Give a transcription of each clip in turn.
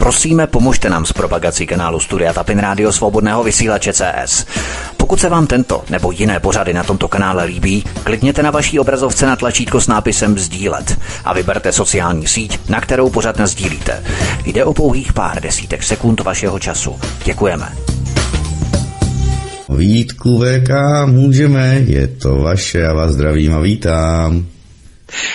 Prosíme, pomožte nám s propagací kanálu Studia Tapin Rádio Svobodného vysílače CS. Pokud se vám tento nebo jiné pořady na tomto kanále líbí, klikněte na vaší obrazovce na tlačítko s nápisem Sdílet a vyberte sociální síť, na kterou pořád sdílíte. Jde o pouhých pár desítek sekund vašeho času. Děkujeme. Vítku VK můžeme, je to vaše, já vás zdravím a vítám.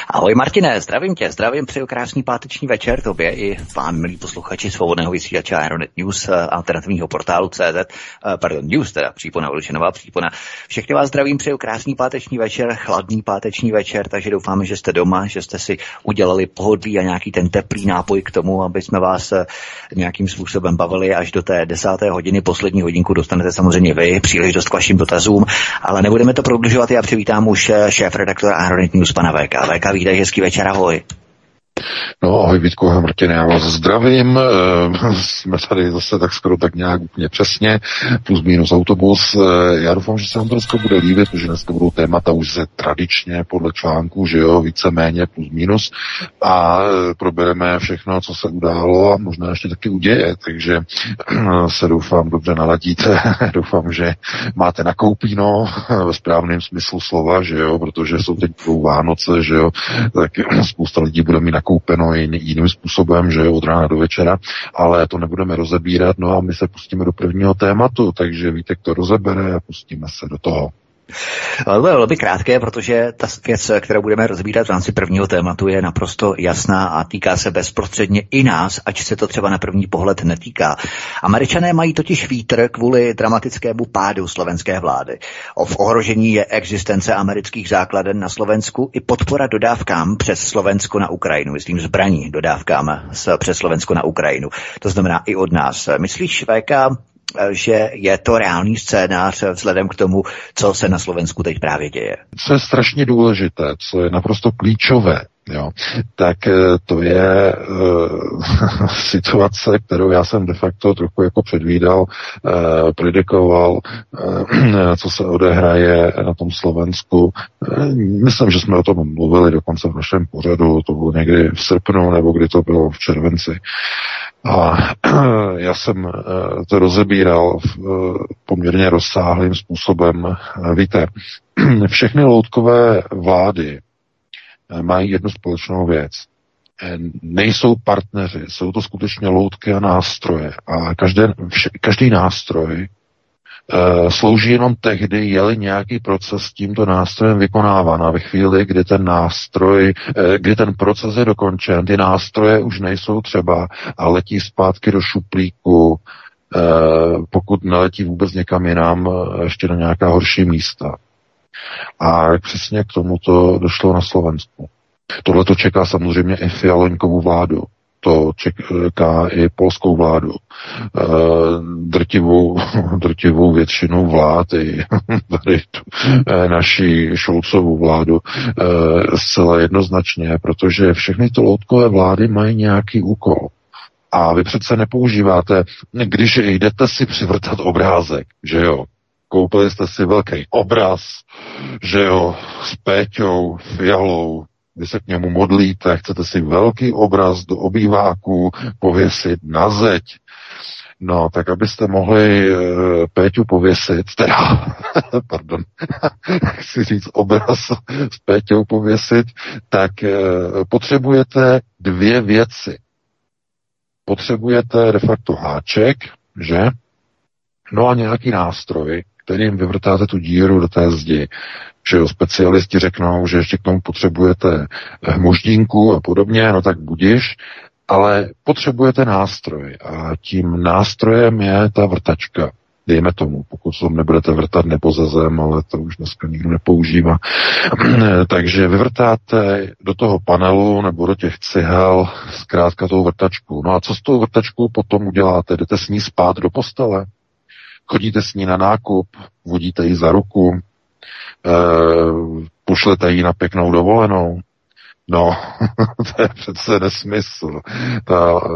Ahoj Martine, zdravím tě, zdravím, přeju krásný páteční večer tobě i vám, milí posluchači svobodného vysílače Aeronet News, eh, alternativního portálu CZ, eh, pardon, News teda, přípona, nová přípona. Všechny vás zdravím, přeju krásný páteční večer, chladný páteční večer, takže doufáme, že jste doma, že jste si udělali pohodlí a nějaký ten teplý nápoj k tomu, aby jsme vás eh, nějakým způsobem bavili až do té desáté hodiny, poslední hodinku dostanete samozřejmě vy, příliš dost k vašim dotazům, ale nebudeme to prodlužovat, já přivítám už šéf redaktora Aeronet News, pana VK. VK, vítej, hezký večer, ahoj. No, ahoj Vítku Martin, já vás zdravím. Eh, jsme tady zase tak skoro tak nějak úplně přesně, plus minus autobus. Eh, já doufám, že se vám to dneska bude líbit, protože dneska budou témata už se tradičně podle článku, že jo, víceméně plus minus. A eh, probereme všechno, co se událo a možná ještě taky uděje, takže se doufám dobře naladíte. doufám, že máte nakoupíno ve správném smyslu slova, že jo, protože jsou teď Vánoce, že jo, tak spousta lidí bude mít nakoupeno jiným způsobem, že od rána do večera, ale to nebudeme rozebírat, no a my se pustíme do prvního tématu, takže Vítek to rozebere a pustíme se do toho. Ale bylo velmi krátké, protože ta věc, kterou budeme rozbírat v rámci prvního tématu, je naprosto jasná a týká se bezprostředně i nás, ať se to třeba na první pohled netýká. Američané mají totiž vítr kvůli dramatickému pádu slovenské vlády. O v ohrožení je existence amerických základen na Slovensku i podpora dodávkám přes Slovensko na Ukrajinu, myslím zbraní dodávkám přes Slovensko na Ukrajinu. To znamená i od nás. Myslíš, VK, že je to reálný scénář vzhledem k tomu, co se na Slovensku teď právě děje. Co je strašně důležité, co je naprosto klíčové, Jo. Tak eh, to je uh, situace, kterou já jsem de facto trochu jako předvídal, uh, predikoval, uh, co se odehraje na tom Slovensku. Uh, myslím, že jsme o tom mluvili dokonce v našem pořadu, to bylo někdy v srpnu, nebo kdy to bylo v červenci. A já jsem to rozebíral poměrně rozsáhlým způsobem. Víte, všechny loutkové vlády Eh, mají jednu společnou věc. Eh, nejsou partneři, jsou to skutečně loutky a nástroje. A každý, každý nástroj slouží jenom tehdy, je nějaký proces tímto nástrojem vykonáván. A ve chvíli, kdy ten nástroj, uh, kdy ten proces je dokončen, ty nástroje už nejsou třeba a letí zpátky do šuplíku, uh, pokud neletí vůbec někam jinam, ještě na nějaká horší místa. A přesně k tomuto došlo na Slovensku. Tohle to čeká samozřejmě i Fialoňkovou vládu. To čeká i polskou vládu. E, drtivou, drtivou většinu vlád, i tady tu, e, naší Šulcovou vládu, e, zcela jednoznačně, protože všechny ty loutkové vlády mají nějaký úkol. A vy přece nepoužíváte, když jdete si přivrtat obrázek, že jo, koupili jste si velký obraz, že jo, s Péťou, Fialou, vy se k němu modlíte, chcete si velký obraz do obýváku pověsit na zeď, No, tak abyste mohli e, Péťu pověsit, teda, pardon, chci říct obraz s Péťou pověsit, tak e, potřebujete dvě věci. Potřebujete de facto háček, že? No a nějaký nástroj, kterým vyvrtáte tu díru do té zdi. Že jo, specialisti řeknou, že ještě k tomu potřebujete eh, moždínku a podobně, no tak budiš, ale potřebujete nástroj a tím nástrojem je ta vrtačka. Dejme tomu, pokud se nebudete vrtat nebo ze zem, ale to už dneska nikdo nepoužívá. Takže vyvrtáte do toho panelu nebo do těch cihel zkrátka tou vrtačku. No a co s tou vrtačkou potom uděláte? Jdete s ní spát do postele? chodíte s ní na nákup, vodíte ji za ruku, pošlete ji na pěknou dovolenou. No, to je přece nesmysl. Ta e,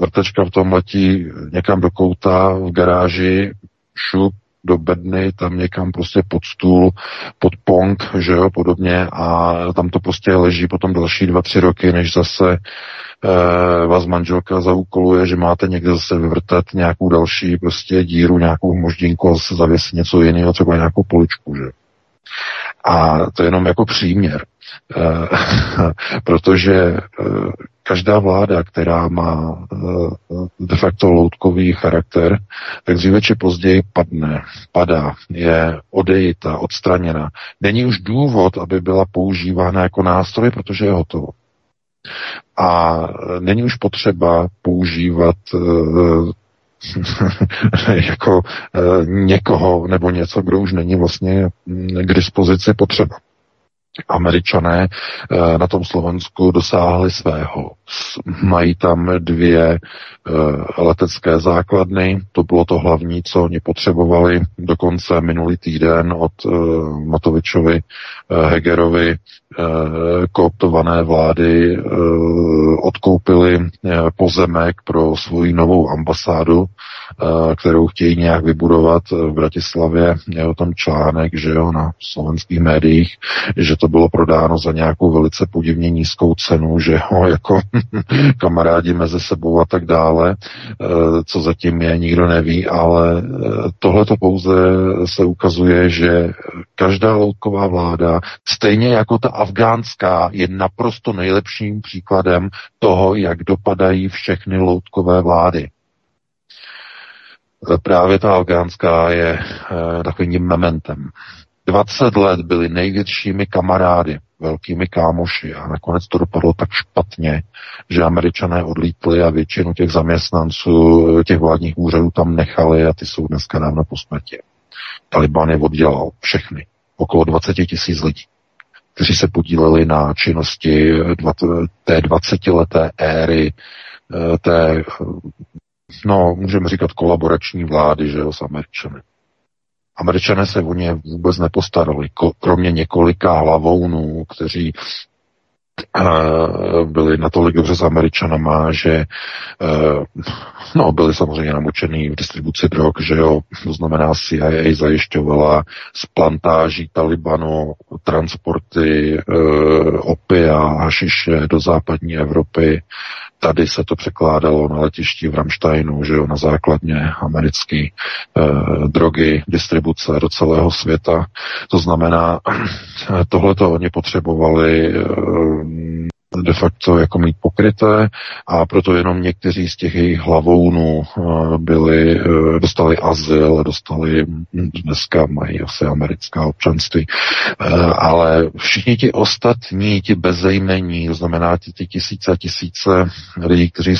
vrtečka v tom letí někam do kouta v garáži, šup, do bedny, tam někam prostě pod stůl, pod pong, že jo, podobně a tam to prostě leží potom další dva, tři roky, než zase e, vás manželka zaúkoluje, že máte někde zase vyvrtat nějakou další prostě díru, nějakou moždínku a zase zavěsit něco jiného, třeba nějakou poličku, že? A to je jenom jako příměr. Eh, protože eh, každá vláda, která má eh, de facto loutkový charakter, tak dříve či později padne, padá, je odejita, odstraněna. Není už důvod, aby byla používána jako nástroj, protože je hotovo. A není už potřeba používat jako někoho nebo něco, kdo už není vlastně mm, k dispozici potřeba. Američané eh, na tom Slovensku dosáhli svého. Mají tam dvě eh, letecké základny, to bylo to hlavní, co oni potřebovali. Dokonce minulý týden od eh, Matovičovi Hegerovi kooptované vlády odkoupili pozemek pro svoji novou ambasádu Eh, kterou chtějí nějak vybudovat v Bratislavě. Je o tom článek, že jo, na slovenských médiích, že to bylo prodáno za nějakou velice podivně nízkou cenu, že jo, jako kamarádi mezi sebou a tak dále, eh, co zatím je, nikdo neví, ale eh, tohle to pouze se ukazuje, že každá loutková vláda, stejně jako ta afgánská, je naprosto nejlepším příkladem toho, jak dopadají všechny loutkové vlády. Eh, právě ta afgánská je e, takovým mementem. 20 let byli největšími kamarády, velkými kámoši a nakonec to dopadlo tak špatně, že američané odlítli a většinu těch zaměstnanců eh, těch vládních úřadů tam nechali a ty jsou dneska dávno po smrti. Taliban je oddělal všechny, okolo 20 tisíc lidí, kteří se podíleli na činnosti té 20-leté éry té no, můžeme říkat kolaborační vlády, že jo, s Američany. Američané se o ně vůbec nepostarali, kromě několika hlavounů, kteří byli natolik dobře s Američanama, že uh, no, byli samozřejmě namočený v distribuci drog, že jo, to znamená CIA zajišťovala z plantáží Talibanu transporty uh, opia hašiše do západní Evropy Tady se to překládalo na letišti v Ramsteinu, že jo, na základně americký eh, drogy, distribuce do celého světa. To znamená, tohle to oni potřebovali eh, de facto jako mít pokryté a proto jenom někteří z těch jejich hlavounů eh, byli, eh, dostali azyl, dostali, hm, dneska mají asi americká občanství, eh, ale všichni ti ostatní, ti bezejmení, to znamená ti, ti tisíce a tisíce lidí, kteří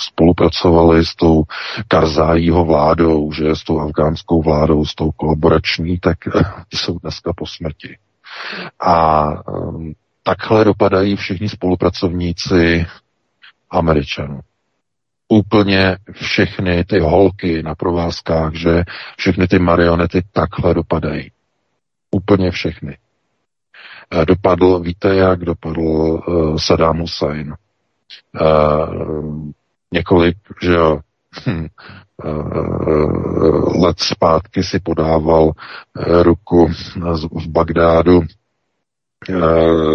spolupracovali s tou Karzájího vládou, že s tou afgánskou vládou, s tou kolaborační, tak jsou dneska po smrti. A takhle dopadají všichni spolupracovníci Američanů. Úplně všechny ty holky na provázkách, že všechny ty marionety takhle dopadají. Úplně všechny. Eh, dopadl, víte, jak dopadl uh, Saddam Hussein. Uh, několik, že jo, hm, uh, let zpátky si podával ruku v Bagdádu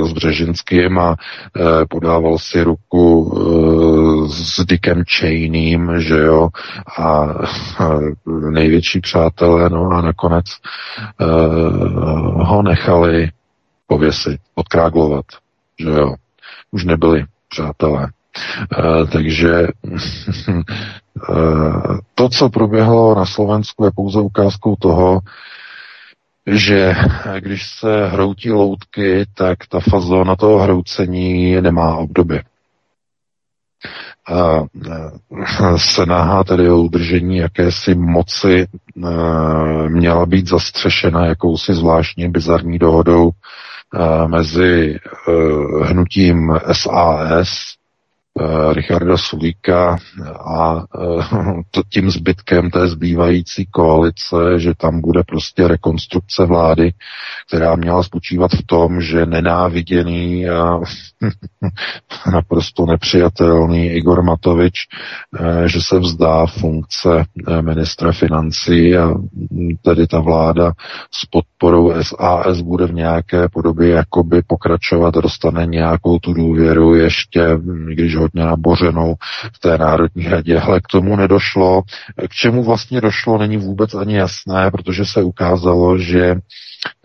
s Břežinským a e, podával si ruku e, s Dickem Cheneym, že jo, a největší přátelé, no a nakonec ho nechali pověsit, odkráglovat, že jo. Už nebyli přátelé. takže to, co proběhlo na Slovensku, je pouze ukázkou toho, že když se hroutí loutky, tak ta fazona toho hroucení nemá obdoby. A snaha tedy o udržení jakési moci měla být zastřešena jakousi zvláštní bizarní dohodou mezi hnutím SAS, Richarda Sulíka a to tím zbytkem té zbývající koalice, že tam bude prostě rekonstrukce vlády, která měla spočívat v tom, že nenáviděný a naprosto nepřijatelný Igor Matovič, že se vzdá funkce ministra financí a tedy ta vláda s podporou SAS bude v nějaké podobě jakoby pokračovat, dostane nějakou tu důvěru ještě, když hodně nabořenou v té Národní radě, ale k tomu nedošlo. K čemu vlastně došlo, není vůbec ani jasné, protože se ukázalo, že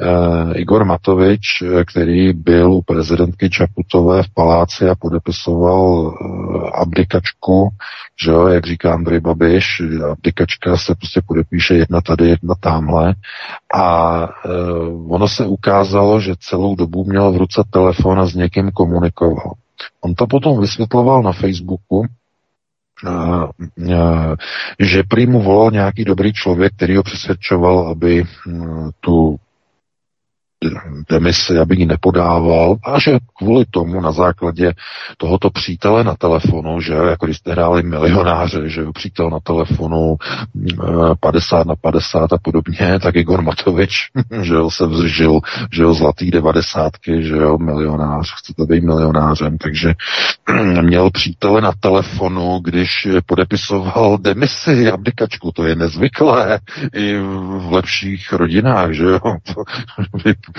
Uh, Igor Matovič, který byl u prezidentky Čaputové v paláci a podepisoval uh, abdikačku, že jo, jak říká Andrej Babiš, abdikačka se prostě podepíše jedna tady, jedna tamhle. A ono se ukázalo, že celou dobu měl v ruce telefon a s někým komunikoval. On to potom vysvětloval na Facebooku, že prý mu volal nějaký dobrý člověk, který ho přesvědčoval, aby tu demisi, aby ji nepodával. A že kvůli tomu na základě tohoto přítele na telefonu, že jako když jste hráli milionáře, že přítel na telefonu 50 na 50 a podobně, tak Igor Matovič, že jo, se vzžil, že jo, zlatý devadesátky, že jo, milionář, chcete být milionářem, takže měl přítele na telefonu, když podepisoval demisi, abdikačku, to je nezvyklé i v lepších rodinách, že jo,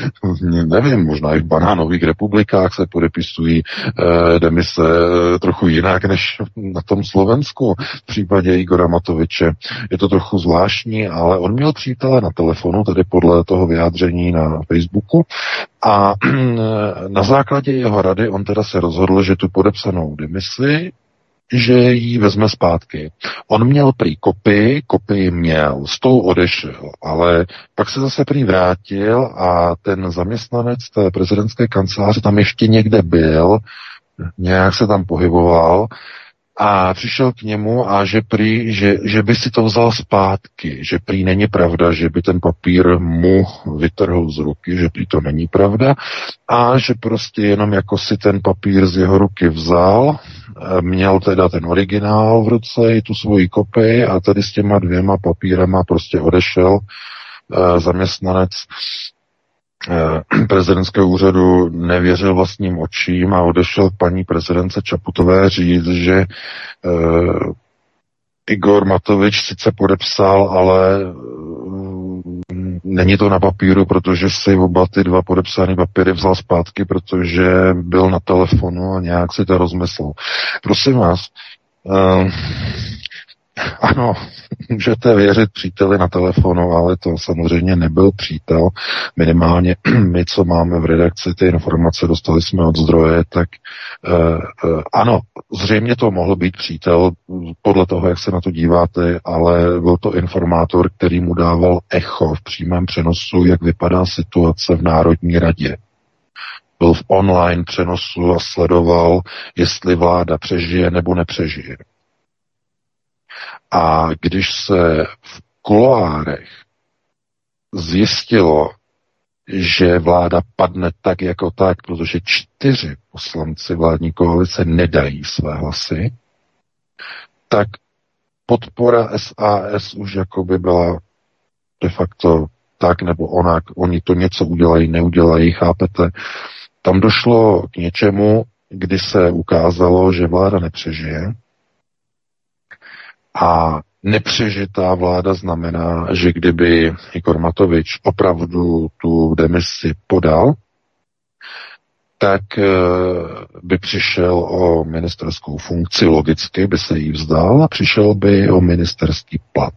nevím, možná i v banánových republikách se podepisují eh, demise eh, trochu jinak než na tom Slovensku v případě Igora Matoviče. Je to trochu zvláštní, ale on měl přítele na telefonu, tedy podle toho vyjádření na Facebooku a na základě jeho rady on teda se rozhodl, že tu podepsanou demisi že ji vezme zpátky. On měl prý kopii, kopii měl, s tou odešel, ale pak se zase prý vrátil a ten zaměstnanec té prezidentské kanceláře tam ještě někde byl, nějak se tam pohyboval a přišel k němu a že prý, že, že by si to vzal zpátky, že prý není pravda, že by ten papír mu vytrhl z ruky, že prý to není pravda a že prostě jenom jako si ten papír z jeho ruky vzal, eh, měl teda ten originál v ruce i tu svoji kopii a tady s těma dvěma papírama prostě odešel eh, zaměstnanec prezidentského úřadu nevěřil vlastním očím a odešel k paní prezidence Čaputové říct, že uh, Igor Matovič sice podepsal, ale uh, není to na papíru, protože si oba ty dva podepsané papíry vzal zpátky, protože byl na telefonu a nějak si to rozmyslel. Prosím vás, uh, ano, můžete věřit příteli na telefonu, ale to samozřejmě nebyl přítel. Minimálně my, co máme v redakci, ty informace dostali jsme od zdroje, tak uh, uh, ano, zřejmě to mohl být přítel, podle toho, jak se na to díváte, ale byl to informátor, který mu dával echo v přímém přenosu, jak vypadá situace v Národní radě byl v online přenosu a sledoval, jestli vláda přežije nebo nepřežije. A když se v kuloárech zjistilo, že vláda padne tak jako tak, protože čtyři poslanci vládní koalice nedají své hlasy, tak podpora SAS už jako by byla de facto tak nebo onak, oni to něco udělají, neudělají, chápete? Tam došlo k něčemu, kdy se ukázalo, že vláda nepřežije, a nepřežitá vláda znamená, že kdyby Igor Matovič opravdu tu demisi podal, tak eh, by přišel o ministerskou funkci, logicky by se jí vzdal a přišel by o ministerský plat.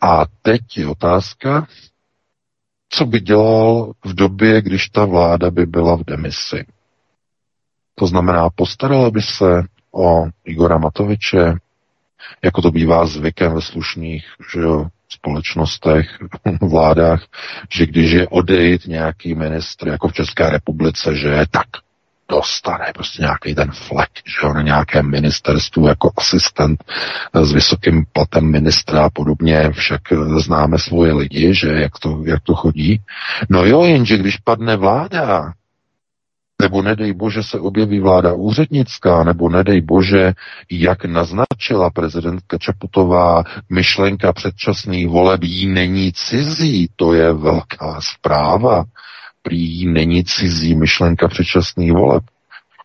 A teď je otázka, co by dělal v době, když ta vláda by byla v demisi. To znamená, postarala by se o Igora Matoviče, jako to bývá zvykem ve slušných že jo, společnostech, vládách, že když je odejít nějaký ministr, jako v České republice, že je tak dostane prostě nějaký ten flek, že jo, na nějakém ministerstvu jako asistent s vysokým platem ministra a podobně, však známe svoje lidi, že jak to, jak to chodí. No jo, jenže když padne vláda, nebo nedej bože se objeví vláda úřednická, nebo nedej bože, jak naznačila prezidentka Čaputová, myšlenka předčasných voleb jí není cizí, to je velká zpráva. Prý není cizí myšlenka předčasných voleb.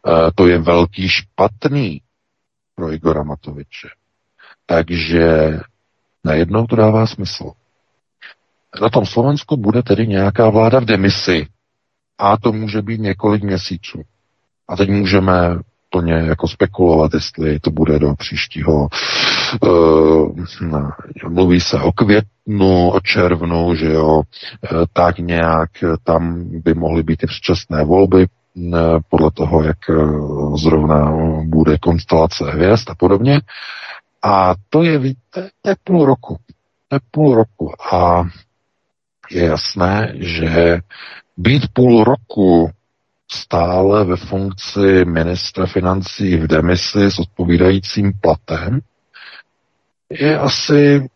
E, to je velký špatný pro Igora Matoviče. Takže najednou to dává smysl. Na tom Slovensku bude tedy nějaká vláda v demisi, a to může být několik měsíců. A teď můžeme plně jako spekulovat, jestli to bude do příštího. Uh, mluví se o květnu, o červnu, že jo, uh, tak nějak tam by mohly být i předčasné volby, podle toho, jak zrovna bude konstelace hvězd a podobně. A to je, víte, to je půl roku. To je půl roku. A je jasné, že být půl roku stále ve funkci ministra financí v demisi s odpovídajícím platem je asi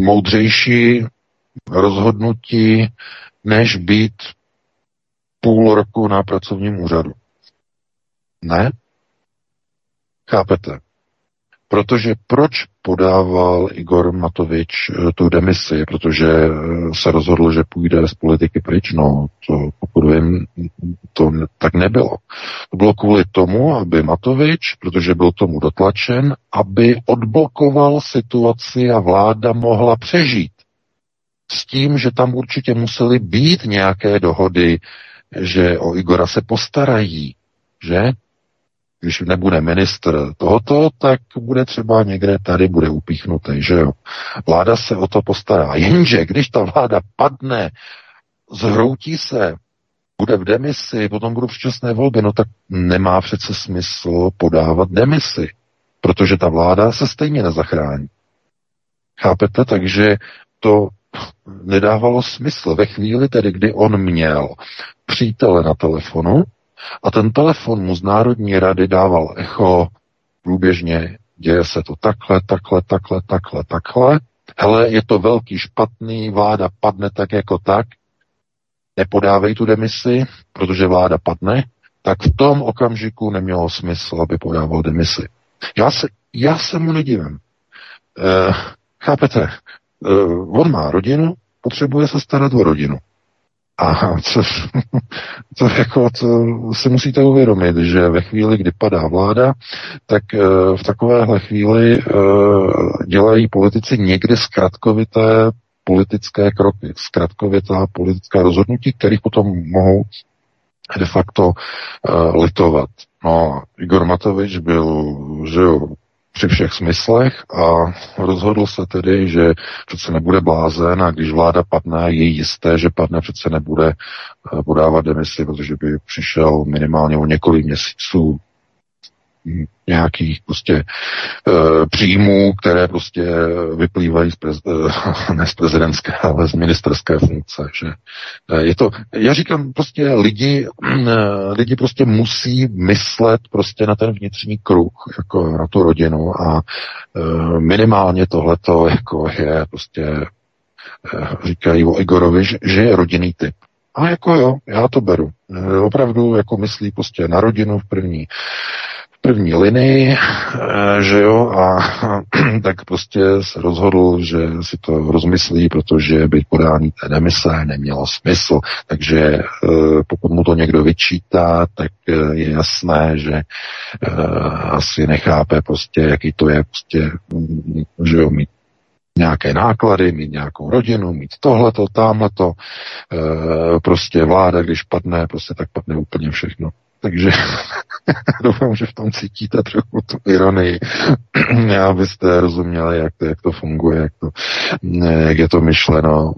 moudřejší rozhodnutí, než být půl roku na pracovním úřadu. Ne? Chápete? Protože proč podával Igor Matovič eh, tu demisi? Protože eh, se rozhodl, že půjde z politiky pryč. No, to, pokud vím, to tak nebylo. To bylo kvůli tomu, aby Matovič, protože byl tomu dotlačen, aby odblokoval situaci a vláda mohla přežít. S tím, že tam určitě musely být nějaké dohody, že o Igora se postarají, že? Když nebude ministr tohoto, tak bude třeba někde tady bude upíchnutý, že jo. Vláda se o to postará. Jenže když ta vláda padne, zhroutí se, bude v demisi, potom budou předčasné volby, no tak nemá přece smysl podávat demisi, protože ta vláda se stejně nezachrání. Chápete? Takže to nedávalo smysl. Ve chvíli tedy, kdy on měl přítele na telefonu, a ten telefon mu z Národní rady dával echo průběžně, děje se to takhle, takhle, takhle, takhle, takhle. Hele, je to velký špatný, vláda padne tak jako tak, nepodávej tu demisi, protože vláda padne, tak v tom okamžiku nemělo smysl, aby podával demisi. Já se, já se mu nedivím. E, chápete, e, on má rodinu, potřebuje se starat o rodinu. A co, co, jako, co si musíte uvědomit, že ve chvíli, kdy padá vláda, tak eh, v takovéhle chvíli eh, dělají politici někdy zkratkovité politické kroky, zkratkovitá politická rozhodnutí, kterých potom mohou de facto uh, litovat. No, Igor Matovič byl, že jo, při všech smyslech a rozhodl se tedy, že přece nebude blázen a když vláda padne, je jisté, že padne, přece nebude eh, podávat demisi, protože by přišel minimálně o několik měsíců nějakých prostě e, příjmů, které prostě vyplývají z prez, e, ne z prezidentské, ale z ministerské funkce. Že e, je to, já říkám prostě lidi, e, lidi prostě musí myslet prostě na ten vnitřní kruh, jako na tu rodinu a e, minimálně tohleto jako je prostě e, říkají o Igorovi, že, že je rodinný typ. A jako jo, já to beru. Opravdu jako myslí prostě na rodinu v první první linii, eh, že jo, a tak prostě se rozhodl, že si to rozmyslí, protože by podání té demise nemělo smysl. Takže eh, pokud mu to někdo vyčítá, tak eh, je jasné, že asi nechápe prostě, jaký to je prostě, mm, že jo, mít nějaké náklady, mít nějakou rodinu, mít tohleto, tamhleto. Prostě vláda, když padne, prostě tak padne úplně všechno. Takže doufám, že v tom cítíte trochu tu ironii, abyste rozuměli, jak to, jak to funguje, jak, to, jak je to myšleno.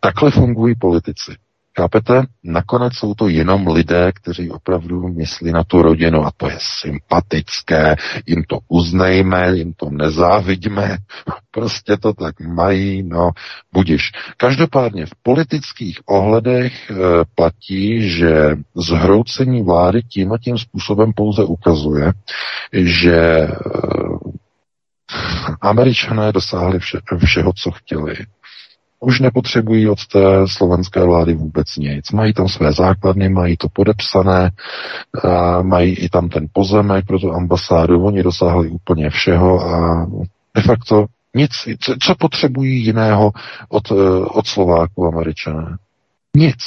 Takhle fungují politici. Chápete? Nakonec jsou to jenom lidé, kteří opravdu myslí na tu rodinu a to je sympatické, jim to uznejme, jim to nezávidíme, prostě to tak mají, no budiš. Každopádně v politických ohledech e, platí, že zhroucení vlády tím a tím způsobem pouze ukazuje, že e, američané dosáhli vše, všeho, co chtěli už nepotřebují od té slovenské vlády vůbec nic. Mají tam své základny, mají to podepsané, mají i tam ten pozemek pro tu ambasádu, oni dosáhli úplně všeho a de facto nic. Co potřebují jiného od, eh, od Slováků američané? Nic.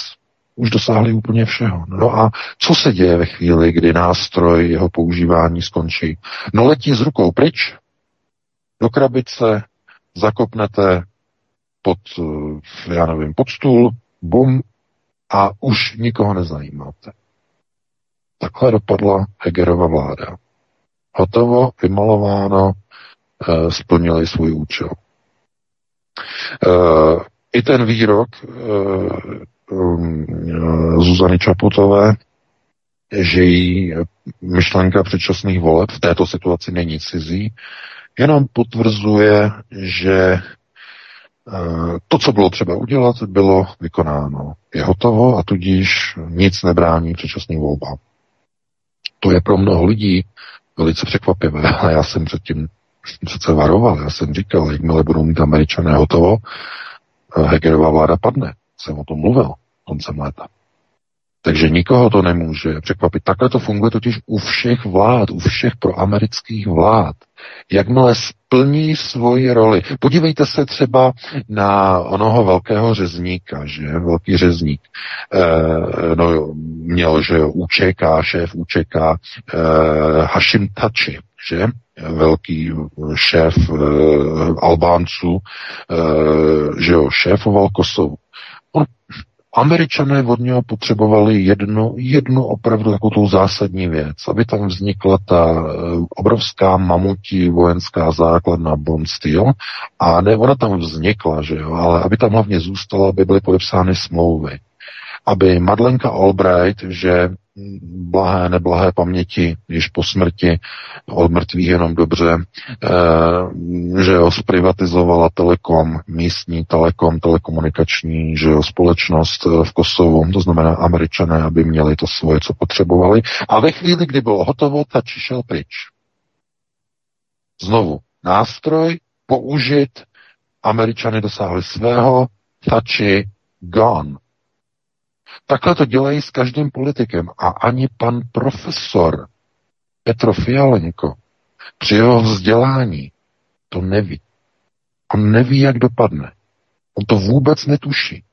Už dosáhli úplně všeho. No a co se děje ve chvíli, kdy nástroj jeho používání skončí? No letí z rukou pryč, do krabice, zakopnete pod, eh, já nevím, pod stůl, bum, a už nikoho nezajímáte. Takhle dopadla Hegerova vláda. Hotovo, vymalováno, e, splnili svůj účel. E, I ten výrok um, Zuzany Čaputové, že její myšlenka předčasných voleb v této situaci není cizí, jenom potvrzuje, že Eh, to, co bylo třeba udělat, bylo vykonáno. Je hotovo a tudíž nic nebrání předčasným volbám. To je pro mnoho lidí velice překvapivé, ale já jsem předtím přece varoval, já jsem říkal, jakmile budou mít američané hotovo, eh, Hegerová vláda padne. Jsem o tom mluvil koncem léta. Takže nikoho to nemůže překvapit. Takhle to funguje totiž u všech vlád, u všech proamerických vlád. Jakmile splní svoji roli. Podívejte se třeba na onoho velkého řezníka, že? Velký řezník. E, no, měl, že UČK, šéf UČK, e, Hashim Tači, že? velký šéf e, Albánců, e, že jo, šéfoval Kosovu. On Američané od něho potřebovali jednu, jednu opravdu jako tou zásadní věc, aby tam vznikla ta eh, obrovská mamutí vojenská základna Bond Steel a ne, ona tam vznikla, že jo, ale aby tam hlavně zůstala, aby byly podepsány smlouvy. Aby Madlenka Albright, že blahé, neblahé paměti, již po smrti, od mrtvých jenom dobře, e, že jo, zprivatizovala telekom, místní telekom, telekomunikační, že jo, společnost eh, v Kosovu, to znamená američané, aby měli to svoje, co potřebovali. A ve chvíli, kdy bylo hotovo, ta šel pryč. Znovu, nástroj použit, američany dosáhli svého, tači gone. Takhle to dělají s každým politikem a ani pan profesor Petro Fialenko při jeho vzdělání to neví. On neví, jak dopadne. On to vůbec netuší.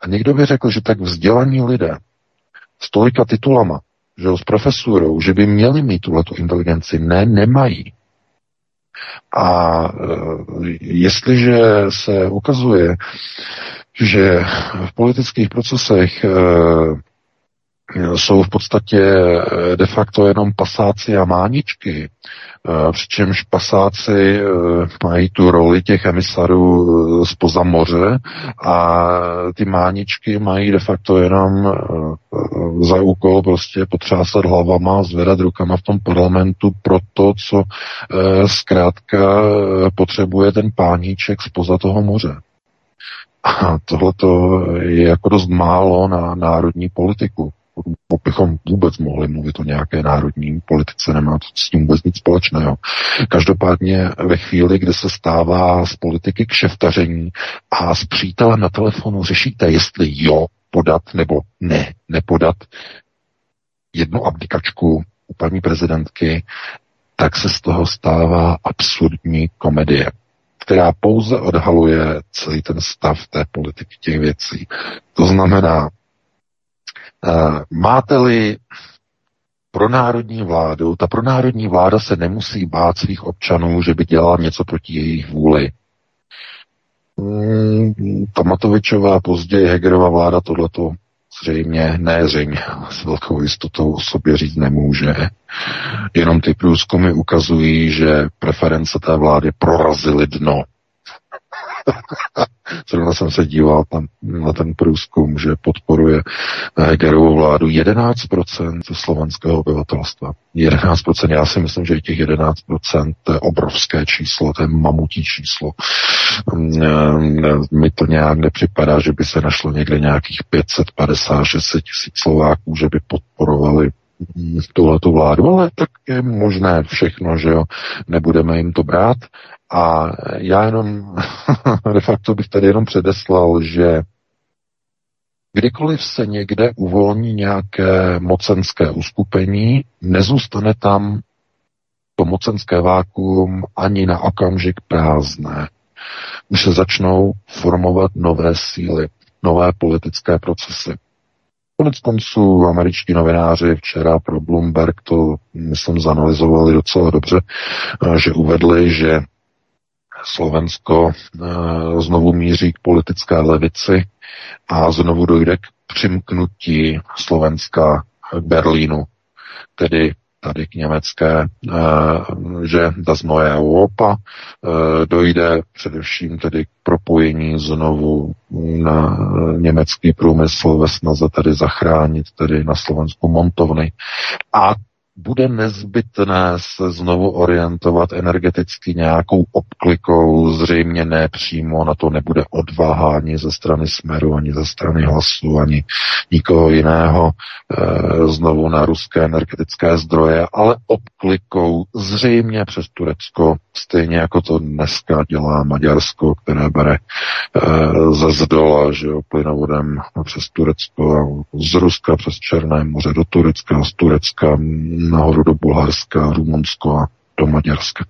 A někdo by řekl, že tak vzdělaní lidé s tolika titulama, že s profesurou, že by měli mít tuhletu inteligenci. Ne, nemají. A e, jestliže se ukazuje, že v politických procesech eh, jsou v podstatě eh, de facto jenom pasáci a máničky, eh, přičemž pasáci mají tu roli těch emisarů spoza moře a ty máničky mají de facto jenom za úkol prostě potřásat hlavama, zvedat rukama v tom parlamentu pro to, co zkrátka potřebuje ten páníček spoza toho moře. A tohle je jako dost málo na národní politiku. Bychom vůbec mohli mluvit o nějaké národní politice, nemá to s tím vůbec nic společného. Každopádně ve chvíli, kdy se stává z politiky k šeftaření a s přítelem na telefonu řešíte, jestli jo podat nebo ne nepodat jednu abdikačku u paní prezidentky, tak se z toho stává absurdní komedie která pouze odhaluje celý ten stav té politiky těch věcí. To znamená, máte-li pro národní vládu, ta pro národní vláda se nemusí bát svých občanů, že by dělala něco proti jejich vůli. Hmm, Tamatovičová, později Hegerova vláda tohleto zřejmě, ne zřejmě, s velkou jistotou o sobě říct nemůže. Jenom ty průzkumy ukazují, že preference té vlády prorazily dno. Zrovna jsem se díval tam na ten průzkum, že podporuje Hegerovu vládu 11% slovenského obyvatelstva. 11%, já si myslím, že těch 11% to je obrovské číslo, to je mamutí číslo. Mm, mi to nějak nepřipadá, že by se našlo někde nějakých 550-600 tisíc Slováků, že by podporovali tuhletu vládu, ale tak je možné všechno, že jo, nebudeme jim to brát. A já jenom de facto bych tady jenom předeslal, že kdykoliv se někde uvolní nějaké mocenské uskupení, nezůstane tam to mocenské vákuum ani na okamžik prázdné. Už se začnou formovat nové síly, nové politické procesy. Konec konců američtí novináři včera pro Bloomberg to, myslím, zanalizovali docela dobře, eh, že uvedli, že Slovensko eh, znovu míří k politické levici a znovu dojde k přimknutí Slovenska k Berlínu, tedy tady k německé, eh, že das neue Europa eh, dojde především tedy k propojení znovu na německý průmysl ve snaze tady zachránit tedy na Slovensku montovny. A bude nezbytné se znovu orientovat energeticky nějakou obklikou, zřejmě ne přímo, na to nebude odvaha ani ze strany Smeru, ani ze strany hlasu, ani nikoho jiného e, znovu na ruské energetické zdroje, ale obklikou zřejmě přes Turecko, stejně jako to dneska dělá Maďarsko, které bere e, ze zdola, že jo, plynovodem přes Turecko z Ruska přes Černé moře do Turecka, z Turecka nahoru do Bulharska, Rumunsko a do Maďarska.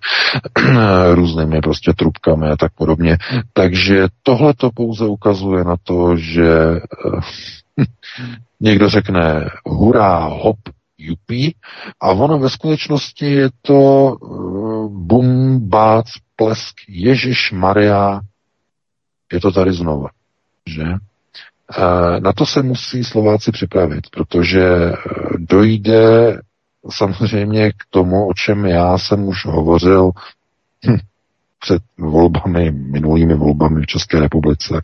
Různými prostě trubkami a tak podobně. Takže tohle to pouze ukazuje na to, že eh, někdo řekne hurá, hop, jupí, a ono ve skutečnosti je to uh, bum, bác, plesk, Ježíš Maria, je to tady znova, že? Uh, na to se musí Slováci připravit, protože dojde samozřejmě k tomu, o čem já jsem už hovořil hm, před volbami, minulými volbami v České republice,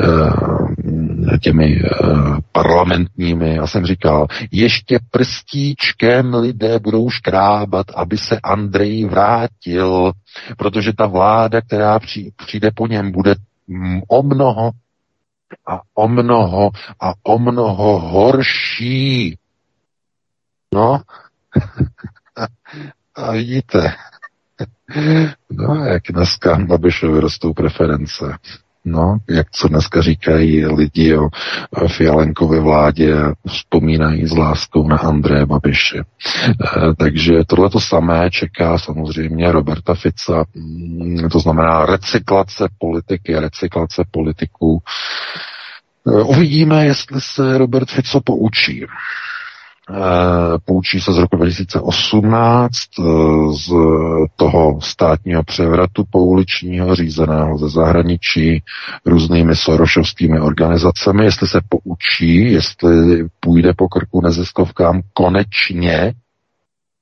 eh, těmi eh, parlamentními. Já jsem říkal, ještě prstíčkem lidé budou škrábat, aby se Andrej vrátil, protože ta vláda, která přijde po něm, bude hm, o mnoho a o mnoho a o mnoho horší. No, a vidíte, no jak dneska Babišovi rostou preference. No, jak co dneska říkají lidi o Fialenkově vládě, vzpomínají s láskou na Andreje Babiše. E, takže tohle to samé čeká samozřejmě Roberta Fica, mm, to znamená recyklace politiky, recyklace politiků. E, uvidíme, jestli se Robert Fico poučí. Eh, poučí se z roku 2018 eh, z toho státního převratu pouličního řízeného ze zahraničí různými sorošovskými organizacemi, jestli se poučí, jestli půjde po krku neziskovkám konečně,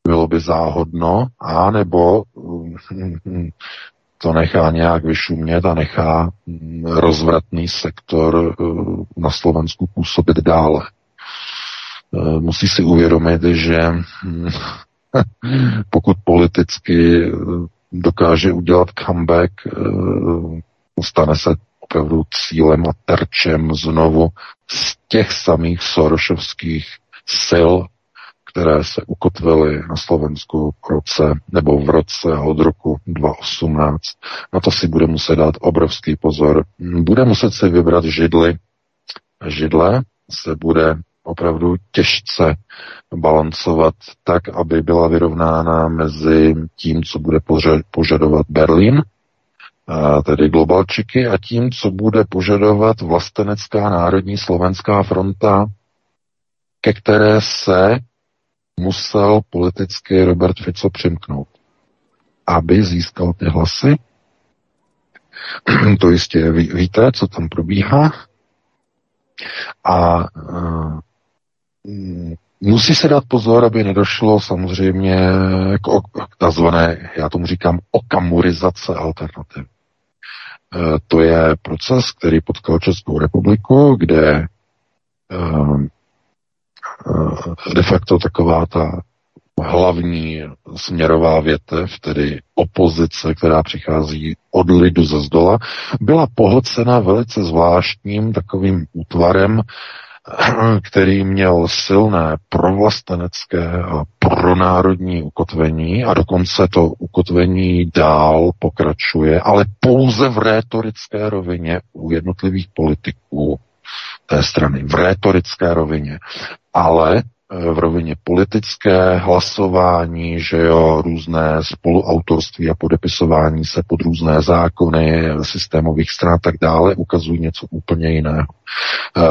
bylo by záhodno, a nebo hm, to nechá nějak vyšumět a nechá hm, rozvratný sektor eh, na Slovensku působit dále. Eh, musí si uvědomit, že hm, pokud politicky eh, dokáže udělat comeback, eh, stane se opravdu cílem a terčem znovu z těch samých sorošovských sil, které se ukotvily na Slovensku v roce nebo v roce od roku 2018. Na to si bude muset dát obrovský pozor. Bude muset si vybrat židly. Židle se bude opravdu těžce balancovat tak, aby byla vyrovnána mezi tím, co bude požadovat Berlín, tedy globalčiky, a tím, co bude požadovat vlastenecká národní slovenská fronta, ke které se musel politicky Robert Fico přimknout, aby získal ty hlasy. to jistě ví, víte, co tam probíhá. A musí se dát pozor, aby nedošlo samozřejmě k, k takzvané, já tomu říkám, okamurizace alternativ. E, to je proces, který potkal Českou republiku, kde e, e, de facto taková ta hlavní směrová větev, tedy opozice, která přichází od lidu ze zdola, byla pohlcena velice zvláštním takovým útvarem, který měl silné provlastenecké a pronárodní ukotvení a dokonce to ukotvení dál pokračuje, ale pouze v rétorické rovině u jednotlivých politiků té strany, v rétorické rovině. Ale v rovině politické, hlasování, že jo, různé spoluautorství a podepisování se pod různé zákony, systémových stran a tak dále, ukazují něco úplně jiného. E,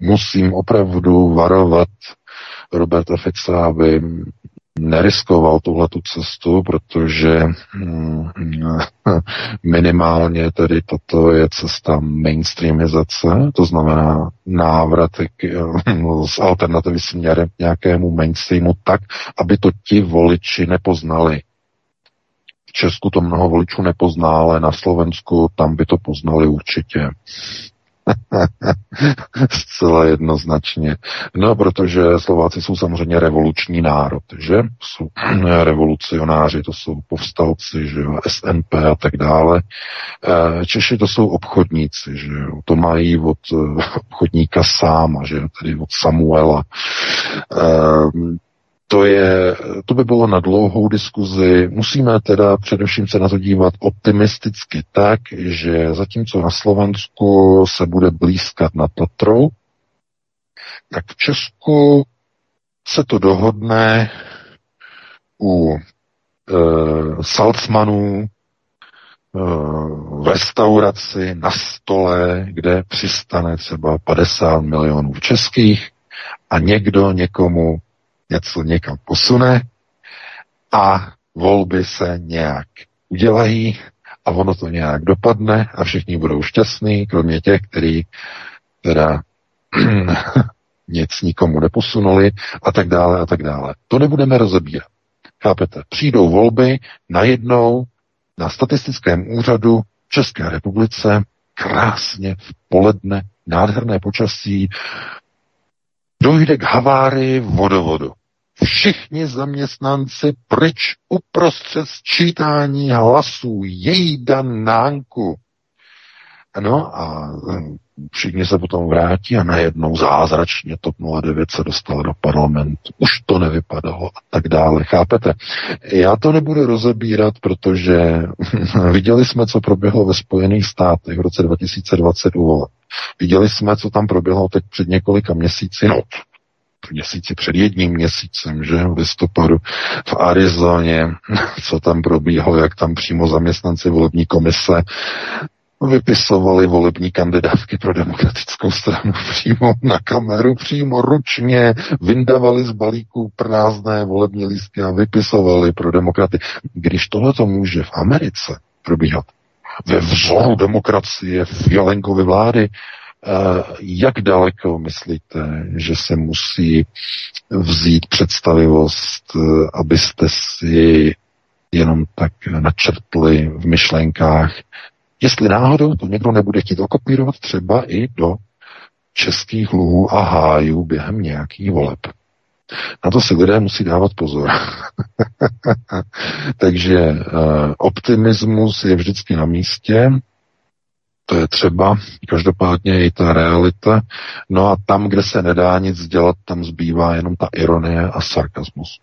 musím opravdu varovat Roberta Fixa, aby neriskoval tuhle tu cestu, protože hm, minimálně tedy toto je cesta mainstreamizace, to znamená návrat z alternativy směrem k nějakému mainstreamu tak, aby to ti voliči nepoznali. V Česku to mnoho voličů nepozná, ale na Slovensku tam by to poznali určitě. Zcela jednoznačně. No, protože Slováci jsou samozřejmě revoluční národ, že? Jsou revolucionáři, to jsou povstalci, že jo, SNP a tak dále. Eh, Češi to jsou obchodníci, že jo? To mají od eh, obchodníka sáma, že jo? Tedy od Samuela. Eh, to, je, to by bylo na dlouhou diskuzi. Musíme teda především se na to dívat optimisticky tak, že zatímco na Slovensku se bude blízkat na Tatrou, tak v Česku se to dohodne u e, salcmanů e, v restauraci na stole, kde přistane třeba 50 milionů českých a někdo někomu něco někam posune a volby se nějak udělají a ono to nějak dopadne a všichni budou šťastní, kromě těch, kteří teda nic nikomu neposunuli a tak dále a tak dále. To nebudeme rozebírat. Chápete? Přijdou volby najednou na statistickém úřadu v České republice krásně v poledne, nádherné počasí, dojde k havárii vodovodu všichni zaměstnanci pryč uprostřed sčítání hlasů, jejda nánku. No a hm, všichni se potom vrátí a najednou zázračně TOP 09 se dostal do parlamentu. Už to nevypadalo a tak dále. Chápete? Já to nebudu rozebírat, protože viděli jsme, co proběhlo ve Spojených státech v roce 2020 u Viděli jsme, co tam proběhlo teď před několika měsíci. No, měsíci před jedním měsícem, že v listopadu v Arizoně, co tam probíhalo, jak tam přímo zaměstnanci volební komise vypisovali volební kandidátky pro demokratickou stranu přímo na kameru, přímo ručně, vyndavali z balíků prázdné volební lístky a vypisovali pro demokraty. Když tohle to může v Americe probíhat, ve vzoru demokracie v Jelenkovi vlády, jak daleko myslíte, že se musí vzít představivost, eh, abyste si jenom tak načrtli v myšlenkách, jestli náhodou to někdo nebude chtít okopírovat třeba i do českých luhů a hájů během nějakých voleb. Na to si lidé musí dávat pozor. Takže uh, optimismus je vždycky na místě, to je třeba, každopádně i ta realita. No a tam, kde se nedá nic dělat, tam zbývá jenom ta ironie a sarkazmus.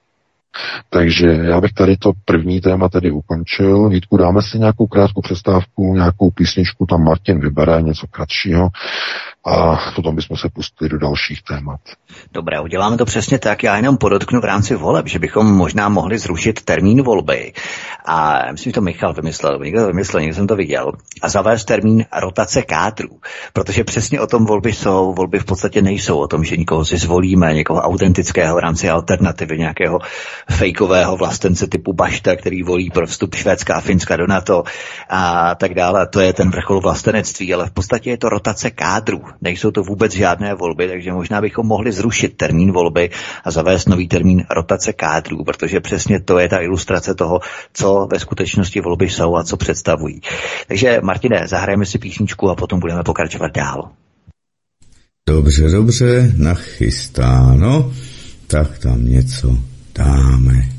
Takže já bych tady to první téma tedy ukončil. Vítku, dáme si nějakou krátkou přestávku, nějakou písničku, tam Martin vybere něco kratšího a potom bychom se pustili do dalších témat. Dobré, uděláme to přesně tak. Já jenom podotknu v rámci voleb, že bychom možná mohli zrušit termín volby. A myslím, že to Michal vymyslel, někdo to vymyslel, někdo jsem to viděl. A zavést termín rotace kádrů. Protože přesně o tom volby jsou. Volby v podstatě nejsou o tom, že někoho si zvolíme, někoho autentického v rámci alternativy, nějakého fejkového vlastence typu Bašta, který volí pro vstup Švédska a Finska do NATO a tak dále. To je ten vrchol vlastenectví, ale v podstatě je to rotace kádrů. Nejsou to vůbec žádné volby, takže možná bychom mohli zrušit termín volby a zavést nový termín rotace kádrů, protože přesně to je ta ilustrace toho, co ve skutečnosti volby jsou a co představují. Takže Martine, zahrajeme si písničku a potom budeme pokračovat dál. Dobře, dobře, nachystáno. Tak tam něco dáme.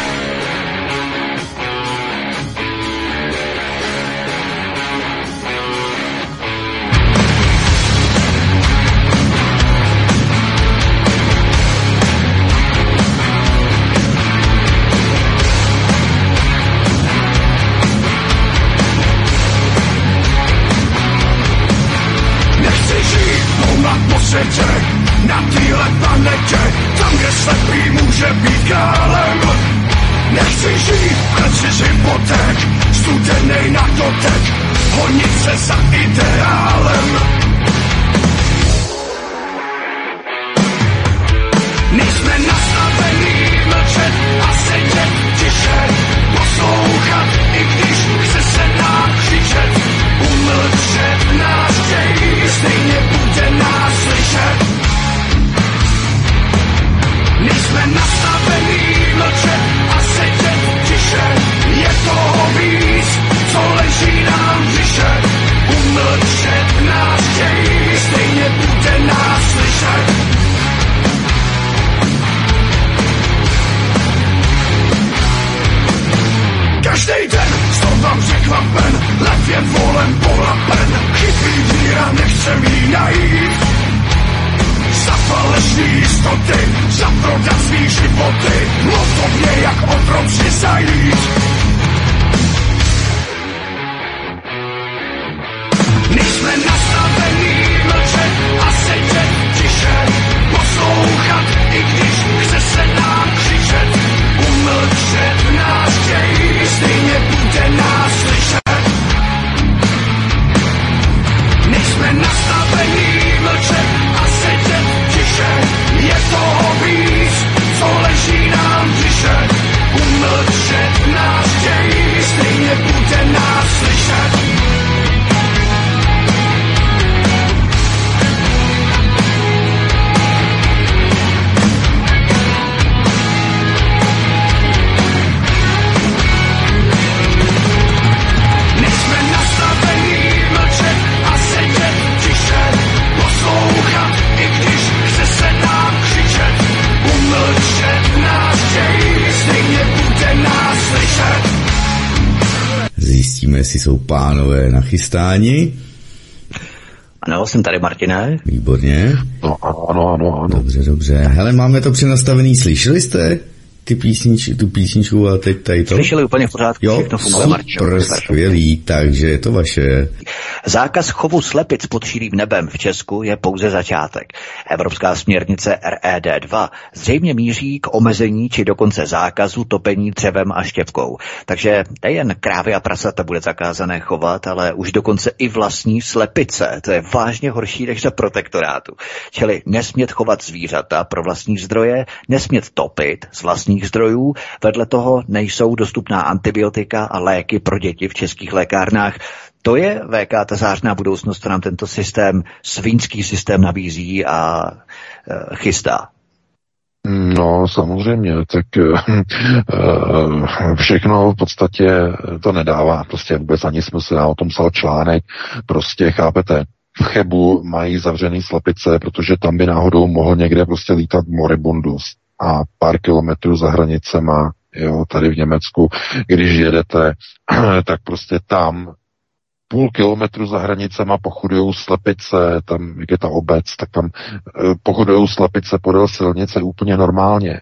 Nachystáni. Ano, jsem tady, Martine. Výborně. No, ano, ano, ano. Dobře, dobře. Hele, máme to přenastavený, slyšeli jste? ty písnič, tu písničku a teď tady to? Slyšeli úplně v pořádku, jo, všechno funguje, super, skvělý, takže je to vaše. Zákaz chovu slepic pod širým nebem v Česku je pouze začátek. Evropská směrnice RED 2 zřejmě míří k omezení či dokonce zákazu topení dřevem a štěpkou. Takže nejen krávy a prasata bude zakázané chovat, ale už dokonce i vlastní slepice. To je vážně horší než za protektorátu. Čili nesmět chovat zvířata pro vlastní zdroje, nesmět topit z vlastních zdrojů, vedle toho nejsou dostupná antibiotika a léky pro děti v českých lékárnách. To je VK ta zářná budoucnost, která nám tento systém, svínský systém nabízí a e, chystá. No, samozřejmě, tak e, všechno v podstatě to nedává prostě vůbec ani smysl. Já o tom psal článek, prostě chápete, v Chebu mají zavřený slepice, protože tam by náhodou mohl někde prostě lítat moribundus a pár kilometrů za hranicema, jo, tady v Německu, když jedete, tak prostě tam půl kilometru za hranicema pochodují slepice, tam, jak je ta obec, tak tam eh, pochodují slepice podél silnice úplně normálně.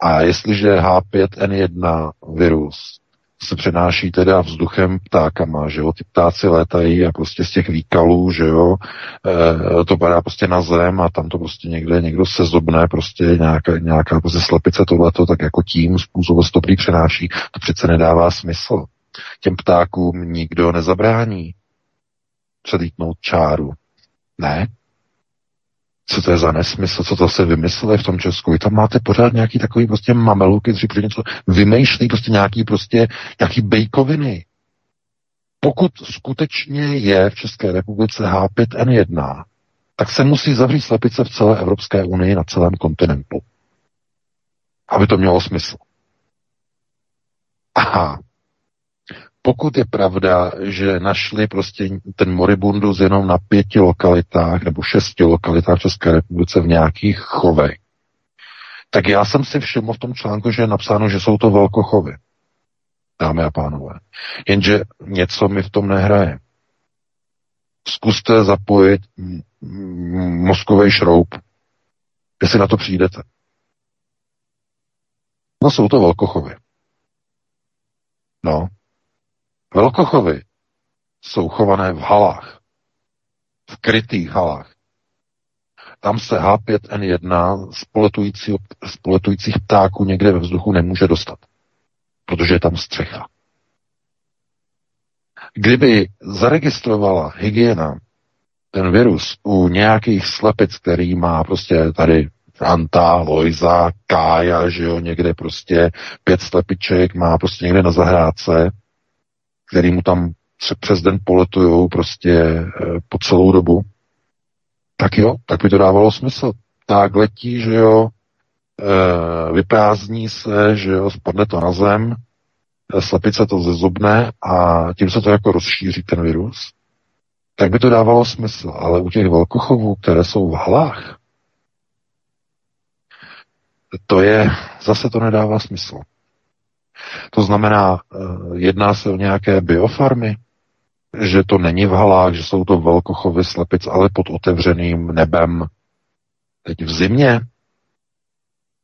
A jestliže H5N1 virus se přenáší teda vzduchem ptákama, že jo, ty ptáci létají a prostě z těch výkalů, že jo, e, to padá prostě na zem a tam to prostě někde někdo se zobne, prostě nějaká, nějaká prostě slepice tohleto, tak jako tím způsobem se to přenáší, to přece nedává smysl těm ptákům nikdo nezabrání předlítnout čáru. Ne? Co to je za nesmysl, co to se vymysleli v tom Česku? Vy tam máte pořád nějaký takový prostě mameluky, kteří prostě něco vymýšlí, prostě nějaký prostě, nějaký bejkoviny. Pokud skutečně je v České republice H5N1, tak se musí zavřít slepice v celé Evropské unii na celém kontinentu. Aby to mělo smysl. Aha. Pokud je pravda, že našli prostě ten moribundus jenom na pěti lokalitách nebo šesti lokalitách České republice v nějakých chovech, tak já jsem si všiml v tom článku, že je napsáno, že jsou to velkochovy. Dámy a pánové. Jenže něco mi v tom nehraje. Zkuste zapojit mozkový šroub, jestli na to přijdete. No jsou to velkochovy. No. Velkochovy jsou chované v halách. V krytých halách. Tam se H5N1 z poletujících, ptáků někde ve vzduchu nemůže dostat. Protože je tam střecha. Kdyby zaregistrovala hygiena ten virus u nějakých slepic, který má prostě tady Anta, Lojza, Kája, že jo, někde prostě pět slepiček má prostě někde na zahrádce, který mu tam přes den poletujou prostě e, po celou dobu, tak jo, tak by to dávalo smysl. Tak letí, že jo, e, vyprázdní se, že jo, spadne to na zem, e, slepice to zezubne a tím se to jako rozšíří ten virus tak by to dávalo smysl. Ale u těch velkochovů, které jsou v halách, to je, zase to nedává smysl. To znamená, eh, jedná se o nějaké biofarmy, že to není v halách, že jsou to velkochovy slepic, ale pod otevřeným nebem. Teď v zimě,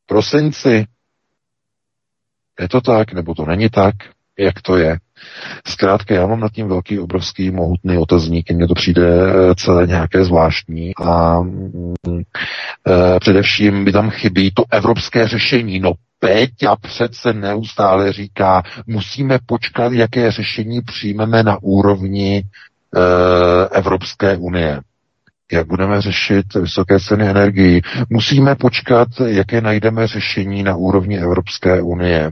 prosinci, je to tak, nebo to není tak, jak to je. Zkrátka, já mám nad tím velký, obrovský, mohutný otazník, mně to přijde eh, celé nějaké zvláštní a e, především by tam chybí to evropské řešení. No Péťa přece neustále říká, musíme počkat, jaké řešení přijmeme na úrovni e, Evropské unie jak budeme řešit vysoké ceny energií. Musíme počkat, jaké najdeme řešení na úrovni Evropské unie,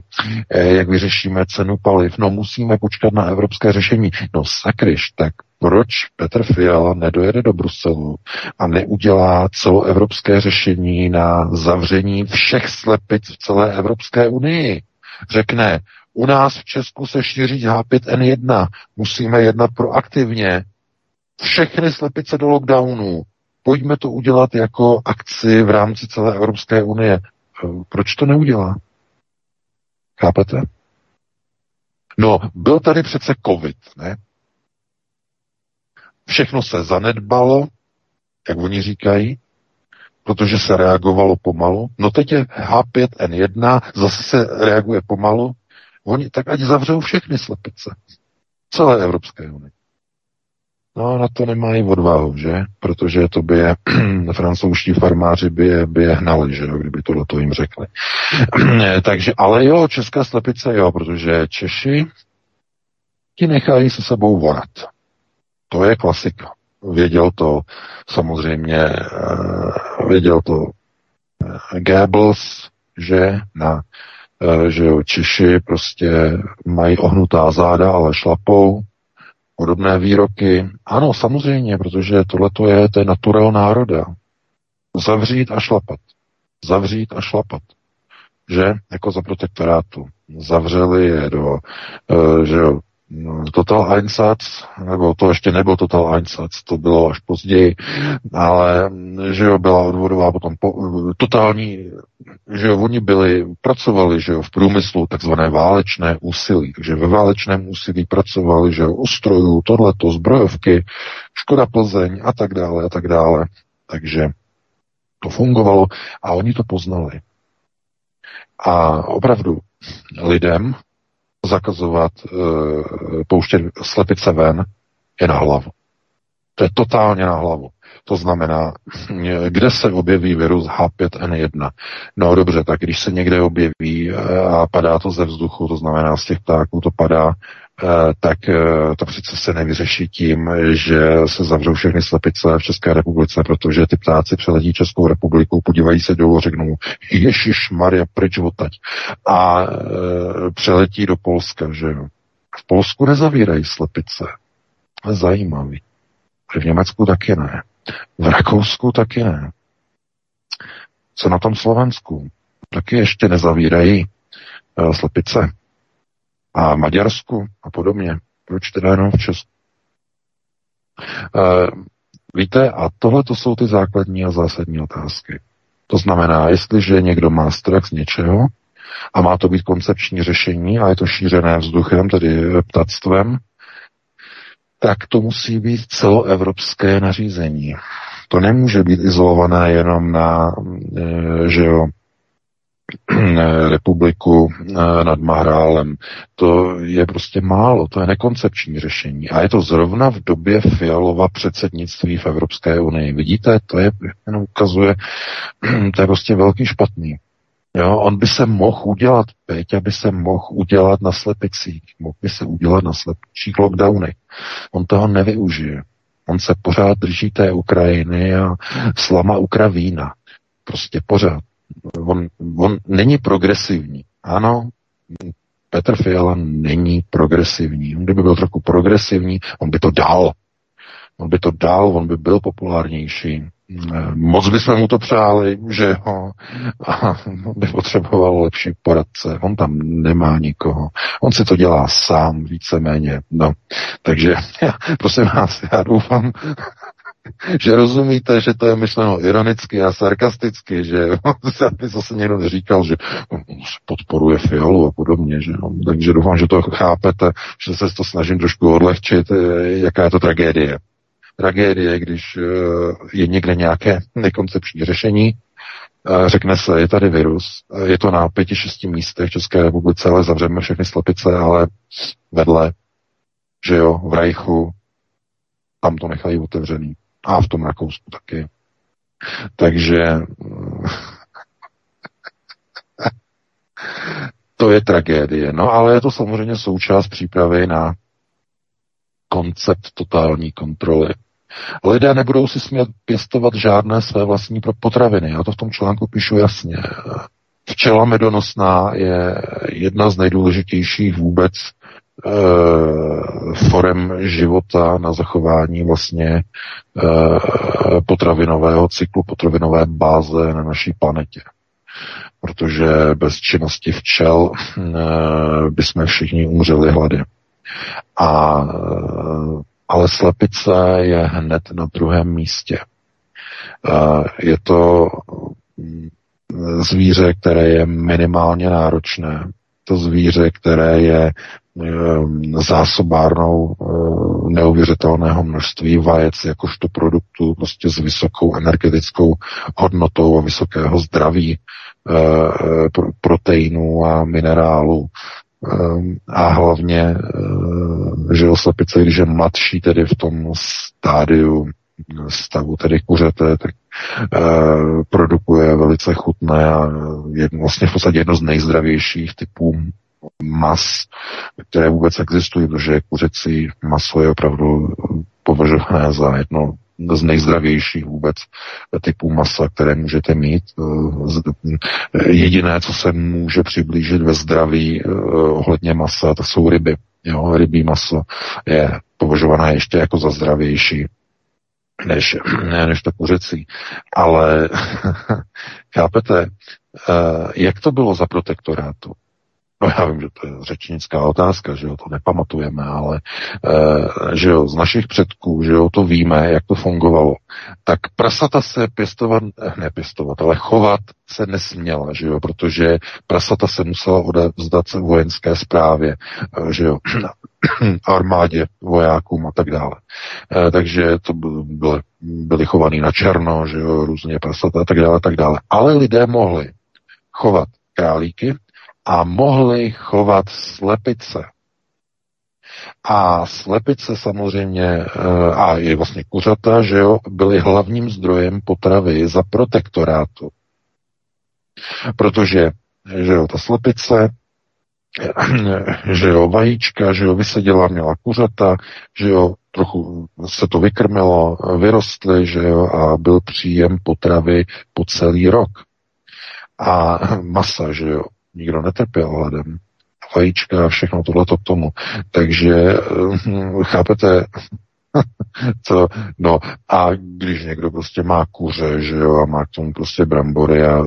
eh, jak vyřešíme cenu paliv. No musíme počkat na evropské řešení. No sakryš, tak proč Petr Fiala nedojede do Bruselu a neudělá celoevropské řešení na zavření všech slepic v celé Evropské unii? Řekne, u nás v Česku se šíří H5N1, musíme jednat proaktivně, všechny slepice do lockdownu. Pojďme to udělat jako akci v rámci celé Evropské unie. Proč to neudělá? Chápete? No, byl tady přece covid, ne? Všechno se zanedbalo, jak oni říkají, protože se reagovalo pomalu. No teď je H5N1, zase se reaguje pomalu. Oni tak ať zavřou všechny slepice. Celé Evropské unie. No, na to nemají odvahu, že? Protože to by je, francouzští farmáři by je, by je hnali, že jo, kdyby tohle to jim řekli. Takže, ale jo, česká slepice jo, protože Češi ti nechají se sebou vorat. To je klasika. Věděl to samozřejmě, eh, věděl to eh, Goebbels, že na eh, že jo, Češi prostě mají ohnutá záda, ale šlapou, podobné výroky. Ano, samozřejmě, protože tohle je, to je naturel národa. Zavřít a šlapat. Zavřít a šlapat. Že? Jako za protektorátu. Zavřeli je do, že jo, Total Einsatz, nebo to ještě nebyl Total Einsatz, to bylo až později, ale že jo, byla odvodová potom po, totální, že jo, oni byli, pracovali, že jo, v průmyslu takzvané válečné úsilí, takže ve válečném úsilí pracovali, že jo, ustrojů, tohleto, zbrojovky, Škoda Plzeň a tak dále a tak dále. Takže to fungovalo a oni to poznali. A opravdu lidem, zakazovat e, pouštět slepice ven, je na hlavu. To je totálně na hlavu. To znamená, kde se objeví virus H5N1? No dobře, tak když se někde objeví eh, a padá to ze vzduchu, to znamená z těch ptáků to padá, tak eh, to přece se nevyřeší tím, že se zavřou všechny slepice v České republice, protože ty ptáci přeletí Českou republiku, podívají se dolů, řeknou Ježíš Maria, pryč odtaď. A e, přeletí do Polska, že jo. V Polsku nezavírají slepice. Zajímavý. V Německu taky ne. V Rakousku taky ne. Co na tom Slovensku? Taky ještě nezavírají slepice. A Maďarsku a podobně. Proč teda jenom v Česku? Uh, víte, a tohle to jsou ty základní a zásadní otázky. To znamená, jestliže někdo má strach z něčeho a má to být koncepční řešení a je to šířené vzduchem, tedy ptactvem, tak to musí být celoevropské nařízení. To nemůže být izolované jenom na, e, že jo, republiku e, nad Mahrálem. To je prostě málo, to je nekoncepční řešení. A je to zrovna v době Fialova předsednictví v Evropské unii. Vidíte, to je, jenom ukazuje, to je prostě velký špatný. Jo, on by se mohl udělat, Peťa by se mohl udělat na slepicích, mohl by se udělat na slepicích lockdowny. On toho nevyužije. On se pořád drží té Ukrajiny a slama Ukravína. Prostě pořád. On, on není progresivní. Ano, Petr Fiala není progresivní. On kdyby byl trochu progresivní, on by to dal. On by to dal, on by byl populárnější. Moc bychom mu to přáli, že ho a by potřeboval lepší poradce. On tam nemá nikoho. On si to dělá sám, víceméně. No. Takže já, prosím vás, já doufám, že rozumíte, že to je myšleno ironicky a sarkasticky, že zase někdo neříkal, že podporuje Fialu a podobně, že no. takže doufám, že to chápete, že se to snažím trošku odlehčit, jaká je to tragédie tragédie, když eh, je někde nějaké nekoncepční řešení, řekne se, je tady virus, je to na pěti, šesti místech v České republice, ale zavřeme všechny slepice, ale vedle, že jo, v Rajchu, tam to nechají otevřený. A v tom Rakousku taky. Takže to je tragédie. No ale je to samozřejmě součást přípravy na koncept totální kontroly. Lidé nebudou si smět pěstovat žádné své vlastní potraviny. Já to v tom článku píšu jasně. Včela medonosná je jedna z nejdůležitějších vůbec forem života na zachování vlastně e, potravinového cyklu, potravinové báze na naší planetě. Protože bez činnosti včel e, bychom všichni umřeli hlady. A ale slepice je hned na druhém místě. Je to mm, zvíře, které je minimálně náročné. To zvíře, které je zásobárnou mm, neuvěřitelného množství vajec jakožto produktů prostě s vysokou energetickou hodnotou a vysokého zdraví proteinů a minerálů. Ehm, a hlavně, ehm, že slepice, když je mladší, tedy v tom stádiu stavu tedy kuřete, tak produkuje velice chutné a je vlastně v podstatě jedno z nejzdravějších typů mas, které vůbec existují, protože kuřecí maso je opravdu považované za jedno z nejzdravějších vůbec typů masa, které můžete mít. Jediné, co se může přiblížit ve zdraví eh, ohledně masa, to jsou ryby. Jo, rybí maso je považované ještě jako za zdravější než, ne, než to kuřecí. Ale chápete, eh, jak to bylo za protektorátu? No já vím, že to je řečnická otázka, že jo, to nepamatujeme, ale e, že jo, z našich předků, že jo, to víme, jak to fungovalo. Tak prasata se pěstovat, eh, ne pěstovat, ale chovat se nesměla, že jo, protože prasata se musela odevzdat se vojenské zprávě, e, že jo, armádě, vojákům a tak dále. E, takže to byly, byly chovaný na černo, že jo, různě prasata a tak dále, tak dále. Ale lidé mohli chovat králíky, a mohli chovat slepice. A slepice samozřejmě, eh, a i vlastně kuřata, že jo, byly hlavním zdrojem potravy za protektorátu. Protože, že jo, ta slepice, že jo, vajíčka, že jo, vyseděla, měla kuřata, že jo, trochu se to vykrmilo, vyrostly, že jo, a byl příjem potravy po celý rok. A masa, že jo, nikdo netrpěl hladem. Vajíčka a všechno tohleto k tomu. Takže hm, chápete, to, no a když někdo prostě má kuře, že jo, a má k tomu prostě brambory a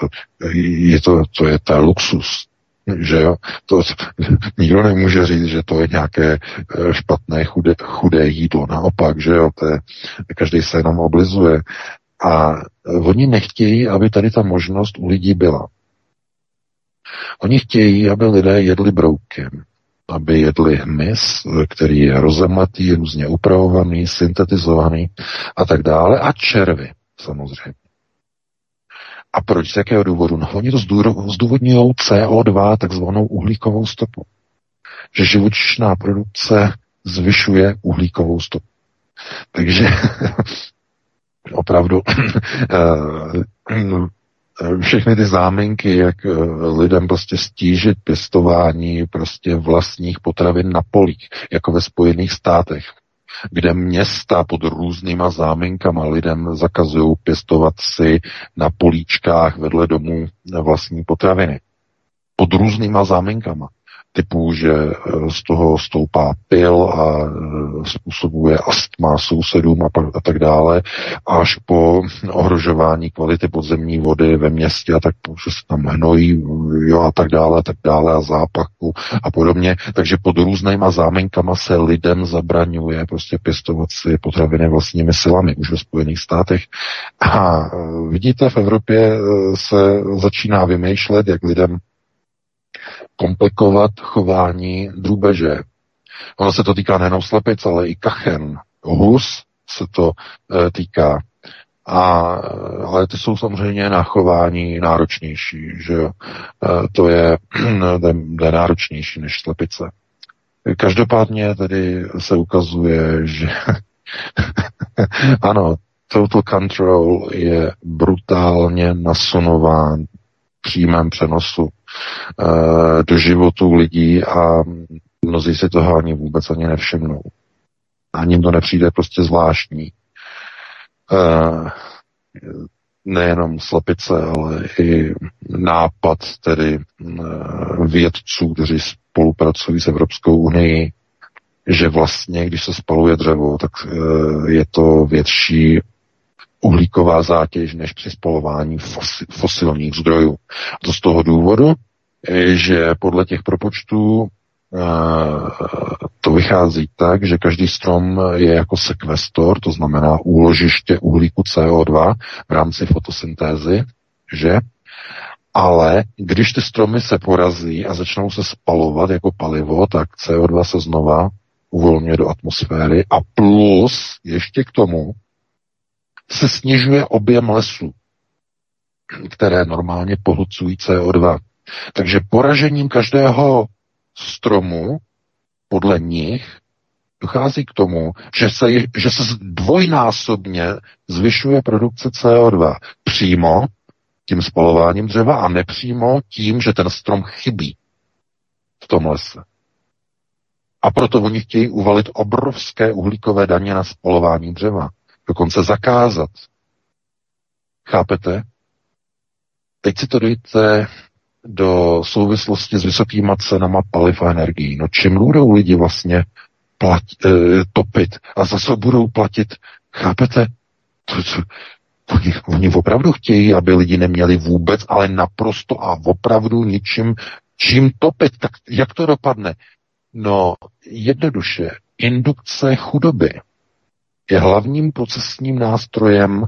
to, je to, to je ta luxus, že jo, to nikdo nemůže říct, že to je nějaké eh, špatné chudé, chudé jídlo, naopak, že jo, to je, každý se jenom oblizuje a oni nechtějí, aby tady ta možnost u lidí byla. Oni chtějí, aby lidé jedli broukem, aby jedli hmyz, který je rozemletý, různě upravovaný, syntetizovaný a tak dále, a červy, samozřejmě. A proč? Z jakého důvodu? No, oni to zdůvodňují CO2, takzvanou uhlíkovou stopu. Že živočišná produkce zvyšuje uhlíkovou stopu. Takže opravdu eh, všechny ty záminky, jak eh, lidem prostě stížit pěstování prostě vlastních potravin na polích, jako ve Spojených státech, kde města pod různýma záminkama lidem zakazují pěstovat si na políčkách vedle domů vlastní potraviny. Pod různýma záminkama typu, že eh, z toho stoupá pil a eh, způsobuje astma sousedům a, a tak dále, až po ohrožování kvality podzemní vody ve městě a tak, že se tam hnojí jo, a tak dále, a tak dále a zápachu a podobně. Takže pod různýma zámenkama se lidem zabraňuje prostě pěstovat si potraviny vlastními silami už ve Spojených státech. A eh, vidíte, v Evropě se začíná vymýšlet, jak lidem komplikovat chování drůbeže. Ono se to týká nejenom slepic, ale i kachen, hus se to e, týká. A, ale ty jsou samozřejmě na chování náročnější, že jo. E, to je, je náročnější než slepice. Každopádně tedy se ukazuje, že ano, total control je brutálně nasunován přímém přenosu do životu lidí a mnozí si toho ani vůbec ani nevšimnou. Ani to nepřijde prostě zvláštní. E, nejenom slepice, ale i nápad tedy vědců, kteří spolupracují s Evropskou unii, že vlastně, když se spaluje dřevo, tak je to větší uhlíková zátěž než při spalování fosilních zdrojů. A to z toho důvodu, že podle těch propočtů eh, to vychází tak, že každý strom je jako sekvestor, to znamená úložiště uhlíku CO2 v rámci fotosyntézy, že? Ale když ty stromy se porazí a začnou se spalovat jako palivo, tak CO2 se znova uvolňuje do atmosféry a plus ještě k tomu se snižuje objem lesů, které normálně pohlcují CO2. Takže poražením každého stromu podle nich dochází k tomu, že se, že se dvojnásobně zvyšuje produkce CO2 přímo tím spalováním dřeva a nepřímo tím, že ten strom chybí v tom lese. A proto oni chtějí uvalit obrovské uhlíkové daně na spalování dřeva dokonce zakázat. Chápete? Teď si to dojte do souvislosti s vysokýma cenama paliv a energií. No čím budou lidi vlastně platit, e, topit a zase budou platit, chápete? To, to, oni, oni opravdu chtějí, aby lidi neměli vůbec, ale naprosto a opravdu ničím, čím topit. Tak jak to dopadne? No, jednoduše, indukce chudoby je hlavním procesním nástrojem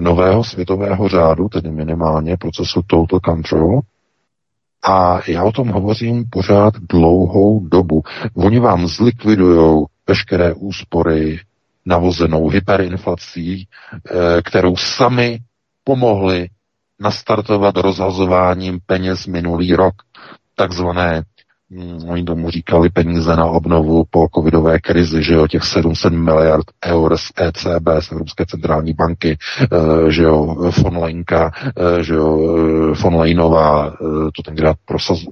nového světového řádu, tedy minimálně procesu Total Control. A já o tom hovořím pořád dlouhou dobu. Oni vám zlikvidují veškeré úspory navozenou hyperinflací, e, kterou sami pomohli nastartovat rozhazováním peněz minulý rok, takzvané oni tomu říkali peníze na obnovu po covidové krizi, že jo, těch 700 miliard eur z ECB, z Evropské centrální banky, eh, že jo, von Lenka, eh, že jo, eh, von Leinová to tenkrát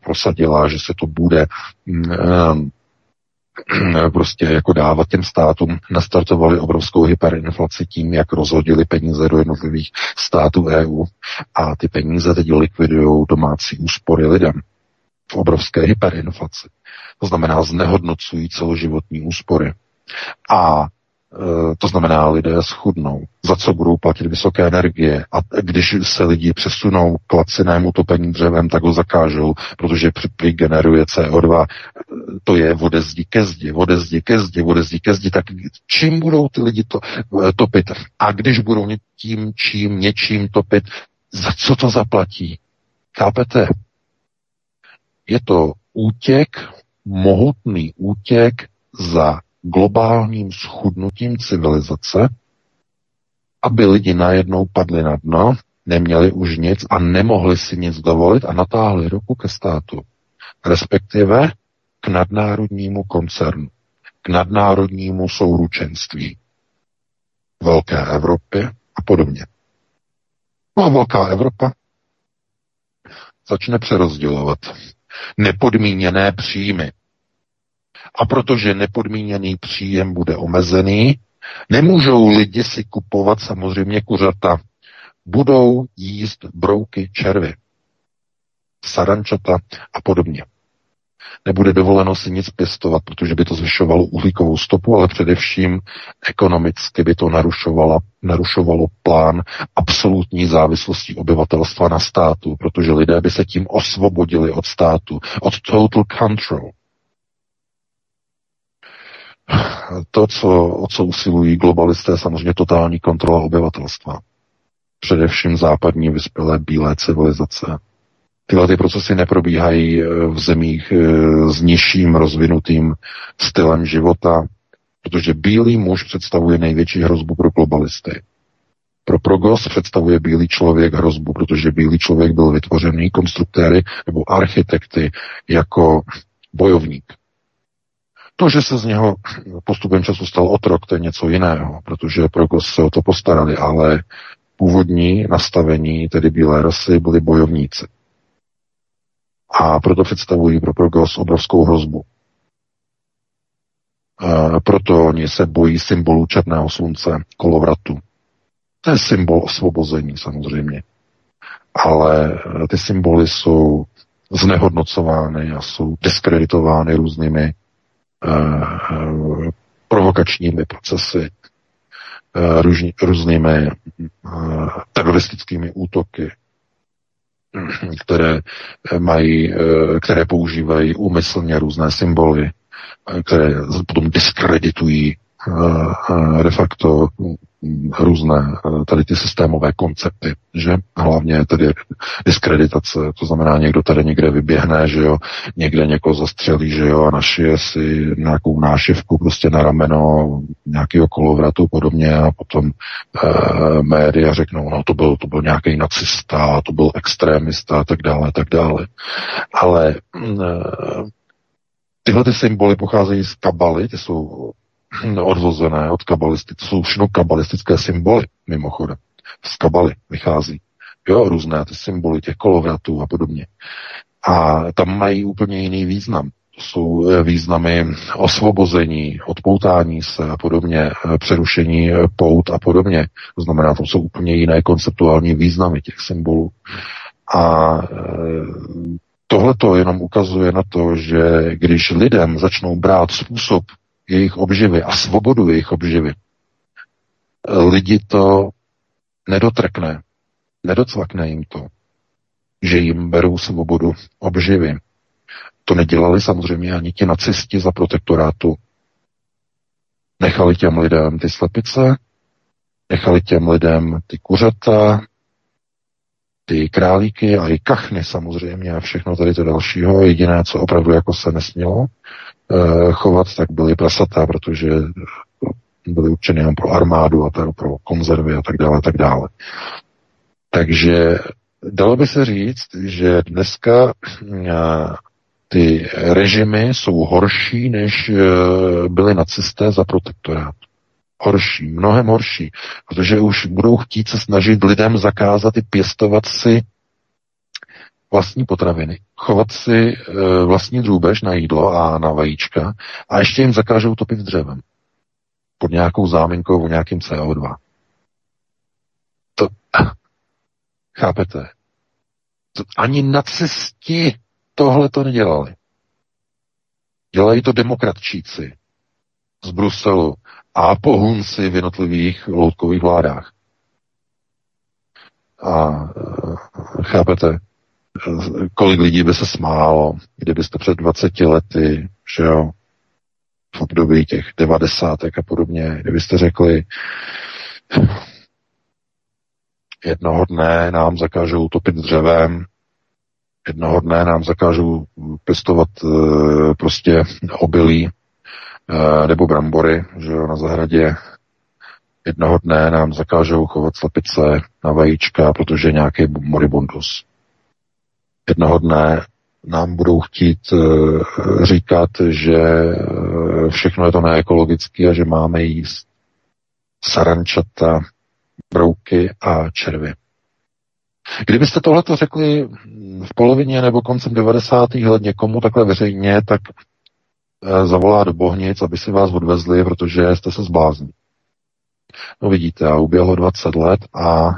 prosadila, že se to bude mm, prostě jako dávat těm státům, nastartovali obrovskou hyperinflaci tím, jak rozhodili peníze do jednotlivých států EU a ty peníze teď likvidují domácí úspory lidem v obrovské hyperinflaci. To znamená, znehodnocují celoživotní úspory. A Eh, to znamená, lidé schudnou, za co budou platit vysoké energie a když se lidi přesunou k lacinému topení dřevem, tak ho zakážou, protože prý generuje CO2. To je ode zdi ke zdi, ode zdi ke zdi, ode zdi ke zdi, tak čím budou ty lidi to, eh, topit? A když budou tím, čím, něčím topit, za co to zaplatí? Chápete? Je to útěk, mohutný útěk za globálním schudnutím civilizace, aby lidi najednou padli na dno, neměli už nic a nemohli si nic dovolit a natáhli ruku ke státu, respektive k nadnárodnímu koncernu, k nadnárodnímu souručenství Velké Evropy a podobně. No a Velká Evropa začne přerozdělovat nepodmíněné příjmy a protože nepodmíněný příjem bude omezený, nemůžou lidi si kupovat samozřejmě kuřata. Budou jíst brouky červy, sarančata a podobně. Nebude dovoleno si nic pěstovat, protože by to zvyšovalo uhlíkovou stopu, ale především ekonomicky by to narušovalo, narušovalo plán absolutní závislosti obyvatelstva na státu, protože lidé by se tím osvobodili od státu, od total control. To, co, o co usilují globalisté, je samozřejmě totální kontrola obyvatelstva. Především západní vyspělé bílé civilizace. Tyhle ty procesy neprobíhají eh, v zemích eh, s nižším rozvinutým stylem života, protože bílý muž představuje největší hrozbu pro globalisty. Pro progos představuje bílý člověk hrozbu, protože bílý člověk byl vytvořený konstruktéry nebo architekty jako bojovník. To, že se z něho postupem času stal otrok, to je něco jiného, protože Prokos se o to postarali, ale původní nastavení, tedy bílé rasy, byli bojovníci. A proto představují pro Progos obrovskou hrozbu. A proto oni se bojí symbolu černého slunce, kolovratu. To je symbol osvobození samozřejmě. Ale ty symboly jsou znehodnocovány a jsou diskreditovány různými Eh, provokačními procesy, eh, různý, různými eh, teroristickými útoky, které mají, které používají úmyslně různé symboly, které potom diskreditují de facto různé tady ty systémové koncepty, že hlavně tedy diskreditace, to znamená někdo tady někde vyběhne, že jo, někde někoho zastřelí, že jo, a našije si nějakou nášivku prostě na rameno nějakého kolovratu podobně a potom e, média řeknou, no to byl, to byl nějaký nacista, to byl extrémista a tak dále, tak dále. Ale e, tyhle ty symboly pocházejí z kabaly, ty jsou odvozené od kabalisty. To jsou všechno kabalistické symboly, mimochodem. Z kabaly vychází. Jo, různé ty symboly těch kolovratů a podobně. A tam mají úplně jiný význam. To jsou eh, významy osvobození, odpoutání se a podobně, eh, přerušení eh, pout a podobně. To znamená, to jsou úplně jiné konceptuální významy těch symbolů. A tohle to jenom ukazuje na to, že když lidem začnou brát způsob jejich obživy a svobodu jejich obživy. Lidi to nedotrkne, nedocvakne jim to, že jim berou svobodu obživy. To nedělali samozřejmě ani ti nacisti za protektorátu. Nechali těm lidem ty slepice, nechali těm lidem ty kuřata, ty králíky a i kachny samozřejmě a všechno tady to dalšího. Jediné, co opravdu jako se nesmělo, chovat, tak byly prasata, protože byly určeny jenom pro armádu a pro konzervy a tak dále, tak dále. Takže dalo by se říct, že dneska eh, ty režimy jsou horší, než eh, byly nacisté za protektorát. Horší, mnohem horší, protože už budou chtít se snažit lidem zakázat i pěstovat si vlastní potraviny, chovat si e, vlastní drůbež na jídlo a na vajíčka a ještě jim zakážou topit dřevem. Pod nějakou záminkou o nějakým CO2. To, chápete? To, ani nacisti tohle to nedělali. Dělají to demokratčíci z Bruselu a pohunci v jednotlivých loutkových vládách. A e, chápete, kolik lidí by se smálo, kdybyste před 20 lety, že jo, v období těch devadesátek a podobně, kdybyste řekli, jednoho dne nám zakážou topit dřevem, jednoho dne nám zakážou pěstovat e, prostě obilí e, nebo brambory, že jo, na zahradě. Jednoho dne nám zakážou chovat slepice na vajíčka, protože nějaký moribundus. Jednoho dne nám budou chtít e, říkat, že všechno je to neekologické a že máme jíst sarančata, brouky a červy. Kdybyste tohleto řekli v polovině nebo koncem 90. let někomu takhle veřejně, tak eh, zavolá do Bohnic, aby si vás odvezli, protože jste se zblázni. No vidíte, a uběhlo 20 let a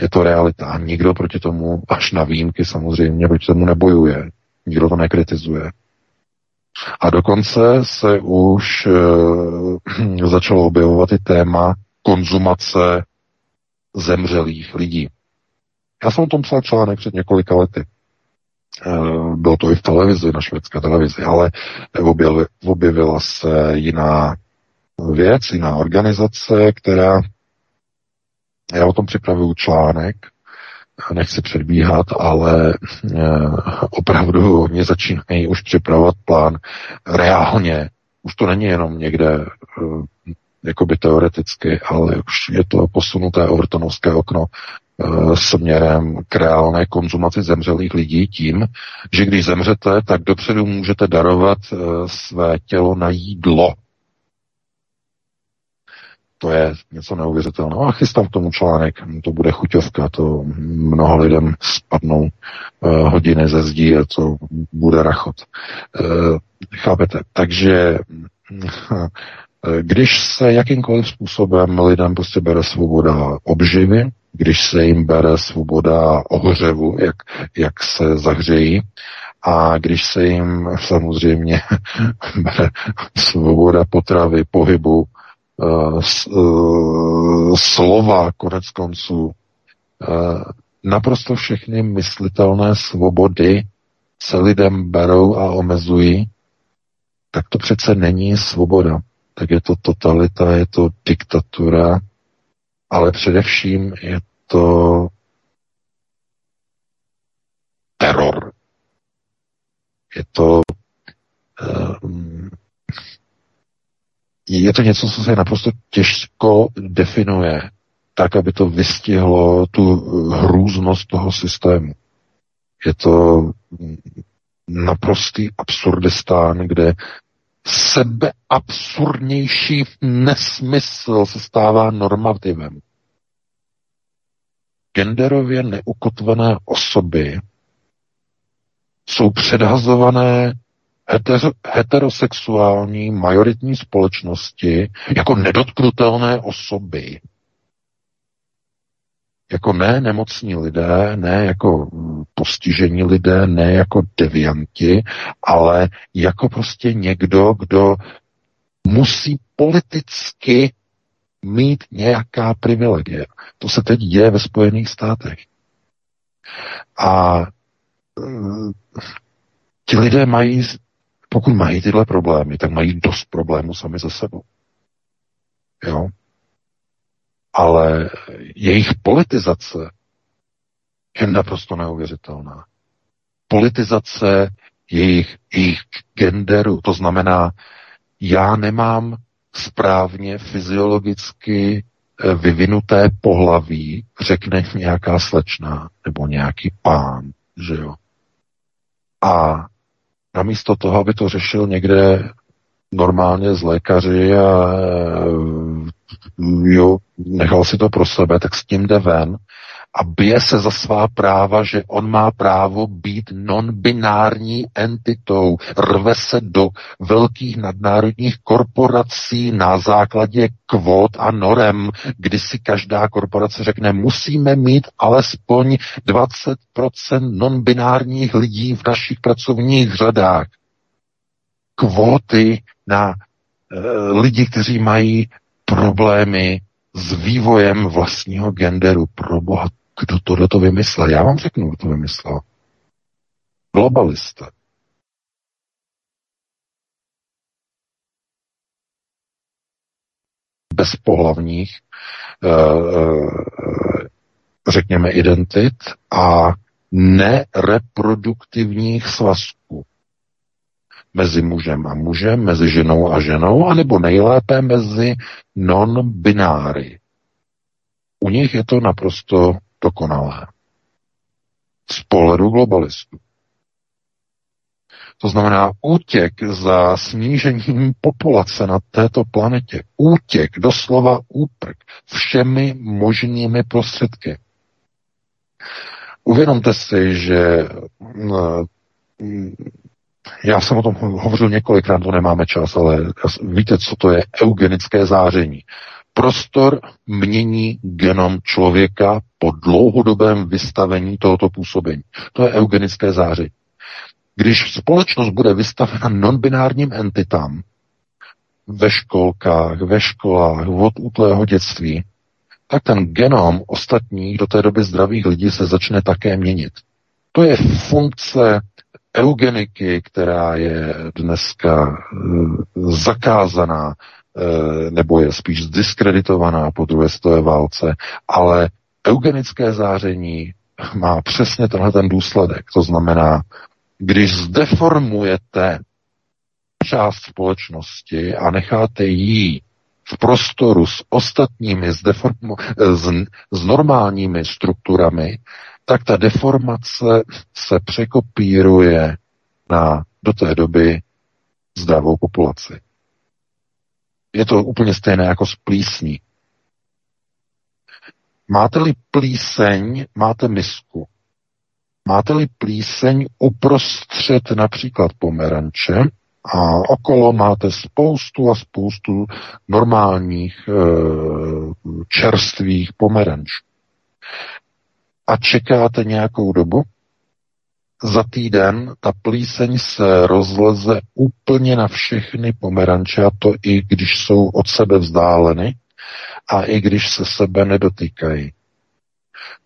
je to realita. Nikdo proti tomu, až na výjimky samozřejmě, proti tomu nebojuje. Nikdo to nekritizuje. A dokonce se už e, začalo objevovat i téma konzumace zemřelých lidí. Já jsem o tom psal článek před několika lety. Eh, bylo to i v televizi, na švédské televizi, ale objevila se jiná věc, jiná organizace, která, já o tom připravuju článek, nechci předbíhat, ale eh, opravdu oni začínají už připravovat plán reálně. Už to není jenom někde eh, jakoby teoreticky, ale už je to posunuté overtonovské okno e, směrem k reálné konzumaci zemřelých lidí tím, že když zemřete, tak dopředu můžete darovat své tělo na jídlo. To je něco neuvěřitelného. A chystám k tomu článek, to bude chuťovka, to mnoho lidem spadnou uh, hodiny ze zdí a to bude rachot. Uh, chápete? Takže když se jakýmkoliv způsobem lidem prostě bere svoboda obživy, když se jim bere svoboda ohřevu, jak, jak se zahřejí, a když se jim samozřejmě bere svoboda potravy, pohybu, uh, uh, slova, konec konců, uh, naprosto všechny myslitelné svobody se lidem berou a omezují, tak to přece není svoboda. Tak je to totalita, je to diktatura, ale především je to teror. Je to je to něco, co se naprosto těžko definuje, tak, aby to vystihlo tu hrůznost toho systému. Je to naprostý absurdistán, kde sebeabsurdnější nesmysl se stává normativem. Genderově neukotvené osoby jsou předhazované heter- heterosexuální majoritní společnosti jako nedotknutelné osoby jako ne nemocní lidé, ne jako postižení lidé, ne jako devianti, ale jako prostě někdo, kdo musí politicky mít nějaká privilegie. To se teď děje ve Spojených státech. A mm, ti lidé mají, pokud mají tyhle problémy, tak mají dost problémů sami ze sebou. Jo? ale jejich politizace je naprosto neuvěřitelná. Politizace jejich, jejich genderu, to znamená, já nemám správně fyziologicky eh, vyvinuté pohlaví, řekne nějaká slečna nebo nějaký pán, že jo. A namísto toho, aby to řešil někde normálně z lékaři a jo, nechal si to pro sebe, tak s tím jde ven a bije se za svá práva, že on má právo být non-binární entitou. Rve se do velkých nadnárodních korporací na základě kvót a norem, kdy si každá korporace řekne, musíme mít alespoň 20% non-binárních lidí v našich pracovních řadách. Kvóty na lidi, kteří mají problémy s vývojem vlastního genderu. Pro boha, kdo to, kdo to vymyslel? Já vám řeknu, kdo to vymyslel. Globalista. bezpohlavních, eh, eh, řekněme, identit a nereproduktivních svazků mezi mužem a mužem, mezi ženou a ženou, anebo nejlépe mezi non-bináry. U nich je to naprosto dokonalé. Z pohledu globalistů. To znamená útěk za snížením populace na této planetě. Útěk, doslova úprk, všemi možnými prostředky. Uvědomte si, že mm, já jsem o tom hovořil několikrát, to nemáme čas, ale víte, co to je eugenické záření. Prostor mění genom člověka po dlouhodobém vystavení tohoto působení. To je eugenické záření. Když společnost bude vystavena nonbinárním entitám ve školkách, ve školách, od útlého dětství, tak ten genom ostatních do té doby zdravých lidí se začne také měnit. To je funkce eugeniky, která je dneska e, zakázaná, nebo je spíš zdiskreditovaná po druhé světové válce, ale eugenické záření má přesně tenhle ten důsledek. To znamená, když zdeformujete část společnosti a necháte jí v prostoru s ostatními, s, deformu, s, s normálními strukturami, tak ta deformace se překopíruje na do té doby zdravou populaci. Je to úplně stejné jako s plísní. Máte-li plíseň, máte misku. Máte-li plíseň uprostřed například pomeranče a okolo máte spoustu a spoustu normálních e, čerstvých pomerančů a čekáte nějakou dobu, za týden ta plíseň se rozleze úplně na všechny pomeranče, a to i když jsou od sebe vzdáleny a i když se sebe nedotýkají.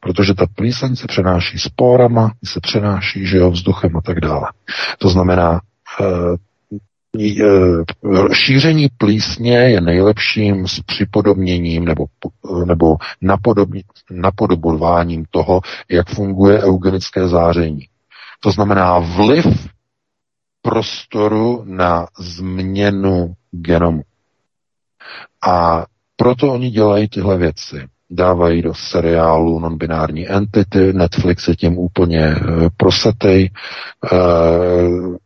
Protože ta plíseň se přenáší spórama, se přenáší že jo, vzduchem a tak dále. To znamená, eh, šíření plísně je nejlepším s připodobněním nebo, nebo napodobováním toho, jak funguje eugenické záření. To znamená vliv prostoru na změnu genomu. A proto oni dělají tyhle věci dávají do seriálu non-binární entity, Netflix je tím úplně e, prosetej, e,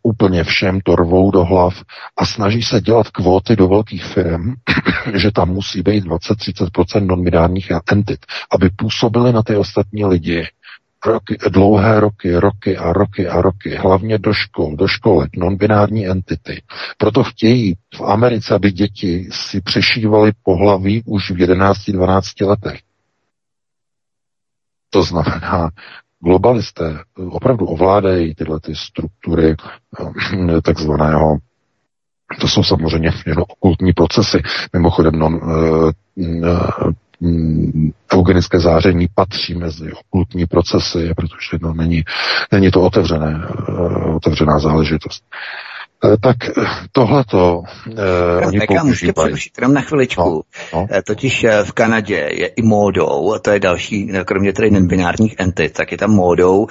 úplně všem to rvou do hlav a snaží se dělat kvóty do velkých firm, že tam musí být 20-30% non-binárních entit, aby působily na ty ostatní lidi roky, dlouhé roky, roky a roky a roky, hlavně do škol, do školek, non-binární entity. Proto chtějí v Americe, aby děti si přešívaly pohlaví už v 11-12 letech. To znamená, globalisté opravdu ovládají tyhle ty struktury eh, takzvaného to jsou samozřejmě jenom okultní procesy. Mimochodem, non, Mm, eugenické záření patří mezi okultní procesy, protože no, není, není to otevřené, eh, otevřená záležitost. Eh, tak tohleto eh, oni používají. Můžete přerušit jenom na chviličku. No, no. Eh, totiž v Kanadě je i módou, a to je další, kromě tedy nebinárních entit, tak je tam módou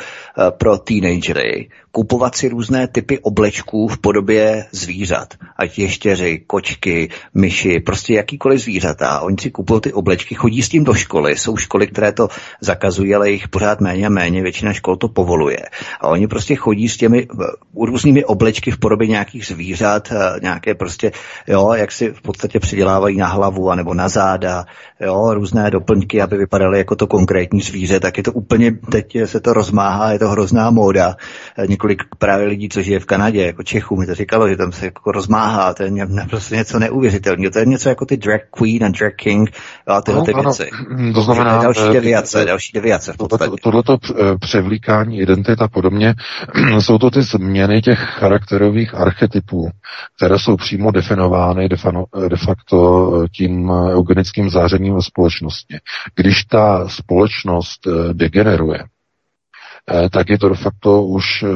pro teenagery kupovat si různé typy oblečků v podobě zvířat. Ať ještěři, kočky, myši, prostě jakýkoliv zvířata. Oni si kupují ty oblečky, chodí s tím do školy. Jsou školy, které to zakazují, ale jich pořád méně a méně. Většina škol to povoluje. A oni prostě chodí s těmi různými oblečky v podobě nějakých zvířat, nějaké prostě, jo, jak si v podstatě přidělávají na hlavu anebo na záda, jo, různé doplňky, aby vypadaly jako to konkrétní zvíře, tak je to úplně, teď se to rozmáhá, je to hrozná móda. Několik několik právě lidí, co žije v Kanadě, jako Čechů, mi to říkalo, že tam se jako rozmáhá, to je prostě něco neuvěřitelného. To je něco jako ty drag queen a drag king a tyhle no, ty věci. To znamená... Další eh, deviace, další deviace v podstatě. Tohleto eh, převlíkání identit a podobně, jsou to ty změny těch charakterových archetypů, které jsou přímo definovány de facto tím eugenickým zářením ve společnosti. Když ta společnost degeneruje, Eh, tak je to de facto už eh,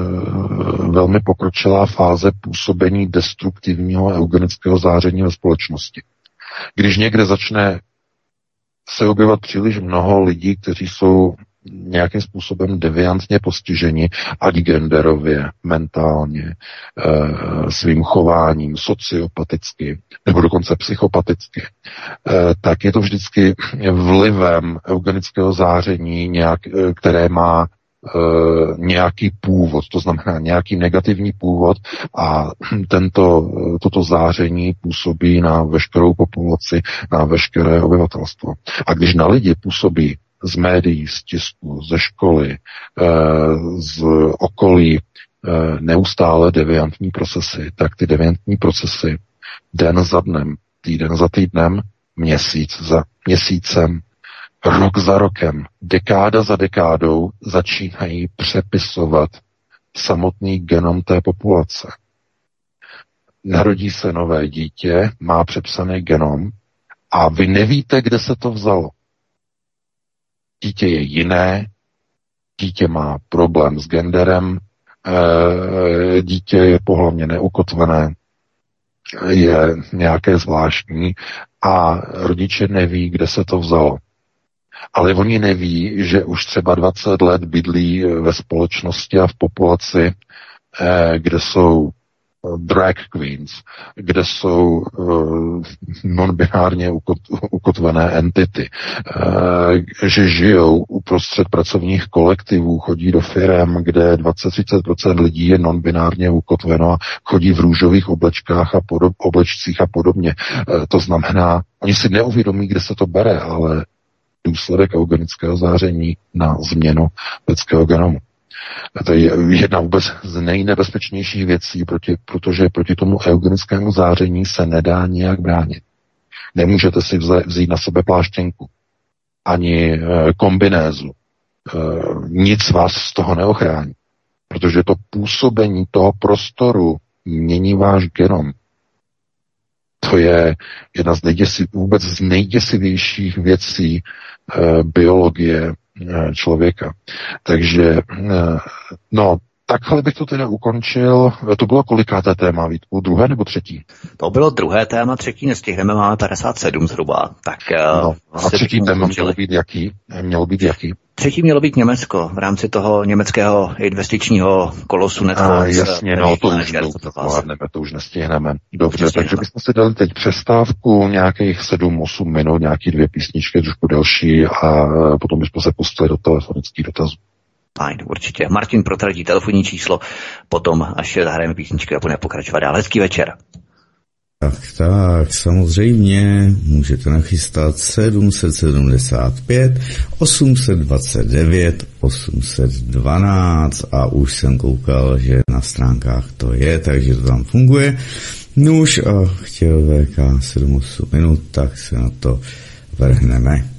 velmi pokročilá fáze působení destruktivního eugenického záření ve společnosti. Když někde začne se objevovat příliš mnoho lidí, kteří jsou nějakým způsobem deviantně postiženi, ať genderově, mentálně, e, svým chováním, sociopaticky, nebo dokonce psychopaticky, e, tak je to vždycky vlivem eugenického záření, nějak, které má Eh, nějaký původ, to znamená nějaký negativní původ a tento, toto záření působí na veškerou populaci, na veškeré obyvatelstvo. A když na lidi působí z médií, z tisku, ze školy, eh, z okolí eh, neustále deviantní procesy, tak ty deviantní procesy den za dnem, týden za týdnem, měsíc za měsícem, rok za rokem, dekáda za dekádou začínají přepisovat samotný genom té populace. Narodí se nové dítě, má přepsaný genom a vy nevíte, kde se to vzalo. Dítě je jiné, dítě má problém s genderem, eh, dítě je pohlavně neukotvené, je nějaké zvláštní a rodiče neví, kde se to vzalo. Ale oni neví, že už třeba 20 let bydlí ve společnosti a v populaci, eh, kde jsou drag queens, kde jsou uh, non-binárně ukotvené entity, uh, že žijou uprostřed pracovních kolektivů, chodí do firm, kde 20-30% lidí je non-binárně ukotveno a chodí v růžových oblečkách a podob, oblečcích a podobně. To znamená, oni si neuvědomí, kde se to bere, ale důsledek eugenického záření na změnu lidského genomu. To je jedna vůbec z nejnebezpečnějších věcí, proti, protože proti tomu eugenickému záření se nedá nijak bránit. Nemůžete si vzít na sebe pláštěnku, ani e, kombinézu. E, nic vás z toho neochrání, protože to působení toho prostoru mění váš genom. To je jedna z nejděsiv, vůbec z nejděsivějších věcí e, biologie člověka. Takže, e, no, takhle bych to teda ukončil. To bylo kolikáté téma, Vítku? Druhé nebo třetí? To bylo druhé téma, třetí nestihneme, máme 57 zhruba. Tak, no, a třetí téma mělo být jaký? Mělo být jaký? Třetí mělo být Německo v rámci toho německého investičního kolosu Netflix. A jasně, no to už zvládneme, to už nestihneme. Dobře, takže bychom si dali teď přestávku nějakých 7-8 minut, nějaký dvě písničky, trošku delší a potom bychom se pustili do telefonických dotazů. Fajn, určitě. Martin protradí telefonní číslo, potom až zahrajeme písničky a budeme pokračovat dál. Hezký večer. Tak, tak, samozřejmě můžete nachystat 775, 829, 812 a už jsem koukal, že na stránkách to je, takže to tam funguje. Nuž a chtěl VK 7-8 minut, tak se na to vrhneme.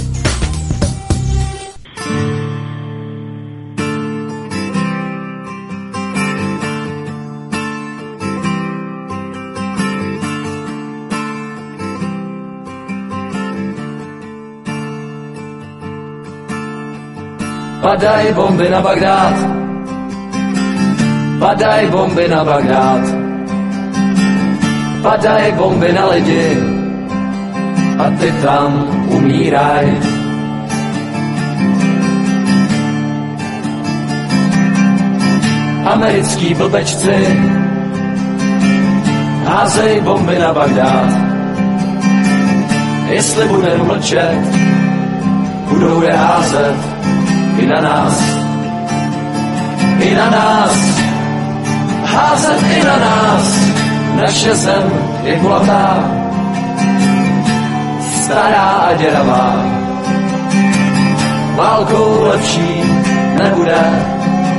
Padaj bomby na Bagdád. Padaj bomby na Bagdád. Padaj bomby na lidi. A ty tam umíraj. Americký blbečci házej bomby na Bagdád. Jestli budeme mlčet, budou je házet i na nás. I na nás, házet i na nás, naše zem je kulatá, stará a děravá. Válkou lepší nebude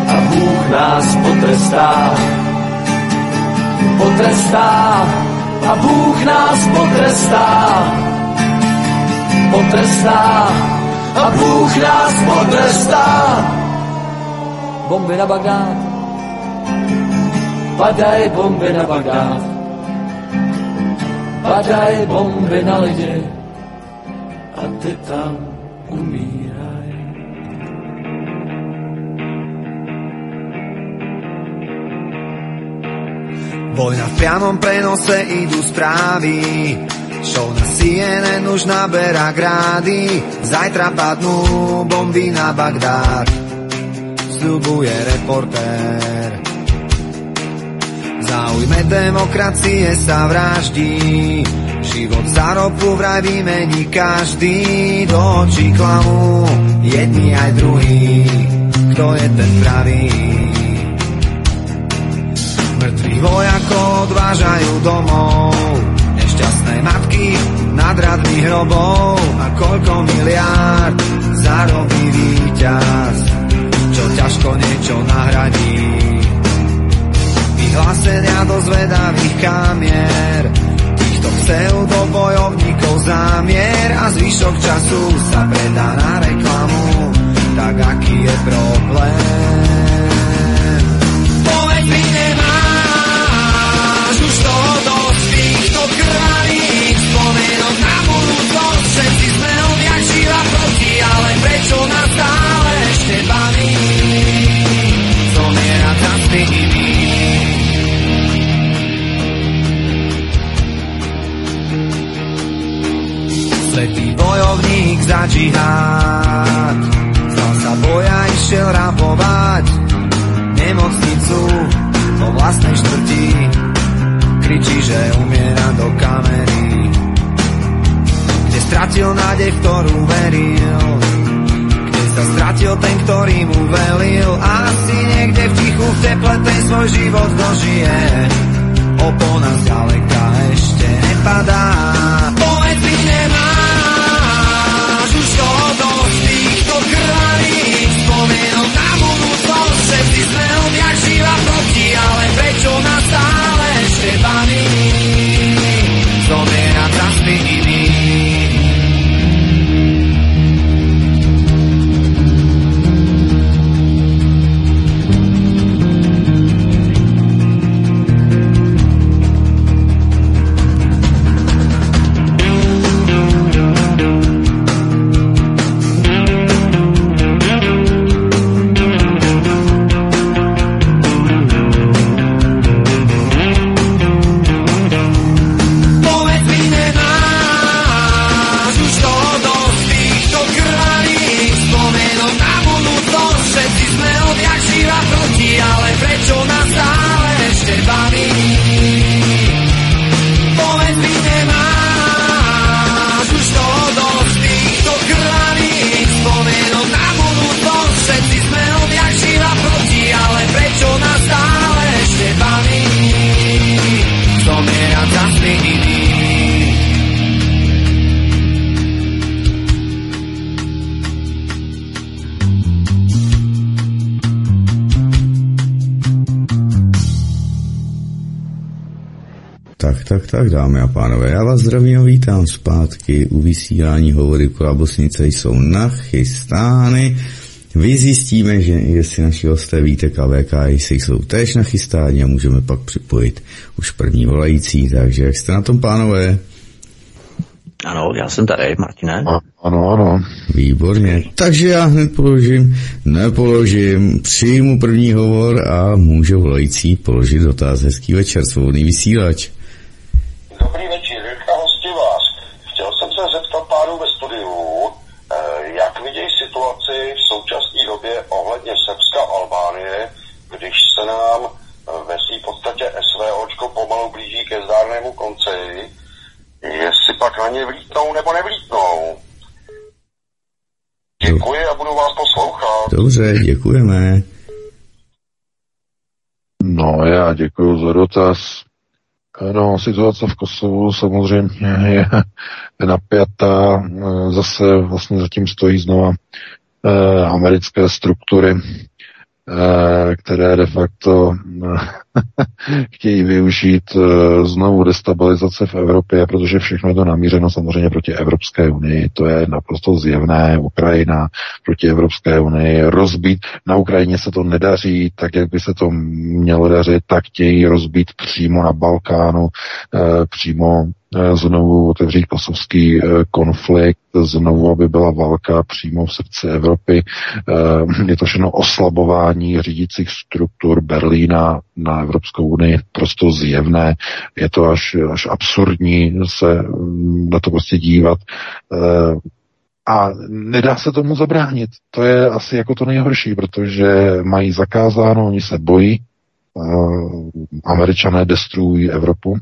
a Bůh nás potrestá. Potrestá a Bůh nás potrestá. Potrestá a Bůh nás potrestá. Bomby na Bagdád, padaj bomby na Bagdád, padaj bomby na lidi a ty tam umíraj. Vojna v priamom prenose idú správy, show na CNN už naberá grády, zajtra padnú bomby na Bagdád, sľubuje reportér. V záujme demokracie sa vraždí, život za ropu vraj vymení každý, do očí klamú jedni aj druhý, kto je ten pravý. Mŕtvi vojakov odvážajú domov, nešťastné matky nad radmi hrobov a koľko miliárd zarobí víťaz, čo ťažko niečo nahradí. Vyhlásenia do zvedavých kamier, týchto pseudobojovníkov zámier a zvyšok času sa predá na reklamu, tak aký je problém? Prečo nás stále ešte baví? Zomierať za tými. Svetý bojovník za džihad Stal sa boja, išiel rabovať Nemocnicu po vlastnej štvrti Kričí, že umiera do kamery Kde stratil nádej, v ktorú veril stratil ten, ktorý mu velil. Asi niekde v tichu, v teple ten svoj život dožije. Opona zďaleka ešte nepadá. Povedz mi, nemáš už toho dosť týchto krvaných spomienok na budúcnosť Všetci sme dámy a pánové, já vás zdravím a vítám zpátky u vysílání hovory Kolabosnice jsou nachystány. Vy zjistíme, že jestli naši hosté víte KVK, jestli jsou též nachystáni a můžeme pak připojit už první volající, takže jak jste na tom, pánové? Ano, já jsem tady, Martine. A, ano, ano. Výborně. Takže já hned položím, nepoložím, přijmu první hovor a může volající položit dotaz. Hezký večer, svobodný vysílač. Dobrý večer, Jirka Hostivás. Chtěl jsem se zeptat pánů ve studiu, eh, jak vidějí situaci v současné době ohledně Srbska a Albánie, když se nám ve své podstatě SVOčko pomalu blíží ke zdárnému konci, jestli pak na ně vlítnou nebo nevlítnou. Děkuji a budu vás poslouchat. Dobře, děkujeme. No, já děkuji za dotaz. No, situace v Kosovu samozřejmě je napjatá. Zase vlastně zatím stojí znova eh, americké struktury, které de facto eh, chtějí využít eh, znovu destabilizace v Evropě, protože všechno je to namířeno samozřejmě proti Evropské unii. To je naprosto zjevné. Ukrajina proti Evropské unii rozbít. Na Ukrajině se to nedaří tak, jak by se to mělo dařit, tak chtějí rozbít přímo na Balkánu, přímo Eh, znovu otevřít kosovský eh, konflikt, znovu, aby byla válka přímo v srdci Evropy. Eh, je to všechno oslabování řídících struktur Berlína na Evropskou unii, prosto zjevné. Je to až, až absurdní se mm, na to prostě dívat. A nedá se tomu zabránit. To je asi jako to nejhorší, protože mají zakázáno, oni se bojí, američané destruují Evropu,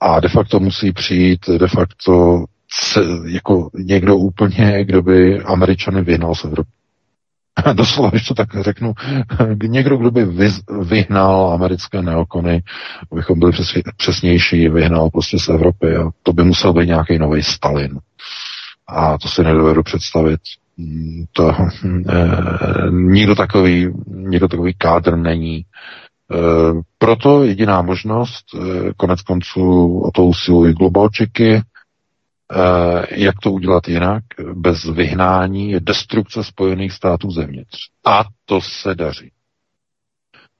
a de facto musí přijít de facto jako někdo úplně, kdo by Američany vyhnal z Evropy. Doslova, když to tak řeknu, někdo, kdo by vyhnal americké neokony, abychom byli přesnější, vyhnal prostě z Evropy a to by musel být nějaký nový Stalin. A to si nedovedu představit. To, eh, nikdo takový, nikdo takový kádr není. Eh, proto jediná možnost, eh, konec konců o to usilují globalčiky, eh, jak to udělat jinak, bez vyhnání, je destrukce Spojených států zevnitř. A to se daří.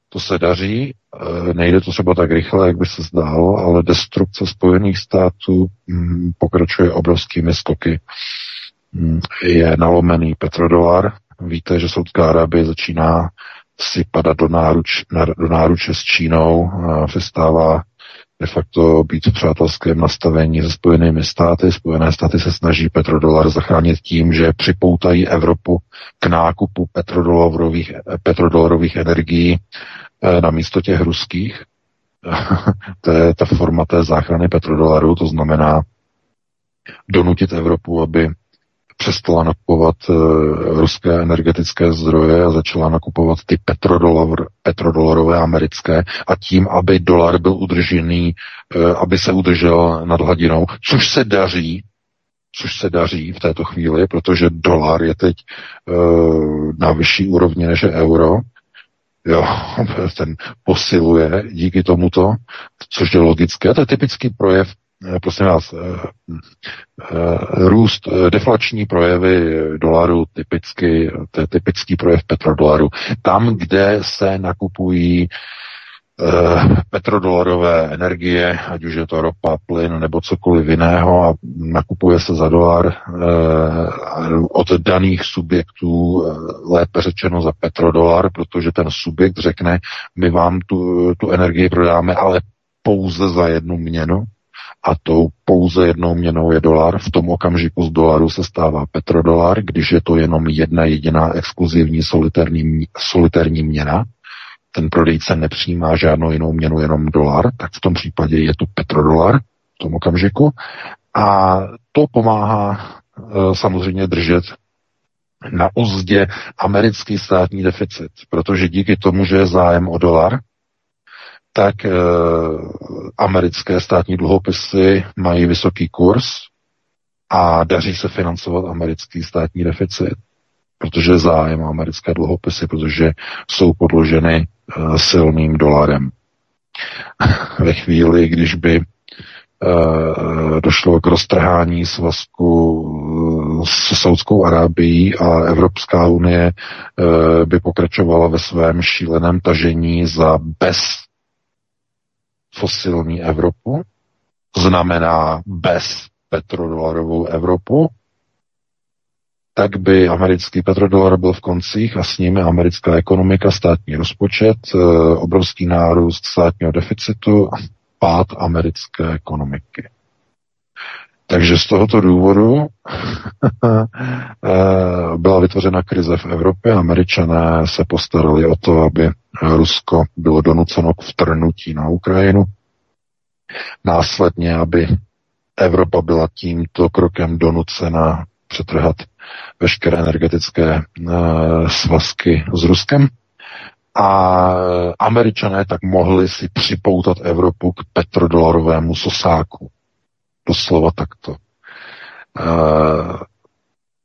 To se daří, nejde to třeba tak rychle, jak by se zdálo, ale destrukce Spojených států hm, pokračuje obrovskými skoky. Hm, je nalomený petrodolar. Víte, že Saudská Arábie začíná si padat do, náruč, do náruče s Čínou, a přestává de facto být v přátelském nastavení se Spojenými státy. Spojené státy se snaží petrodolar zachránit tím, že připoutají Evropu k nákupu petrodolarových, petrodolarových energií eh, na místo těch ruských. to je ta forma té záchrany petrodolaru, to znamená donutit Evropu, aby přestala nakupovat uh, ruské energetické zdroje a začala nakupovat ty petrodolar, petrodolarové americké a tím, aby dolar byl udržený, uh, aby se udržel nad hladinou, což se daří, což se daří v této chvíli, protože dolar je teď uh, na vyšší úrovni než euro, jo, ten posiluje díky tomuto, což je logické. To je typický projev Eh, prosím vás, eh, eh, růst, deflační projevy dolaru, typicky, to je typický projev petrodolaru. Tam, kde se nakupují petrodolarové energie, ať už je to ropa, plyn nebo cokoliv jiného a nakupuje se za dolar od daných subjektů, lépe řečeno za petrodolar, protože ten subjekt řekne, my vám tu, tu energii prodáme, ale pouze za jednu měnu, a tou pouze jednou měnou je dolar. V tom okamžiku z dolaru se stává petrodolar, když je to jenom jedna jediná exkluzivní solitérní, solitérní měna, ten prodejce nepřijímá žádnou jinou měnu, jenom dolar, tak v tom případě je to petrodolar v tom okamžiku. A to pomáhá e, samozřejmě držet na uzdě americký státní deficit, protože díky tomu, že je zájem o dolar, tak e, americké státní dluhopisy mají vysoký kurz a daří se financovat americký státní deficit, protože zájem americké dluhopisy, protože jsou podloženy e, silným dolarem. Ve chvíli, když by e, došlo k roztrhání svazku s Saudskou Arábií a Evropská unie by pokračovala ve svém šíleném tažení za bez fosilní Evropu, znamená bez petrodolarovou Evropu, tak by americký petrodolar byl v koncích a s ním americká ekonomika, státní rozpočet, eh, obrovský nárůst státního deficitu a pád americké ekonomiky. Takže z tohoto důvodu eh, byla vytvořena krize v Evropě. Američané se postarali o to, aby Rusko bylo donuceno k vtrnutí na Ukrajinu. Následně, aby Evropa byla tímto krokem donucena přetrhat veškeré energetické svazky s Ruskem a američané tak mohli si připoutat Evropu k petrodolarovému sosáku. Doslova takto.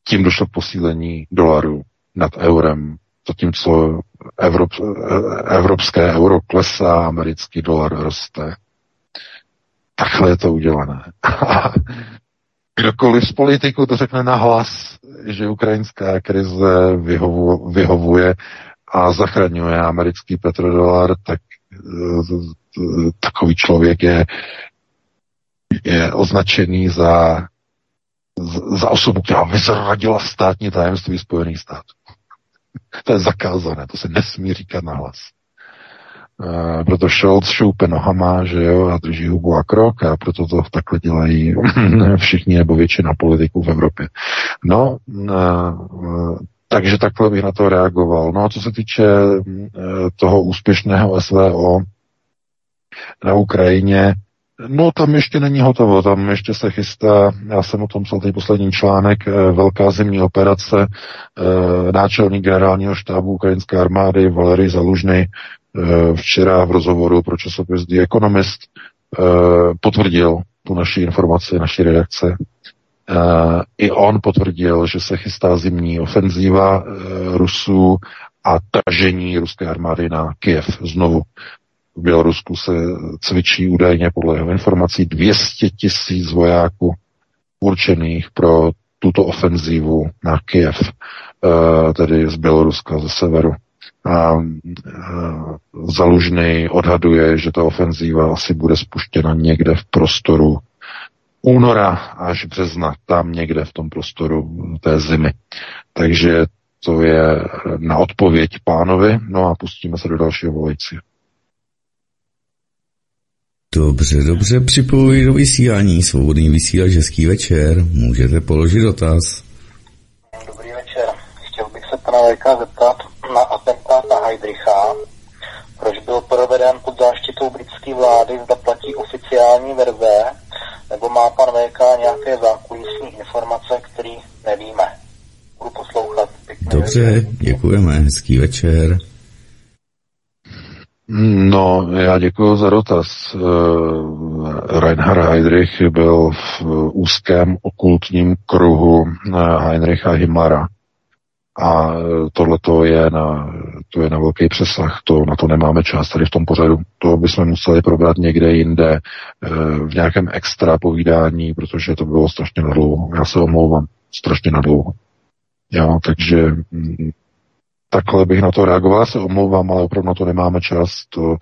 Tím došlo k posílení dolaru nad eurem, zatímco Evrop, evropské euro klesá, americký dolar roste. Takhle je to udělané. Kdokoliv z politiků to řekne nahlas, že ukrajinská krize vyhovu, vyhovuje a zachraňuje americký petrodolar, tak eh, takový člověk je, je označený za, za osobu, která vyzradila státní tajemství Spojených států. to je zakázané, to se nesmí říkat nahlas. Uh, proto Scholz šoupe nohama, že jo, a drží hubu a krok a proto to takhle dělají všichni nebo většina politiků v Evropě. No, uh, takže takhle bych na to reagoval. No a co se týče uh, toho úspěšného SVO na Ukrajině, No, tam ještě není hotovo, tam ještě se chystá, já jsem o tom psal teď poslední článek, eh, velká zimní operace, eh, náčelník generálního štábu ukrajinské armády Valery Zalužny eh, včera v rozhovoru pro časopis The Economist potvrdil tu naši informaci, naší redakce. I on potvrdil, že se chystá zimní ofenzíva Rusů a tažení ruské armády na Kiev znovu. V Bělorusku se cvičí údajně podle jeho informací 200 tisíc vojáků určených pro tuto ofenzívu na Kiev, eh, tedy z Běloruska, ze severu. A eh, Zalužný odhaduje, že ta ofenzíva asi bude spuštěna někde v prostoru února až března, tam někde v tom prostoru té zimy. Takže to je na odpověď pánovi, no a pustíme se do dalšího volajícího. Dobře, dobře, připojuji do vysílání. Svobodný vysílač, hezký večer. Můžete položit dotaz. Dobrý večer. Chtěl bych se pana Vejka zeptat na atentát na Heidricha. Proč byl proveden pod záštitou britské vlády, zda platí oficiální verze, nebo má pan VK nějaké zákulisní informace, které nevíme. Budu poslouchat. Pěkný Dobře, večer. děkujeme, hezký večer. No, já děkuji za dotaz. Uh, Reinhard Heydrich byl v úzkém okultním kruhu uh, Heinricha Himmlera. A tohle je na, to je na velký přesah, to, na to nemáme čas tady v tom pořadu. To bychom museli probrat někde jinde, v nějakém extra povídání, protože to bylo strašně nadlouho. Já se omlouvám, strašně nadlouho. Jo, takže mm, takhle bych na to reagoval. Já se omlouvám, ale opravdu na to nemáme čas. To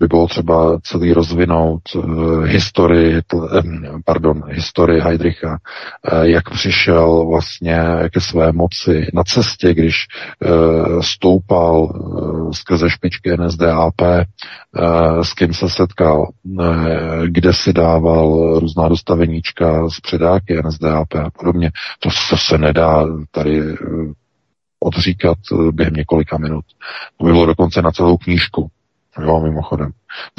by bylo třeba celý rozvinout uh, historii, um, pardon, historii Heidricha, uh, jak přišel vlastně ke své moci na cestě, když stoupal skrze špičky NSDAP, s kým se setkal, kde si dával různá dostaveníčka z předáky NSDAP a podobně. To se nedá tady odříkat eh, během několika minut. To by bylo dokonce na celou knížku. Jo, mimochodem.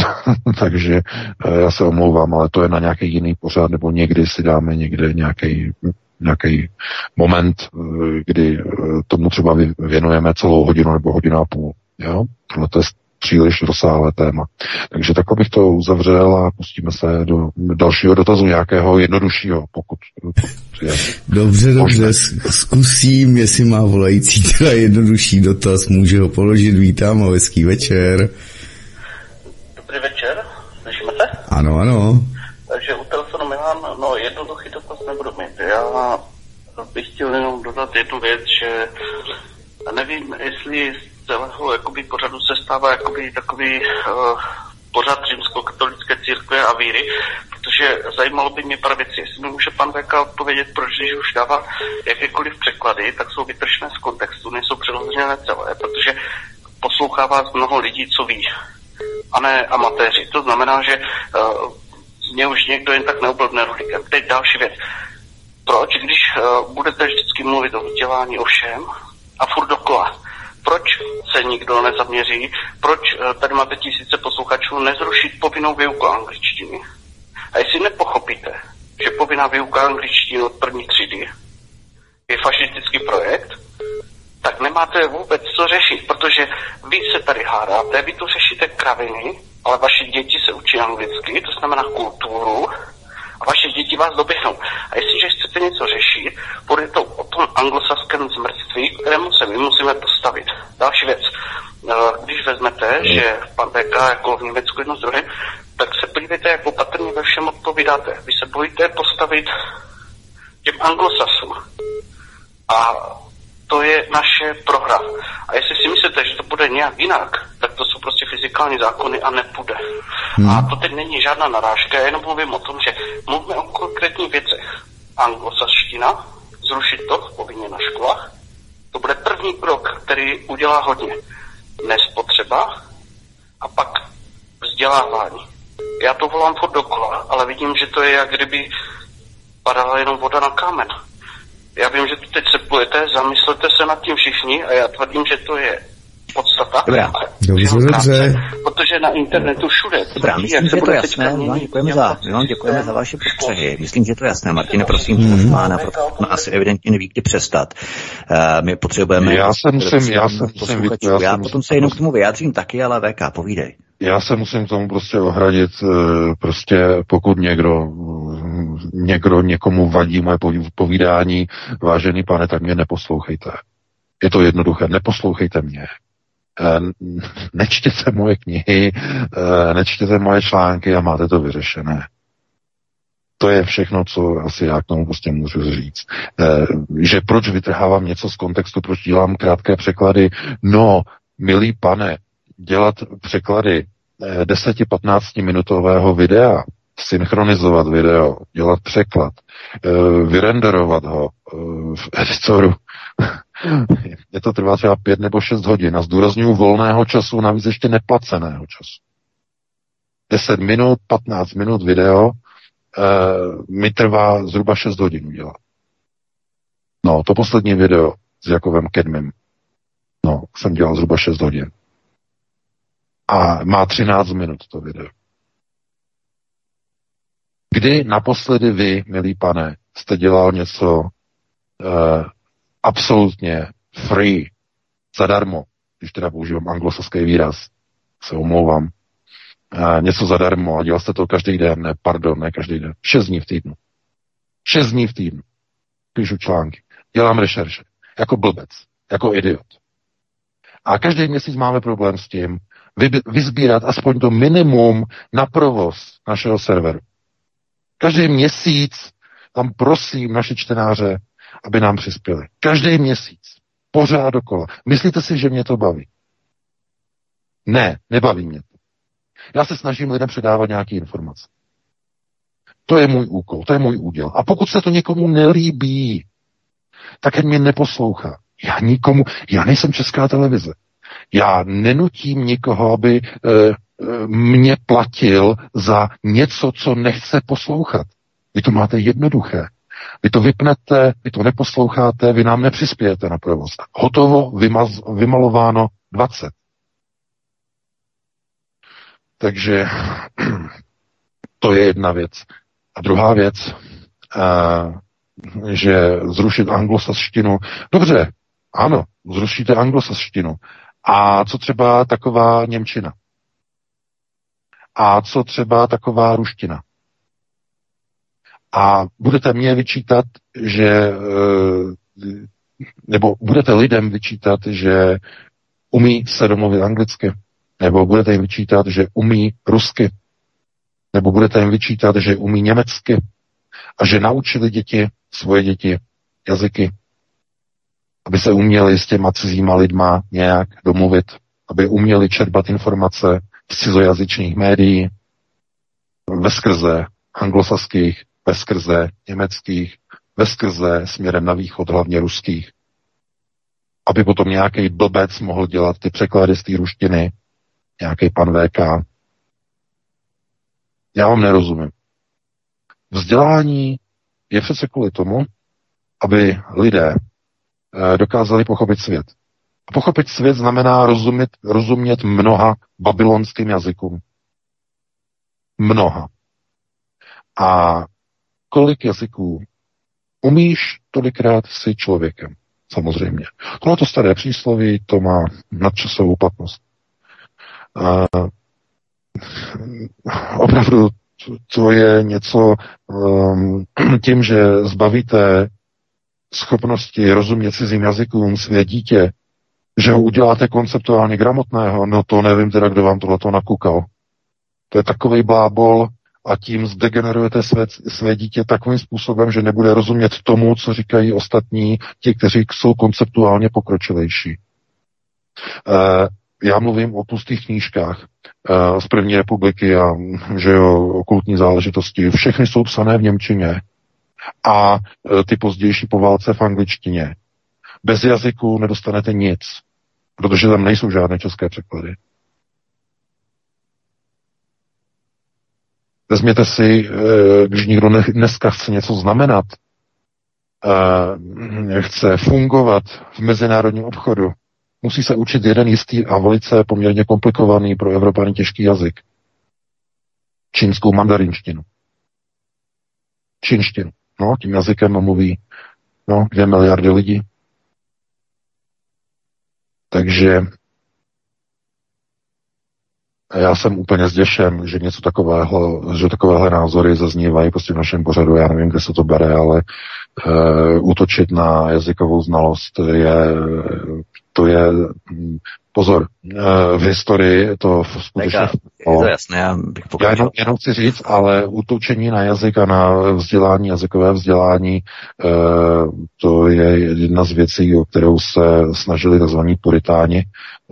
Takže eh, já se omlouvám, ale to je na nějaký jiný pořád, nebo někdy si dáme někde nějaký nějaký moment, eh, kdy tomu třeba věnujeme celou hodinu nebo hodinu a půl. Jo? To je příliš rozsáhlé téma. Takže takhle bych to uzavřel a pustíme se do dalšího dotazu, nějakého jednoduššího, pokud, je. Dobře, dobře, zkusím, jestli má volající teda jednodušší dotaz, může ho položit, vítám a hezký večer. Dobrý večer, slyšíme se? Ano, ano. Takže u telefonu Milan, no jednoduchý dotaz nebudu mít. Já bych chtěl jenom dodat jednu věc, že nevím, jestli celého jakoby, pořadu se stává jakoby, takový uh, pořad římskokatolické církve a víry, protože zajímalo by mě právě, jestli mi může pan VK odpovědět, proč když už dává jakékoliv překlady, tak jsou vytržené z kontextu, nejsou přeložené celé, protože poslouchá vás mnoho lidí, co ví, a ne amatéři. To znamená, že uh, mě už někdo jen tak neoblbne rohlíkem. Teď další věc. Proč, když uh, budete vždycky mluvit o vzdělání o všem a furt dokola, proč se nikdo nezaměří, proč eh, tady máte tisíce posluchačů, nezrušit povinnou výuku angličtiny. A jestli nepochopíte, že povinná výuka angličtiny od první třídy je fašistický projekt, tak nemáte vůbec co řešit, protože vy se tady hádáte, vy tu řešíte kraviny, ale vaše děti se učí anglicky, to znamená kulturu, a vaše děti vás doběhnou. A jestliže chcete něco řešit, bude to o tom anglosaském zmrtví, kterému se my musíme postavit. Další věc. Eh, když vezmete, že pan BK jako v Německu jedno z druhým, tak se podívejte, jak opatrně ve všem odpovídáte. Vy se bojíte postavit těm anglosasům. A to je naše prohra. A jestli si myslíte, že to bude nějak jinak, tak to jsou prostě fyzikální zákony a nepůjde. Hmm. A to teď není žádná narážka, já jenom mluvím o tom, že mluvíme o konkrétních věcech. Anglosaština, zrušit to povinně na školách, to bude první krok, který udělá hodně. Nespotřeba a pak vzdělávání. Já to volám furt dokola, ale vidím, že to je jak kdyby padala jenom voda na kámen. Já vím, že tu teď cepujete, zamyslete se nad tím všichni a já tvrdím, že to je podstata. Dobrá. Dobře, dobře. Protože na internetu všude. Dobrá, myslím, že je to jasné. Vám děkujeme za, vám děkujeme za vaše postřehy. Myslím, že je to jasné. Martine, prosím, hmm. má na no, asi evidentně neví, kdy přestat. Uh, my potřebujeme... Já se musím, já se musím, já, já potom se jenom k tomu vyjádřím taky, ale VK, povídej. Já se musím tomu prostě ohradit, eh, prostě pokud někdo, někdo někomu vadí moje povídání, vážený pane, tak mě neposlouchejte. Je to jednoduché, neposlouchejte mě. Eh, nečtěte moje knihy, eh, nečtěte moje články a máte to vyřešené. To je všechno, co asi já k tomu prostě můžu říct. Že proč vytrhávám něco z kontextu, proč dělám krátké překlady? No, milý pane, dělat překlady 10-15 eh, minutového videa, synchronizovat video, dělat překlad, eh, vyrenderovat ho eh, v editoru. Je to trvá třeba 5 nebo 6 hodin a zdůraznuju volného času, navíc ještě neplaceného času. 10 minut, 15 minut video mi trvá zhruba 6 hodin udělat. No, to poslední video s Jakovem Kedmem, no, jsem dělal zhruba 6 hodin a má 13 minut to video. Kdy naposledy vy, milý pane, jste dělal něco uh, absolutně free, zadarmo, když teda používám anglosaský výraz, se omlouvám, uh, něco zadarmo a dělal jste to každý den, ne, pardon, ne každý den, šest dní v týdnu. Šest dní v týdnu. Píšu články, dělám rešerše, jako blbec, jako idiot. A každý měsíc máme problém s tím, vyzbírat aspoň to minimum na provoz našeho serveru. Každý měsíc tam prosím naše čtenáře, aby nám přispěli. Každý měsíc. Pořád dokola. Myslíte si, že mě to baví? Ne, nebaví mě to. Já se snažím lidem předávat nějaké informace. To je můj úkol, to je můj úděl. A pokud se to někomu nelíbí, tak mě neposlouchá. Já nikomu, já nejsem česká televize. Já nenutím nikoho, aby e, mě platil za něco, co nechce poslouchat. Vy to máte jednoduché. Vy to vypnete, vy to neposloucháte, vy nám nepřispějete na provoz. Hotovo, vymaz, vymalováno 20. Takže to je jedna věc. A druhá věc, že zrušit anglosaštinu. Dobře, ano, zrušíte anglosaštinu, a co třeba taková Němčina? A co třeba taková ruština? A budete mě vyčítat, že eh, nebo budete lidem vyčítat, že umí se domluvit anglicky, nebo budete jim vyčítat, že umí rusky, nebo budete jim vyčítat, že umí německy? A že naučili děti, svoje děti, jazyky? Aby se uměli s těma cizíma lidma nějak domluvit, aby uměli čerpat informace cizojazyčných médií, ve skrze anglosaských, ve skrze německých, ve skrze směrem na východ, hlavně ruských. Aby potom nějaký blbec mohl dělat ty překlady z té ruštiny, nějaký pan VK. Já vám nerozumím. Vzdělání je přece kvůli tomu, aby lidé Eh, dokázali pochopit svět. Pochopit svět znamená rozumět, rozumět mnoha babylonským jazykům. Mnoha. A kolik jazyků umíš, tolikrát si člověkem. Samozřejmě. Tohle to staré přísloví, to má nadčasovou platnost. A opravdu to je něco um, tím, že zbavíte schopnosti rozumět cizím jazykům své dítě, že ho uděláte konceptuálně gramotného, no to nevím teda, kdo vám tohleto nakukal. To je takový blábol a tím zdegenerujete své, své dítě takovým způsobem, že nebude rozumět tomu, co říkají ostatní, ti, kteří jsou konceptuálně pokročilejší. Uh, já mluvím o pustých knížkách uh, z první republiky a že jo, okultní záležitosti. Všechny jsou psané v Němčině a uh, ty pozdější po válce v angličtině. Bez jazyku nedostanete nic, protože tam nejsou žádné české překlady. Vezměte si, eh, když někdo dneska chce něco znamenat, chce fungovat v mezinárodním obchodu, musí se učit jeden jistý a velice poměrně komplikovaný pro Evropany těžký jazyk. Čínskou mandarinštinu. Čínštinu. No, tím jazykem mluví no, dvě miliardy lidí. Takže já jsem úplně zděšen, že něco takového, že takovéhle názory zaznívají prostě v našem pořadu. Já nevím, kde se to bere, ale uh, útočit na jazykovou znalost je, to je Pozor, eh, v historii to skutečně... je to jasné, já bych Já jenom, jenom chci říct, ale útočení na jazyk a na vzdělání, jazykové vzdělání, eh, to je jedna z věcí, o kterou se snažili tzv. puritáni.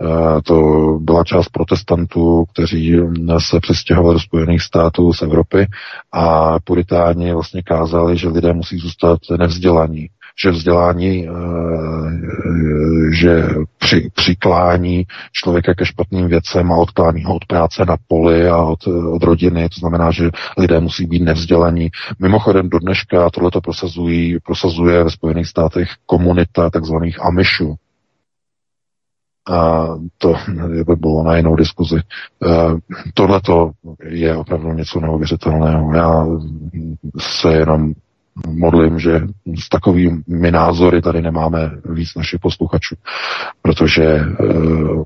Eh, to byla část protestantů, kteří se přestěhovali do Spojených států z Evropy a puritáni vlastně kázali, že lidé musí zůstat nevzdělaní že vzdělání, eh, že při, přiklání člověka ke špatným věcem a odklání ho od práce na poli a od, od rodiny, to znamená, že lidé musí být nevzdělaní. Mimochodem do dneška tohleto prosazují, prosazuje ve Spojených státech komunita takzvaných Amishů, a to by bylo na jinou diskuzi. E, Tohle je opravdu něco neuvěřitelného. Já se jenom modlím, že s takovými názory tady nemáme víc našich posluchačů, protože uh,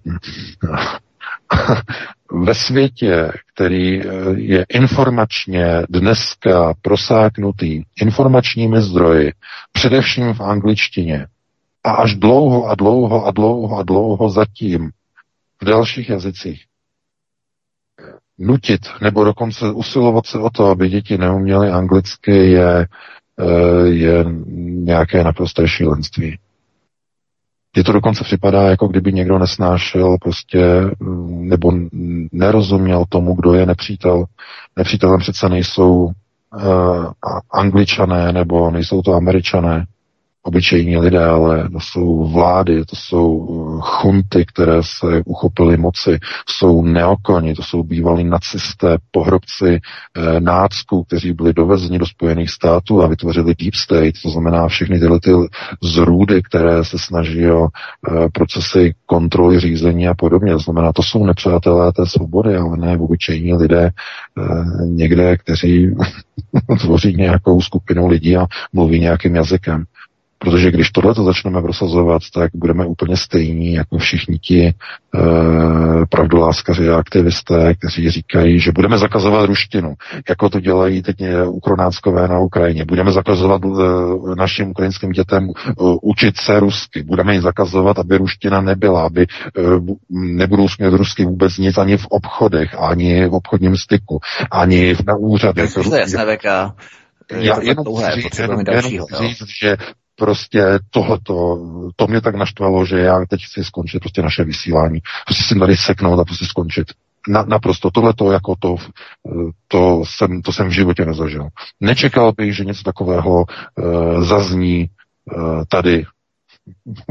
ve světě, který eh, je informačně dneska prosáknutý informačními zdroji, především v angličtině, a až dlouho a dlouho a dlouho a dlouho zatím v dalších jazycích, nutit nebo dokonce usilovat se o to, aby děti neuměly anglicky, je Eh, je nějaké naprosté šílenství. Je to dokonce připadá, jako kdyby někdo nesnášel prostě, mm, nebo nerozuměl tomu, kdo je nepřítel. Nepřítelem přece nejsou uh, angličané, nebo nejsou to američané, obyčejní lidé, ale to jsou vlády, to jsou eh, chunty, které se uchopily moci, jsou neokoni, to jsou bývalí nacisté, pohrobci eh, nácků, kteří byli dovezeni do Spojených států a vytvořili Deep State, to znamená všechny tyhle ty zrůdy, které se snaží o eh, procesy kontroly řízení a podobně. To znamená, to jsou nepřátelé té svobody, ale ne obyčejní lidé eh, někde, kteří tvoří nějakou skupinu lidí a mluví nějakým jazykem. Protože když tohle to začneme prosazovat, tak budeme úplně stejní jako všichni ti e, pravdoláskaři a aktivisté, kteří říkají, že budeme zakazovat ruštinu, jako to dělají teď ukronáckové na Ukrajině. Budeme zakazovat e, našim ukrajinským dětem e, učit se rusky. Budeme jim zakazovat, aby ruština nebyla, aby e, nebudou smět rusky vůbec nic ani v obchodech, ani v obchodním styku, ani na úřadech. To je jasné, VK. Já jenom chci říct, jenom, jenom říct, že prostě tohleto, to mě tak naštvalo, že já teď chci skončit prostě naše vysílání. Prostě si tady seknout a prostě skončit. Na, naprosto tohleto jako to, to jsem, to jsem v životě nezažil. Nečekal bych, že něco takového uh, zazní uh, tady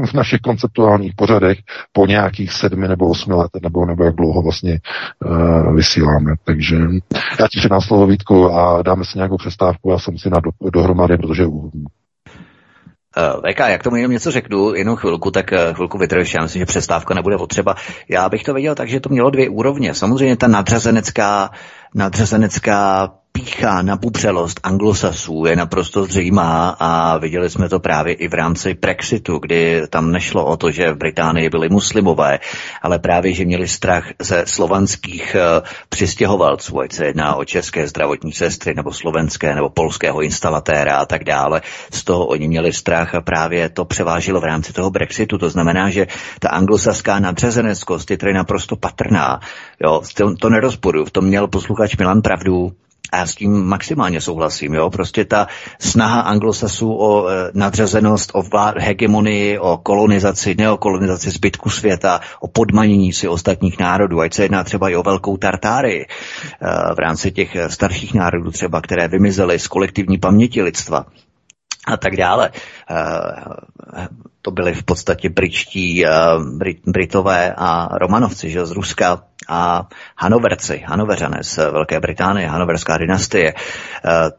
v našich konceptuálních pořadech po nějakých sedmi nebo osmi letech, nebo, nebo jak dlouho vlastně uh, vysíláme. Takže já ti předám slovo Vítku a dáme si nějakou přestávku, já jsem si na do, dohromady, protože VK, jak tomu jenom něco řeknu, jenom chvilku, tak uh, chvilku vytrvíš, já myslím, že přestávka nebude potřeba. Já bych to viděl tak, že to mělo dvě úrovně. Samozřejmě ta nadřazenecká, nadřazenecká smíchá nabubřelost anglosasů je naprosto zřejmá a viděli jsme to právě i v rámci Brexitu, kdy tam nešlo o to, že v Británii byli muslimové, ale právě, že měli strach ze slovanských uh, přistěhovalců, ať se jedná o české zdravotní sestry, nebo slovenské, nebo polského instalatéra a tak dále. Z toho oni měli strach a právě to převážilo v rámci toho Brexitu. To znamená, že ta anglosaská nadřazeneckost je tady naprosto patrná. Jo, to, to nerozporu, v tom měl posluchač Milan pravdu, a já s tím maximálně souhlasím, jo. Prostě ta snaha anglosasů o e, nadřazenost, o vlád, hegemonii, o kolonizaci, neokolonizaci zbytku světa, o podmanění si ostatních národů, ať se jedná třeba i o velkou Tartáry e, v rámci těch starších národů třeba, které vymizely z kolektivní paměti lidstva a tak dále. E, to byli v podstatě britští, Brit, Britové a Romanovci že, z Ruska, a Hanoverci, Hanoveřané z Velké Británie, Hanoverská dynastie, e,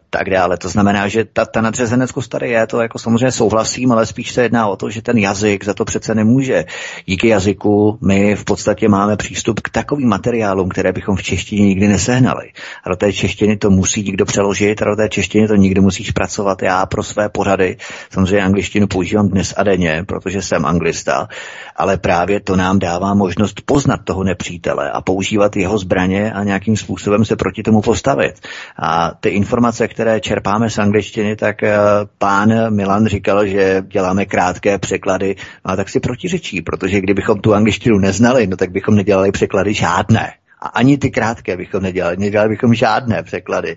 tak dále. To znamená, že ta, ta nadřazeneckost tady je, to jako samozřejmě souhlasím, ale spíš se jedná o to, že ten jazyk za to přece nemůže. Díky jazyku my v podstatě máme přístup k takovým materiálům, které bychom v češtině nikdy nesehnali. A do té češtiny to musí někdo přeložit, a do té češtiny to nikdo musí zpracovat. Já pro své pořady samozřejmě angličtinu používám dnes a denně, protože jsem anglista, ale právě to nám dává možnost poznat toho nepřítele a používat jeho zbraně a nějakým způsobem se proti tomu postavit. A ty informace, které čerpáme z angličtiny, tak eh, pán Milan říkal, že děláme krátké překlady, a tak si protiřečí, protože kdybychom tu angličtinu neznali, no tak bychom nedělali překlady žádné. A ani ty krátké bychom nedělali, nedělali bychom žádné překlady.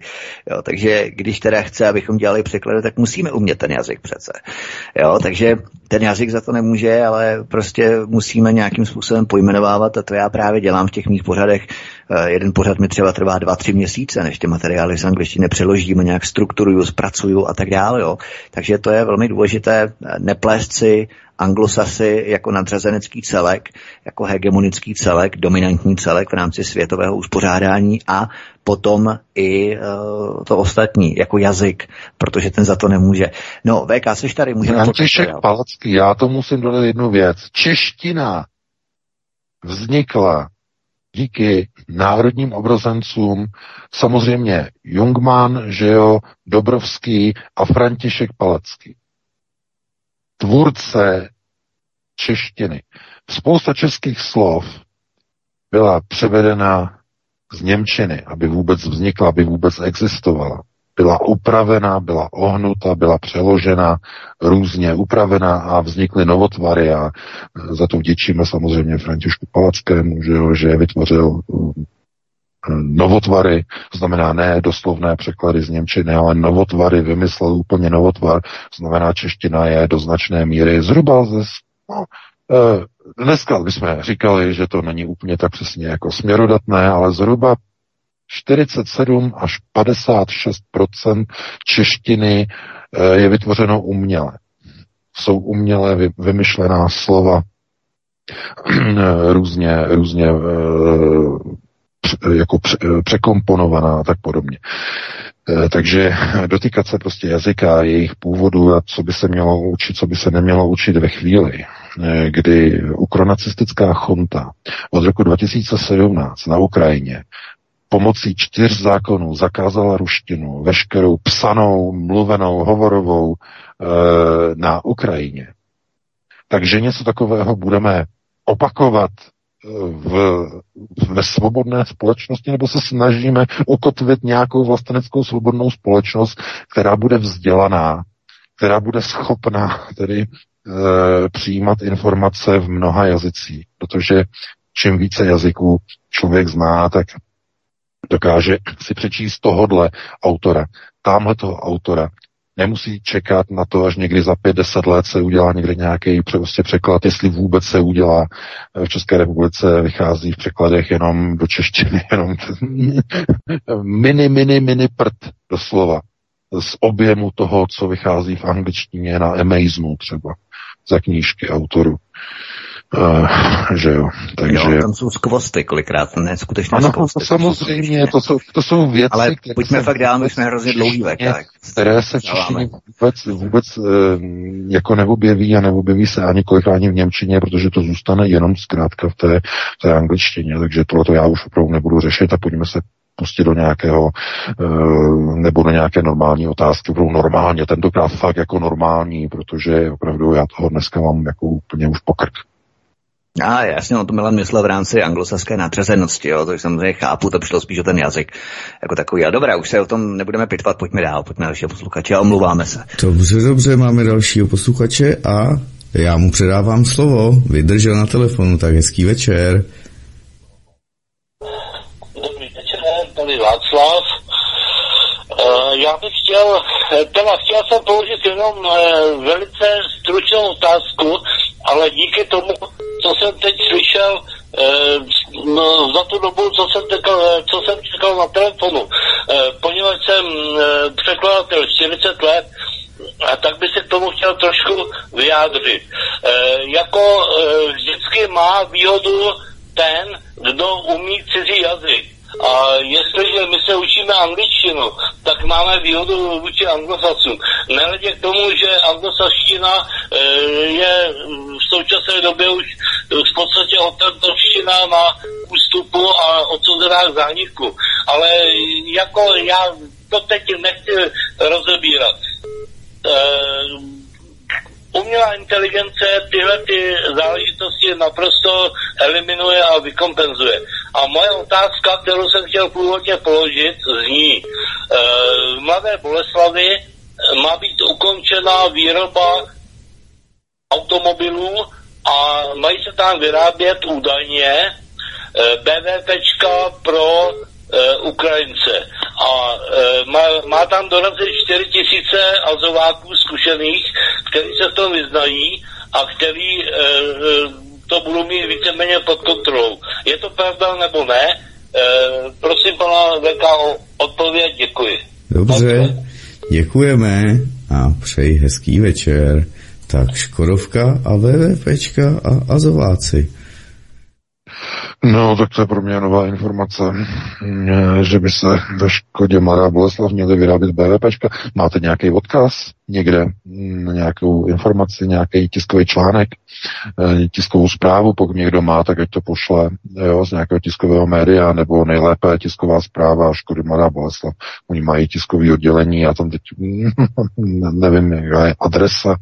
Jo, takže když teda chce, abychom dělali překlady, tak musíme umět ten jazyk přece. Jo, takže ten jazyk za to nemůže, ale prostě musíme nějakým způsobem pojmenovávat a to já právě dělám v těch mých pořadech. Eh, jeden pořad mi třeba trvá dva, tři měsíce, než ty materiály z angličtiny přeložíme, nějak strukturuju, zpracuju a tak dále. Jo. Takže to je velmi důležité neplést si anglosasy jako nadřazenecký celek, jako hegemonický celek, dominantní celek v rámci světového uspořádání a potom i uh, to ostatní, jako jazyk, protože ten za to nemůže. No, VK, seš tady, můžeme... František Palacký, já to musím dodat jednu věc. Čeština vznikla díky národním obrozencům, samozřejmě Jungmann, že jo, Dobrovský a František Palacký tvůrce češtiny. Spousta českých slov byla převedena z Němčiny, aby vůbec vznikla, aby vůbec existovala. Byla upravená, byla ohnuta, byla přeložena, různě upravená a vznikly novotvary a za to vděčíme samozřejmě Františku Palackému, že, jo, že vytvořil novotvary, znamená ne doslovné překlady z Němčiny, ale novotvary, vymyslel úplně novotvar, znamená čeština je do značné míry zhruba ze, no, e, dneska bychom říkali, že to není úplně tak přesně jako směrodatné, ale zhruba 47 až 56% češtiny e, je vytvořeno uměle. Jsou uměle vymyšlená slova, různě, různě e, jako překomponovaná a tak podobně. E, takže dotýkat se prostě jazyka, jejich původu a co by se mělo učit, co by se nemělo učit ve chvíli, e, kdy ukronacistická chunta od roku 2017 na Ukrajině pomocí čtyř zákonů zakázala ruštinu, veškerou psanou, mluvenou, hovorovou e, na Ukrajině. Takže něco takového budeme opakovat v, ve svobodné společnosti, nebo se snažíme ukotvit nějakou vlasteneckou svobodnou společnost, která bude vzdělaná, která bude schopná tedy e, přijímat informace v mnoha jazycích, protože čím více jazyků člověk zná, tak dokáže si přečíst tohodle autora, tamhle toho autora, nemusí čekat na to, až někdy za pět, deset let se udělá někde nějaký prostě překlad, jestli vůbec se udělá. V České republice vychází v překladech jenom do češtiny, jenom mini, mini, mini prd doslova z objemu toho, co vychází v angličtině na Amazu třeba za knížky autoru. Uh, že jo, takže... Jo, tam jsou skvosty kolikrát, ne skutečně ano, skvosty. To samozřejmě, to jsou, to jsou věci, Ale pojďme fakt dál, my jsme hrozně dlouhý vek. Které se v češtině vůbec, vůbec uh, jako neobjeví a neobjeví se ani kolikrát ani v Němčině, protože to zůstane jenom zkrátka v té, v té angličtině, takže tohle já už opravdu nebudu řešit a pojďme se pustit do nějakého, nebo do nějaké normální otázky, budou normálně, tentokrát fakt jako normální, protože opravdu já toho dneska mám jako úplně už pokrk. A jasně, on to Milan myslel v rámci anglosaské nadřazenosti, jo, to samozřejmě chápu, to přišlo spíš o ten jazyk jako takový. A dobré, už se o tom nebudeme pitvat, pojďme dál, pojďme dalšího posluchače a omluváme se. Dobře, dobře, máme dalšího posluchače a já mu předávám slovo. Vydržel na telefonu, tak hezký večer. Dobrý večer, tady Václav. Uh, já bych chtěl, teda chtěl jsem položit jenom uh, velice stručnou otázku, ale díky tomu, co jsem teď slyšel eh, no, za tu dobu, co jsem, tekal, co jsem čekal na telefonu, eh, poněvadž jsem eh, překladatel 40 let, a tak by se k tomu chtěl trošku vyjádřit. Jako vždycky má výhodu ten, kdo umí cizí jazyk. A jestliže my se učíme angličtinu, tak máme výhodu vůči anglosasům. Nehledě k tomu, že anglosaština e, je v současné době už v podstatě otevřená na ústupu a odsouzená k zániku. Ale jako já to teď nechci rozebírat. Umělá inteligence tyhle ty záležitosti naprosto eliminuje a vykompenzuje. A moje otázka, kterou jsem chtěl původně položit, zní, e, v Mladé Boleslavy má být ukončena výroba automobilů a mají se tam vyrábět údajně e, BVPčka pro e, Ukrajince. A e, má, má tam dorazit 4 tisíce azováků zkušených, kteří se v tom vyznají a který e, e, to budou mít víceméně pod kontrolou. Je to pravda nebo ne? E, prosím pana Veka o odpověď, děkuji. Dobře, děkujeme a přeji hezký večer. Tak Škodovka a VVPčka a Azováci. No, tak to je pro mě nová informace, že by se ve Škodě Mladá Boleslav měly vyrábět BVPčka. Máte nějaký odkaz někde, nějakou informaci, nějaký tiskový článek, eh, tiskovou zprávu, pokud někdo má, tak ať to pošle jo, z nějakého tiskového média, nebo nejlépe tisková zpráva Škody Mladá Boleslav. Oni mají tiskový oddělení, já tam teď nevím, jaká je adresa,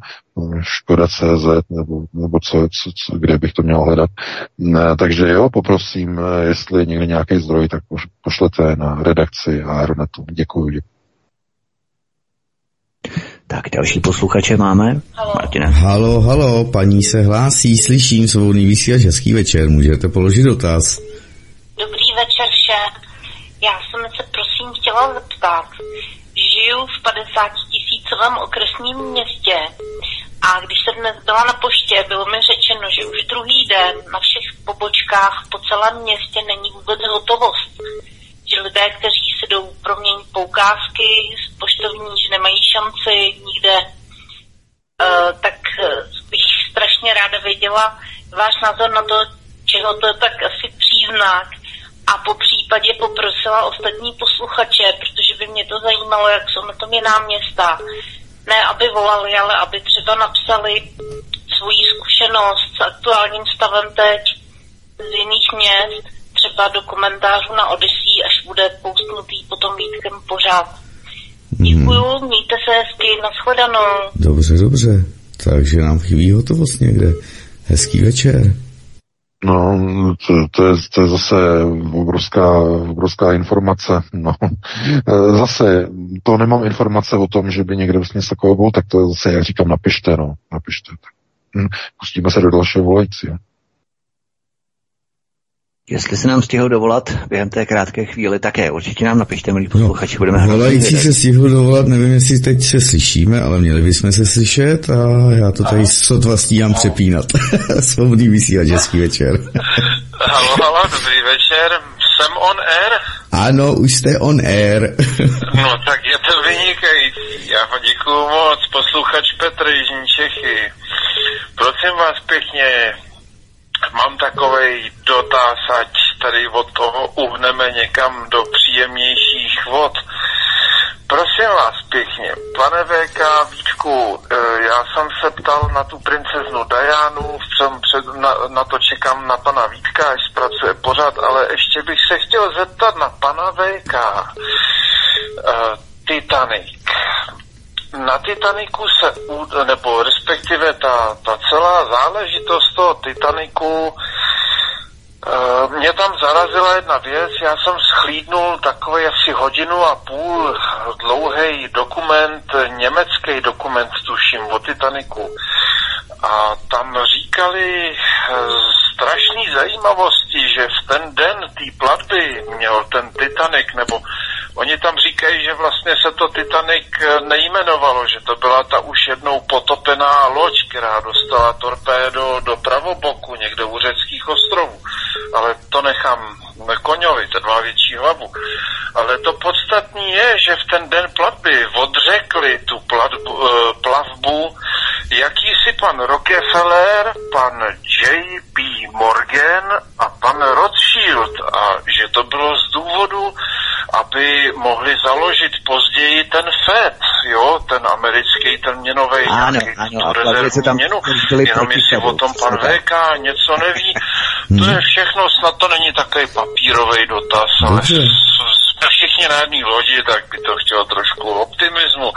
Škoda.cz nebo, nebo co, co, co, kde bych to měl hledat. Ne, takže jo, poprosím, jestli je někde nějaký zdroj, tak pošlete na redakci Aeronetu. Děkuji. děkuji. Tak další posluchače máme. Halo. Martina. Halo, halo, paní se hlásí, slyším svobodný vysílač, hezký večer, můžete položit dotaz. Dobrý večer všem. Já jsem se prosím chtěla zeptat. Žiju v 50 tisícovém okresním městě a když jsem dnes byla na poště, bylo mi řečeno, že už druhý den na všech pobočkách po celém městě není vůbec hotovost. Že lidé, kteří si jdou proměnit poukázky z poštovní, že nemají šanci nikde, uh, tak uh, bych strašně ráda věděla váš názor na to, čeho to je tak asi příznak a po případě poprosila ostatní posluchače, protože by mě to zajímalo, jak jsou na tom jiná města, ne aby volali, ale aby třeba napsali svoji zkušenost s aktuálním stavem teď z jiných měst, třeba do komentářů na Odyssey, až bude poustnutý potom Vítkem pořád. Děkuju, hmm. mějte se hezky, nashledanou. Dobře, dobře, takže nám chybí hotovost někde. Hezký večer. No, to, to, je, to je zase obrovská, obrovská informace. No. Zase, to nemám informace o tom, že by někde vlastně takového byl, tak to zase, jak říkám, napište, no, napište. Hm, pustíme se do dalšího volající. Jestli se nám stihl dovolat během té krátké chvíli, také určitě nám napište, milí posluchači, no, budeme Volající se stihl dovolat, nevím, jestli teď se slyšíme, ale měli bychom se slyšet a já to tady sotva stíhám přepínat. Svobodný vysílač, hezký večer. halo, halo, dobrý večer, jsem on air? Ano, už jste on air. no tak je to vynikající, já vám děkuju moc, posluchač Petr Jižní Čechy. Prosím vás pěkně, Mám takový dotaz, ať tady od toho uhneme někam do příjemnějších vod. Prosím vás pěkně, pane VK, Vítku, eh, já jsem se ptal na tu princeznu jsem před, na, na to čekám na pana Vítka, až zpracuje pořád, ale ještě bych se chtěl zeptat na pana VK. Uh, Titanic. Na Titaniku se, nebo respektive ta, ta celá záležitost toho Titaniku Eh, mě tam zarazila jedna věc, já jsem schlídnul takový asi hodinu a půl dlouhý dokument, německý dokument, tuším, o Titaniku. A tam říkali strašné zajímavosti, že v ten den té platby měl ten Titanic, nebo oni tam říkají, že vlastně se to Titanic eh, nejmenovalo, že to byla ta už jednou potopená loď, která dostala torpédo do pravoboku někde u řeckých ostrovů. Ale to nechám Koňovi, ten má větší hlavu. Ale to podstatní je, že v ten den platby odřekli tu platbu, eh, plavbu jakýsi pan Rockefeller, pan J.P. Morgan a pan Rothschild a že to bylo z důvodu, aby mohli založit později ten FED, jo, ten americký, ten měnový, ano, ano, tu rezervní tam měnu, jenom jestli o tom pan VK něco neví, to je všechno, snad to není takový papírový dotaz, ale jsme všichni na jedné lodi, tak by to chtělo trošku optimismu.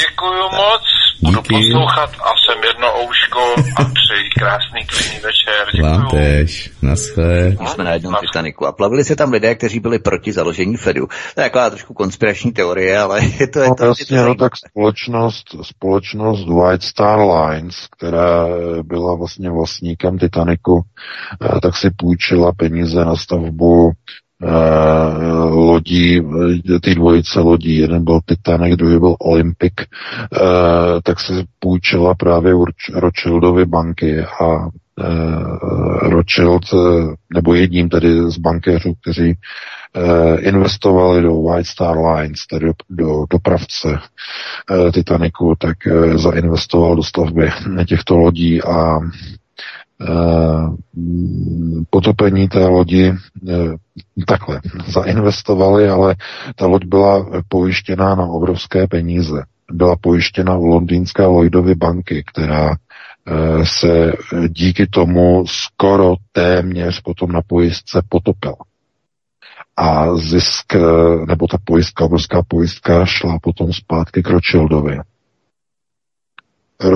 Děkuju moc, budu Díky. poslouchat a jsem jedno ouško a přeji krásný klidný večer. Děkuju. Vám tež. Naschle. My jsme na jednom Titaniku a plavili se tam lidé, kteří byli proti založení Fedu. To je taková trošku konspirační teorie, ale je to... Je No to, je to jasně, no zajímavé. tak společnost, společnost White Star Lines, která byla vlastně vlastníkem Titaniku, eh, tak si půjčila peníze na stavbu eh, lodí, eh, ty dvojice lodí, jeden byl Titanic, druhý byl Olympic, tak si půjčila právě Rothschildovy banky a Rothschild, eh, nebo jedním tedy z bankéřů, kteří eh, investovali do White Star Lines, tedy do, do dopravce eh, Titaniku, tak eh, zainvestoval do stavby těchto lodí a eh, potopení té lodi eh, takhle zainvestovali, ale ta loď byla pojištěná na obrovské peníze. Byla pojištěna u londýnské Lloydovy banky, která eh, se díky tomu skoro téměř potom na pojistce potopila. A zisk, eh, nebo ta pojistka, obrovská pojistka šla potom zpátky k Rothschildovi. Eh,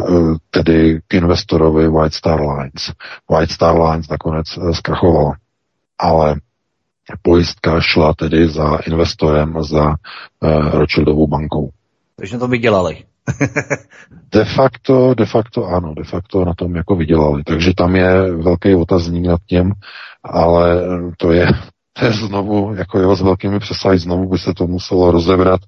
tedy k investorovi White Star Lines. White Star Lines nakonec eh, zkrachovala. Ale pojistka šla tedy za investorem, za Rothschildovou bankou. Takže to vydělali. De facto, de facto ano, de facto na tom jako vydělali. Takže tam je velký otazník nad tím, ale to je, to je znovu, jako jo, s velkými přesahy, znovu by se to muselo rozebrat,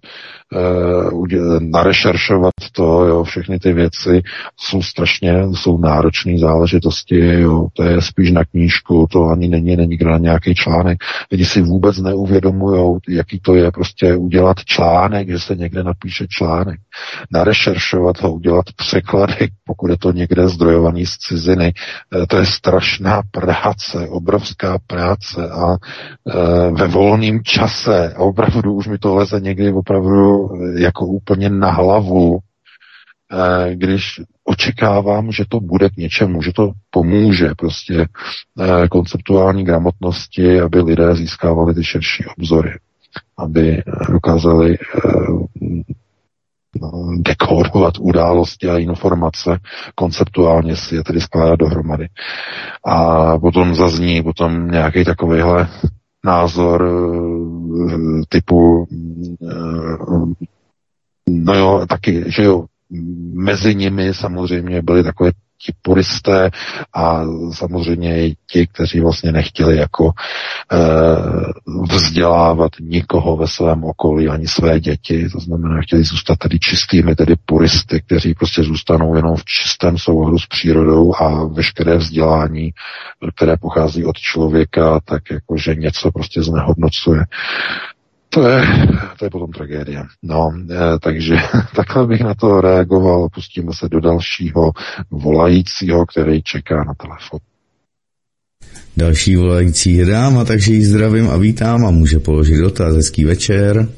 uh, narešeršovat to, jo, všechny ty věci. Jsou strašně, jsou náročné záležitosti, jo, to je spíš na knížku, to ani není, není na nějaký článek. Lidi si vůbec neuvědomují, jaký to je prostě udělat článek, že se někde napíše článek, narešeršovat ho, udělat překlady, pokud je to někde zdrojovaný z ciziny, eh, to je strašná práce, obrovská práce a e, ve volném čase, opravdu už mi to leze někdy opravdu eh, jako úplně na hlavu, e, když očekávám, že to bude k něčemu, že to pomůže prostě e, konceptuální gramotnosti, aby lidé získávali ty širší obzory, aby eh, dokázali e, dekórovat události a informace, konceptuálně si je tedy skládat dohromady. A potom zazní potom nějaký takovýhle názor eh, typu eh, no jo, taky, že jo, mezi nimi samozřejmě byli takové ti puristé a samozřejmě i ti, kteří vlastně nechtěli jako e, vzdělávat nikoho ve svém okolí, ani své děti, to znamená, chtěli zůstat tedy čistými, tedy puristy, kteří prostě zůstanou jenom v čistém souhru s přírodou a veškeré vzdělání, které pochází od člověka, tak jakože něco prostě znehodnocuje. To je, to je potom tragédie. No, e, takže takhle bych na to reagoval. Pustíme se do dalšího volajícího, který čeká na telefon. Další volající je dáma, takže ji zdravím a vítám a může položit dotaz. Hezký večer.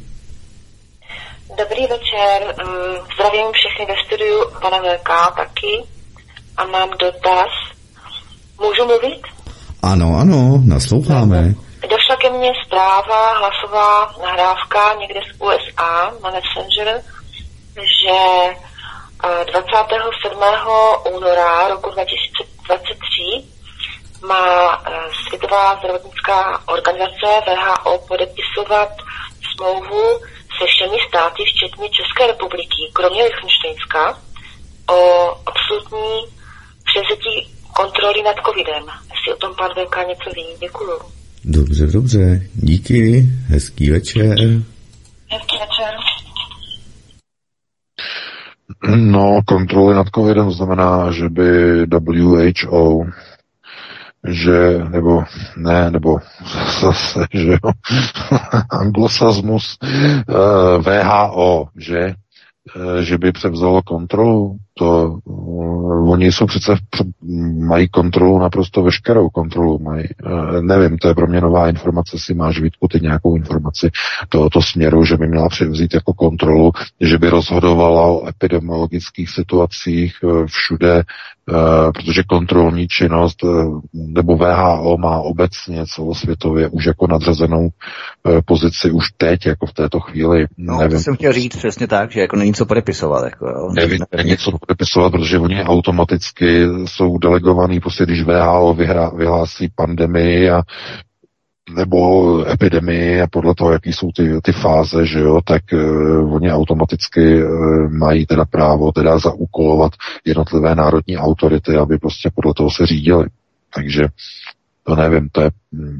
Dobrý večer, mm, zdravím všechny ve studiu pana VK taky a mám dotaz. Můžu mluvit? Ano, ano, nasloucháme. Došla ke mně zpráva, hlasová nahrávka někde z USA na Messenger, že eh, 27. února roku 2023 má eh, Světová zdravotnická organizace VHO podepisovat smlouvu se všemi státy, včetně České republiky, kromě Lichtensteinska, o absolutní převzetí kontroly nad covidem. Jestli o tom pan VK něco ví, děkuju. Dobře, dobře, díky, hezký večer. Hezký večer. No, kontroly nad covidem znamená, že by WHO že, nebo ne, nebo zase, že jo, anglosazmus, uh, VHO, že, uh, že by převzalo kontrolu, to uh, oni jsou přece, mají kontrolu, naprosto veškerou kontrolu, mají, uh, nevím, to je pro mě nová informace, si máš Vítku ty nějakou informaci tohoto směru, že by měla převzít jako kontrolu, že by rozhodovala o epidemiologických situacích uh, všude, protože kontrolní činnost nebo VHO má obecně celosvětově už jako nadřazenou pozici už teď, jako v této chvíli. No, Nevím. to jsem chtěl říct přesně tak, že jako není co podepisovat. Jako, jo. Nevím, není co podepisovat, protože oni automaticky jsou delegovaní, prostě když VHO vyhrá, vyhlásí pandemii a nebo epidemii a podle toho, jaký jsou ty, ty fáze, že jo, tak uh, oni automaticky uh, mají teda právo teda zaúkolovat jednotlivé národní autority, aby prostě podle toho se řídili. Takže to nevím, to je,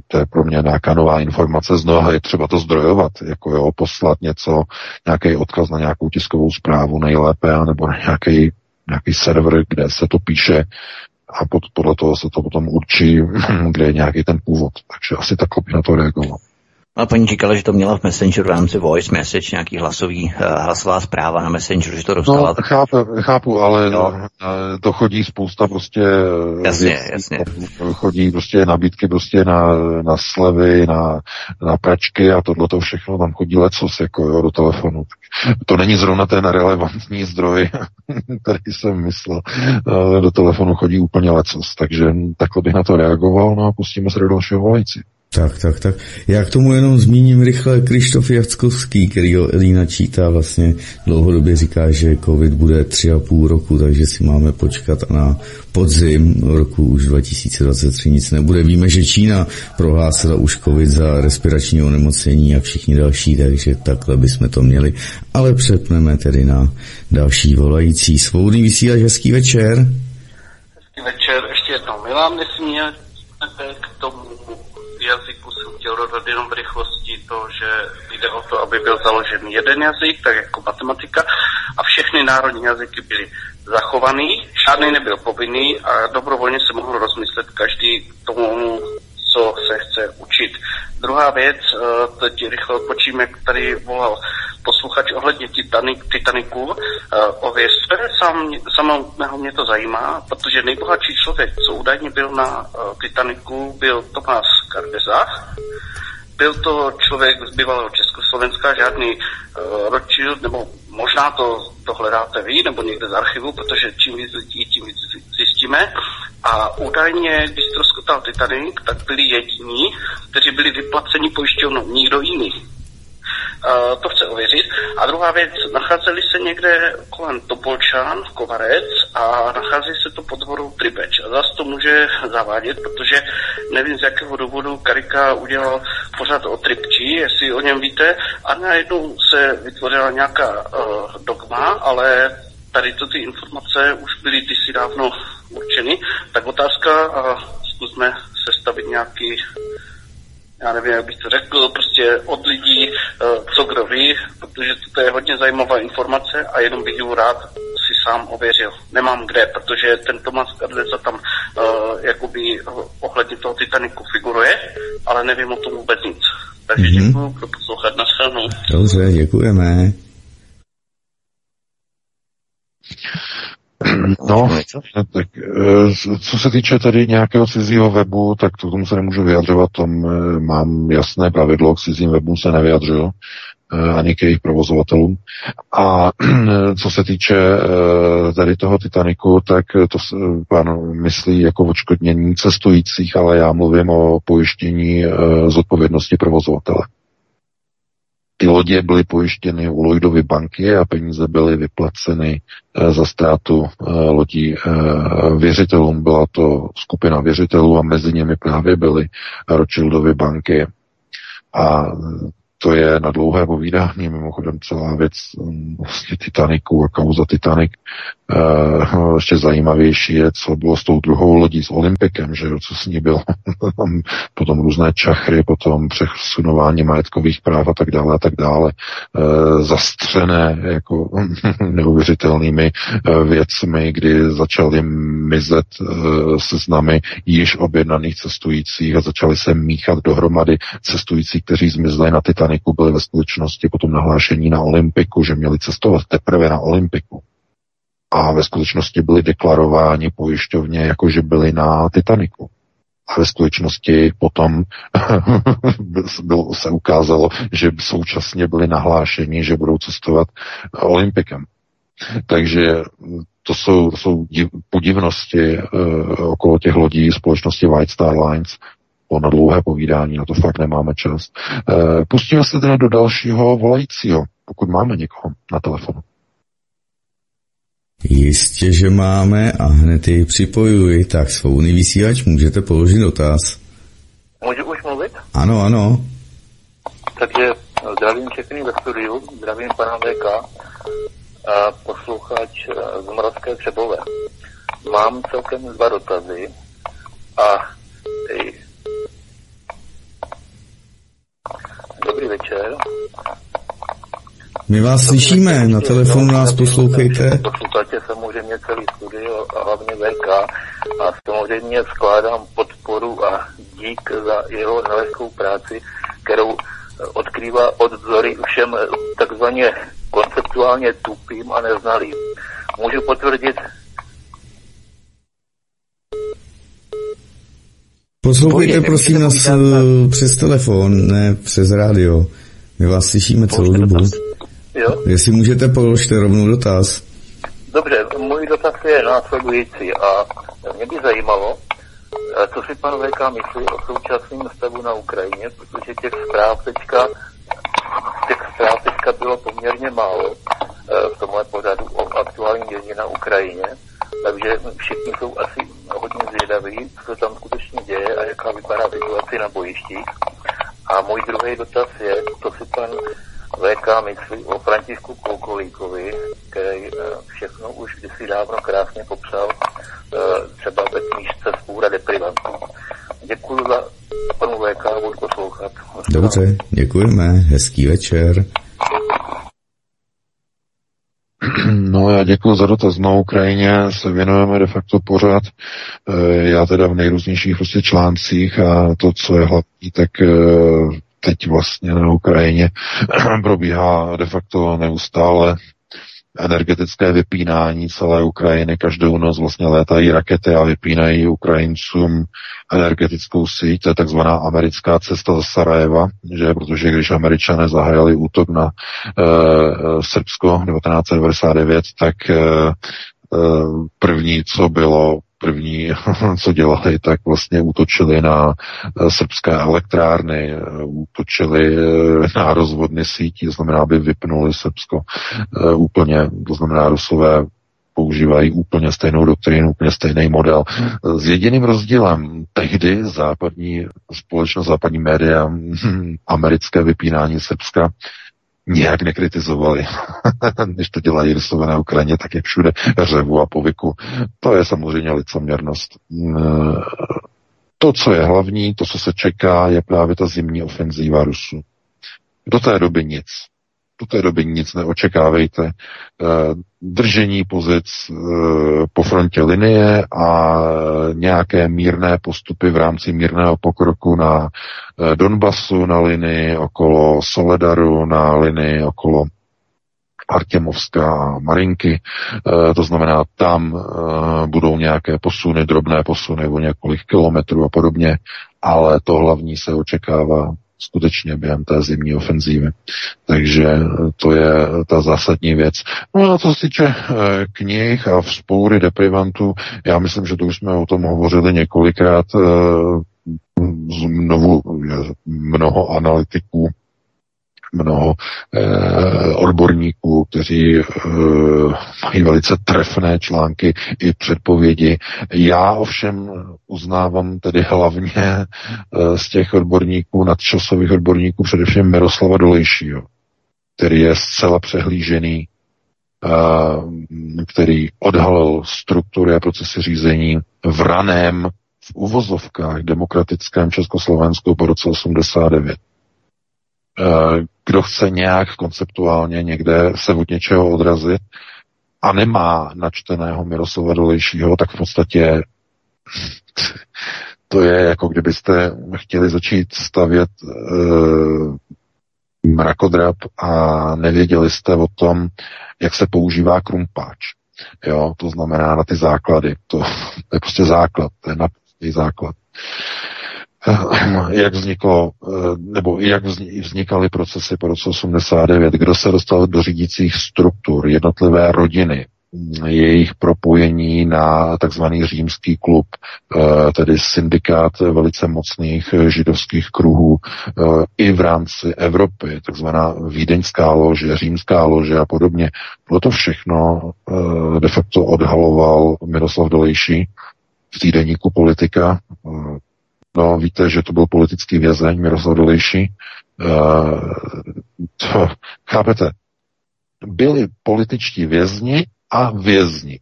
to je pro mě nějaká nová informace. Znovu je třeba to zdrojovat, jako jo, poslat něco, nějaký odkaz na nějakou tiskovou zprávu nejlépe, nebo na nějaký, nějaký server, kde se to píše, a pod, podle toho se to potom určí, kde je nějaký ten původ. Takže asi takhle by na to reagoval. A paní říkala, že to měla v Messengeru v rámci voice message, nějaký hlasový, uh, hlasová zpráva na Messengeru, že to dostala. No, chápu, chápu ale no. to chodí spousta prostě jasně, věcí, jasně. chodí prostě nabídky prostě na, na slevy, na, na pračky a tohle to všechno tam chodí lecos jako jo, do telefonu. To není zrovna ten relevantní zdroj, který jsem myslel. Do telefonu chodí úplně lecos, takže takhle bych na to reagoval, no a pustíme se do dalšího volající. Tak, tak, tak. Já k tomu jenom zmíním rychle Krištof Jackovský, který ho Elína čítá vlastně dlouhodobě říká, že covid bude tři a půl roku, takže si máme počkat a na podzim roku už 2023 nic nebude. Víme, že Čína prohlásila už covid za respirační onemocnění a všichni další, takže takhle bychom to měli. Ale přepneme tedy na další volající. Svobodný vysílač, hezký večer. Hezký večer, ještě jednou. Milan, jazyku dodat jenom v rychlosti to, že jde o to, aby byl založen jeden jazyk, tak jako matematika, a všechny národní jazyky byly zachovaný, žádný nebyl povinný a dobrovolně se mohl rozmyslet každý tomu, co se chce učit. Druhá věc, eh, teď rychle odpočím, jak tady volal posluchač ohledně Titanic, Titaniku. Eh, Ověřte, sám, samotného mě to zajímá, protože nejbohatší člověk, co údajně byl na eh, Titaniku, byl Tomás Kardeza. Byl to člověk z bývalého Československa, žádný uh, Rothschild, nebo možná to, to hledáte vy, nebo někde z archivu, protože čím víc lidí, tím víc zjistíme. A údajně, když ztroskotal Titanic, tak byli jediní, kteří byli vyplaceni pojišťovnou, nikdo jiný. Uh, to chce ověřit. A druhá věc, nacházeli se někde kolem Topolčan, Kovarec a nachází se to pod dvorou Tribeč. A zase to může zavádět, protože nevím z jakého důvodu Karika udělal pořád o Tripči, jestli o něm víte, a najednou se vytvořila nějaká uh, dogma, ale tady to ty informace už byly kdysi dávno určeny. Tak otázka, a zkusme sestavit nějaký já nevím, jak bych to řekl, prostě od lidí, eh, co kdo ví, protože to je hodně zajímavá informace a jenom bych ji rád si sám ověřil. Nemám kde, protože ten Tomas Kardeza tam uh, jakoby ohledně toho Titaniku figuruje, ale nevím o tom vůbec nic. Takže mm-hmm. děkuji pro poslouchat na scénu. Dobře, děkujeme. No, tak eh, co se týče tady nějakého cizího webu, tak to tomu se nemůžu vyjadřovat, tam eh, mám jasné pravidlo, k cizím webům se nevyjadřuju. ani k jejich provozovatelům. A co se týče tady toho Titaniku, tak to pan myslí jako odškodnění cestujících, ale já mluvím o pojištění zodpovědnosti provozovatele. Ty lodě byly pojištěny u Lloydovy banky a peníze byly vyplaceny eh, za ztrátu eh, lodí eh, věřitelům. Byla to skupina věřitelů a mezi nimi právě byly Rothschildovy banky. A to je na dlouhé povídání, mimochodem celá věc mm, vlastně Titaniku a kauza Titanic. Uh, ještě zajímavější je, co bylo s tou druhou lodí, s Olympikem, že jo, co s ní bylo. potom různé čachry, potom přesunování majetkových práv a tak dále a tak dále. Uh, zastřené jako neuvěřitelnými uh, věcmi, kdy začaly mizet seznamy již objednaných cestujících a začaly se míchat dohromady cestující, kteří zmizli na Titanic Titaniku byli ve skutečnosti potom nahlášení na Olympiku, že měli cestovat teprve na Olympiku. A ve skutečnosti byli deklarováni pojišťovně, jako že byli na Titaniku. A ve skutečnosti potom bylo, se ukázalo, že současně byli nahlášeni, že budou cestovat Olympikem. Takže to jsou, jsou div, podivnosti uh, okolo těch lodí společnosti White Star Lines, na dlouhé povídání, na to fakt nemáme čas. Eh, pustíme se teda do dalšího volajícího, pokud máme někoho na telefonu. Jistě, že máme a hned jej připojuji. Tak svobodný vysílač, můžete položit dotaz. Můžu už mluvit? Ano, ano. Takže zdravím všechny ve studiu, zdravím pana VK, a posluchač z Moravské Třebové. Mám celkem dva dotazy a Dobrý večer. My vás slyšíme, na telefonu nás poslouchejte. Posloucháte samozřejmě celý studio a hlavně VK a samozřejmě skládám podporu a dík za jeho nelehkou práci, kterou odkrývá od vzory všem takzvaně konceptuálně tupým a neznalým. Můžu potvrdit, Poslouchejte prosím nás přes telefon, ne přes rádio. My vás slyšíme celou dobu. Jo? Jestli můžete, položte rovnou dotaz. Dobře, můj dotaz je následující a mě by zajímalo, co si pan VK myslí o současném stavu na Ukrajině, protože těch zpráv teďka, těch zpráv teďka bylo poměrně málo v tomhle pořadu o aktuálním dění na Ukrajině. Takže všichni jsou asi hodně zvědaví, co tam skutečně děje a jaká vypadá situace na bojištích. A můj druhý dotaz je, co si pan VK myslí o Františku Koukolíkovi, který eh, všechno už kdysi dávno krásně popsal, eh, třeba ve knížce Spůra deprivantů. Děkuji za panu VK, budu poslouchat. Dobře, děkujeme, hezký večer. No já děkuji za dotaz. Na Ukrajině se věnujeme de facto pořád. Eh, já teda v nejrůznějších prostě článcích a to, co je hlavní, tak eh, teď vlastně na Ukrajině probíhá de facto neustále energetické vypínání celé Ukrajiny. Každou noc vlastně létají rakety a vypínají Ukrajincům energetickou síť. To je takzvaná americká cesta za Sarajeva, že protože když američané zahájili útok na uh, Srbsko 1999, tak uh, první, co bylo první, co dělali, tak vlastně útočili na eh, srbské elektrárny, eh, útočili eh, na rozvodny sítí, to znamená, aby vypnuli Srbsko úplně, to znamená, Rusové používají úplně stejnou doktrínu, úplně stejný model. S jediným rozdílem, tehdy západní společnost, západní média, hm, americké vypínání Srbska nějak nekritizovali. Když to dělají na Ukrajině, tak je všude řevu a povyku. To je samozřejmě licoměrnost. Mm, to, co je hlavní, to, co se čeká, je právě ta zimní ofenzíva Rusů. Do té doby nic do té doby nic neočekávejte. Eh, držení pozic eh, po frontě linie a nějaké mírné postupy v rámci mírného pokroku na eh, Donbasu, na linii okolo Soledaru, na linii okolo Artemovská Marinky, to znamená, tam budou nějaké posuny, drobné posuny o několik kilometrů a podobně, ale to hlavní se očekává skutečně během té zimní ofenzívy. Takže to je ta zásadní věc. No a co se týče eh, knih a vzpoury deprivantů, já myslím, že to už jsme o tom hovořili několikrát, eh, znovu mnoho analytiků mnoho eh, odborníků, kteří eh, mají velice trefné články i předpovědi. Já ovšem uznávám tedy hlavně eh, z těch odborníků, nadčasových odborníků, především Miroslava Dolejšího, který je zcela přehlížený, eh, který odhalil struktury a procesy řízení v raném v uvozovkách demokratickém Československu po roce 89. Eh, kdo chce nějak konceptuálně někde se od něčeho odrazit a nemá načteného Miroslava Dolejšího, tak v podstatě to je jako kdybyste chtěli začít stavět e, mrakodrap a nevěděli jste o tom, jak se používá krumpáč. Jo, to znamená na ty základy. To, to je prostě základ, to je naprostý základ. Jak vzniklo, eh, nebo jak vznikaly procesy po roce 89, kdo se dostal do řídících struktur, jednotlivé rodiny, jejich propojení na takzvaný římský klub, eh, tedy syndikát velice mocných židovských kruhů eh, i v rámci Evropy, takzvaná vídeňská lože, římská lože a podobně. Bylo to všechno de facto odhaloval Miroslav Dolejší v týdeníku politika No, víte, že to byl politický vězeň Miroslav Dolejší. Uh, to, chápete? Byli političtí vězni a vězni.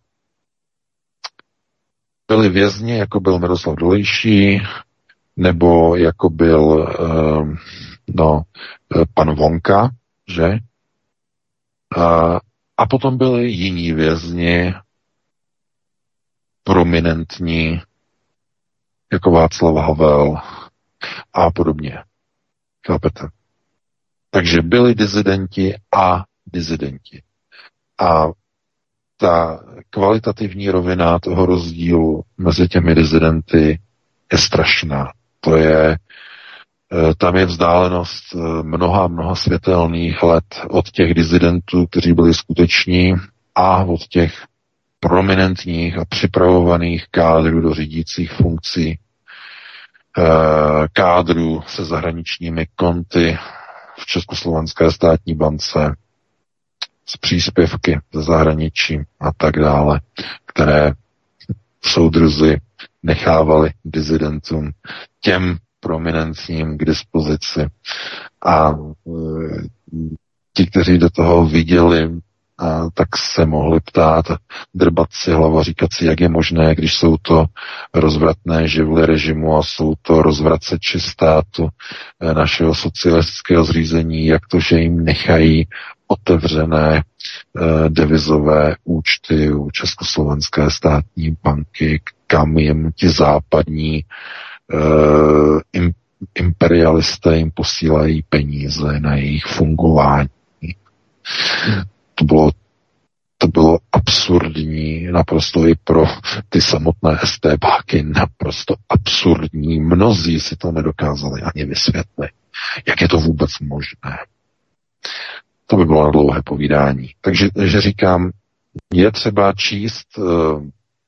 Byli vězni, jako byl Miroslav Dolejší, nebo jako byl uh, no, eh, pan Vonka, že? Uh, a potom byli jiní vězni, prominentní, jako Václav Havel a podobně. Chápete? Takže byli dizidenti a dizidenti. A ta kvalitativní rovina toho rozdílu mezi těmi dizidenty je strašná. To je, eh, tam je vzdálenost eh, mnoha, mnoha světelných let od těch dizidentů, kteří byli skuteční a od těch prominentních a připravovaných kádrů do řídících funkcí, eh, kádrů se zahraničními konty v Československé státní bance, z příspěvky ze zahraničí a tak dále, které soudruzi nechávali dizidentům, těm prominentním k dispozici. A eh, ti, kteří do toho viděli tak se mohli ptát, drbat si hlava, říkat si, jak je možné, když jsou to rozvratné živly režimu a jsou to rozvraceči státu eh, našeho socialistického zřízení, jak to, že jim nechají otevřené eh, devizové účty u Československé státní banky, kam jim ti západní eh, imperialisté jim posílají peníze na jejich fungování to bylo to bylo absurdní, naprosto i pro ty samotné STBáky, naprosto absurdní. Mnozí si to nedokázali ani vysvětlit. Jak je to vůbec možné? To by bylo na dlouhé povídání. Takže že říkám, je třeba číst uh,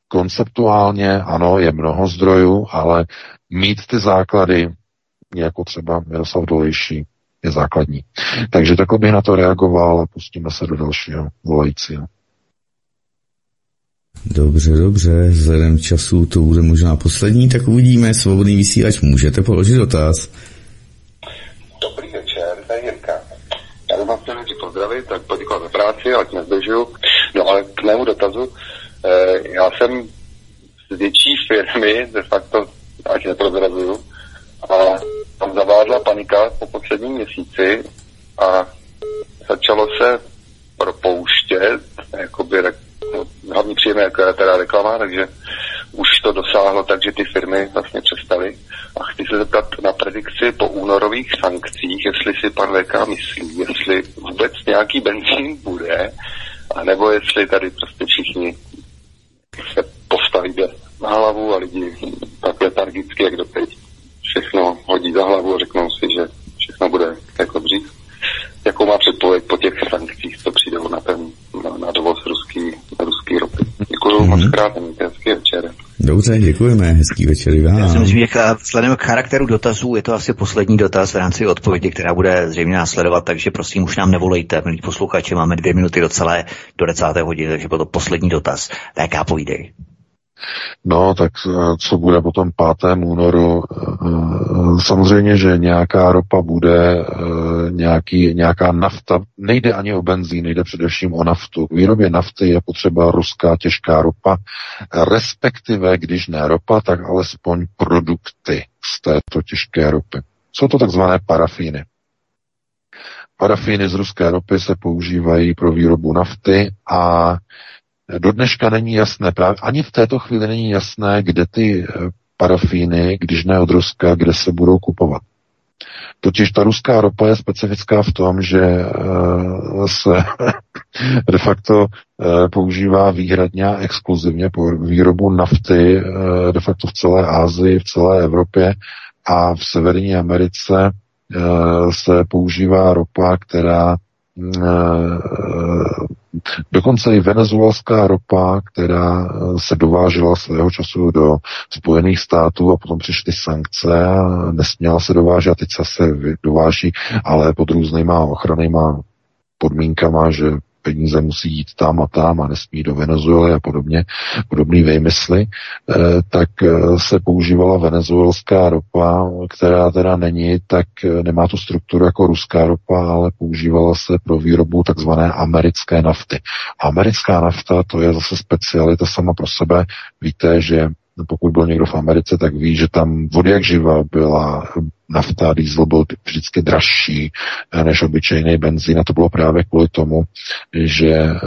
konceptuálně, ano, je mnoho zdrojů, ale mít ty základy, jako třeba Miroslav Dolejší, je základní. Takže takhle bych na to reagoval a pustíme se do dalšího volajícího. Dobře, dobře, vzhledem času to bude možná poslední, tak uvidíme. Svobodný vysílač, můžete položit dotaz. Dobrý večer, tady Jirka. Já bych vás chtěl pozdravit, tak poděkovat za práci, ať nezdržuju. No ale k mému dotazu, eh, já jsem z větší firmy, de facto, ať neprozrazuju, a tam zavádla panika po posledním měsíci a začalo se propouštět, jakoby no, hlavní příjem je teda reklama, takže už to dosáhlo tak, že ty firmy vlastně přestaly. A chci se zeptat na predikci po únorových sankcích, jestli si pan VK myslí, jestli vůbec nějaký benzín bude, anebo jestli tady prostě všichni se postaví na hlavu a lidi tak letargicky, jak doteď všechno hodí za hlavu a řeknou si, že, že no bude jako dřív. Jakou má předpověď po těch sankcích, co přijdou na ten, na, na dovoz ruský, ruský ropy. Děkuji mm-hmm. moc krát, mějte hezký večer. Dobře, děkujeme, hezký večer vám. Já si myslím, že vzhledem k charakteru dotazů je to asi poslední dotaz v rámci odpovědi, která bude zřejmě následovat, takže prosím už nám nevolejte, milí posluchači, máme dvě minuty do celé, do 10. hodiny, takže byl to poslední dotaz. Tak já povídej. No, tak eh, co bude potom 5. únoru? Eh, samozřejmě, že nějaká ropa bude, eh, nějaký, nějaká nafta, nejde ani o benzín, nejde především o naftu. K výrobě nafty je potřeba ruská těžká ropa, respektive, když ne ropa, tak alespoň produkty z této těžké ropy. Jsou to takzvané parafíny. Parafíny z ruské ropy se používají pro výrobu nafty a do dneška není jasné, právě ani v této chvíli není jasné, kde ty eh, parafíny, když ne od Ruska, kde se budou kupovat. Totiž ta ruská ropa je specifická v tom, že eh, se de facto eh, používá výhradně a exkluzivně po výrobu nafty de facto v celé Asii, v celé Evropě a v Severní Americe se používá ropa, která Dokonce i venezuelská ropa, která se dovážela svého času do Spojených států a potom přišly sankce a nesměla se dovážet a teď se dováží, ale pod různýma ochrannýma podmínkama, že peníze musí jít tam a tam a nesmí do Venezuely a podobně, podobný výmysly, eh, tak eh, se používala venezuelská ropa, která teda není, tak eh, nemá tu strukturu jako ruská ropa, ale používala se pro výrobu takzvané americké nafty. Americká nafta to je zase specialita sama pro sebe. Víte, že pokud byl někdo v Americe, tak ví, že tam vody jak živa byla nafta, diesel byl vždycky dražší eh, než obyčejný benzín a to bylo právě kvůli tomu, že eh,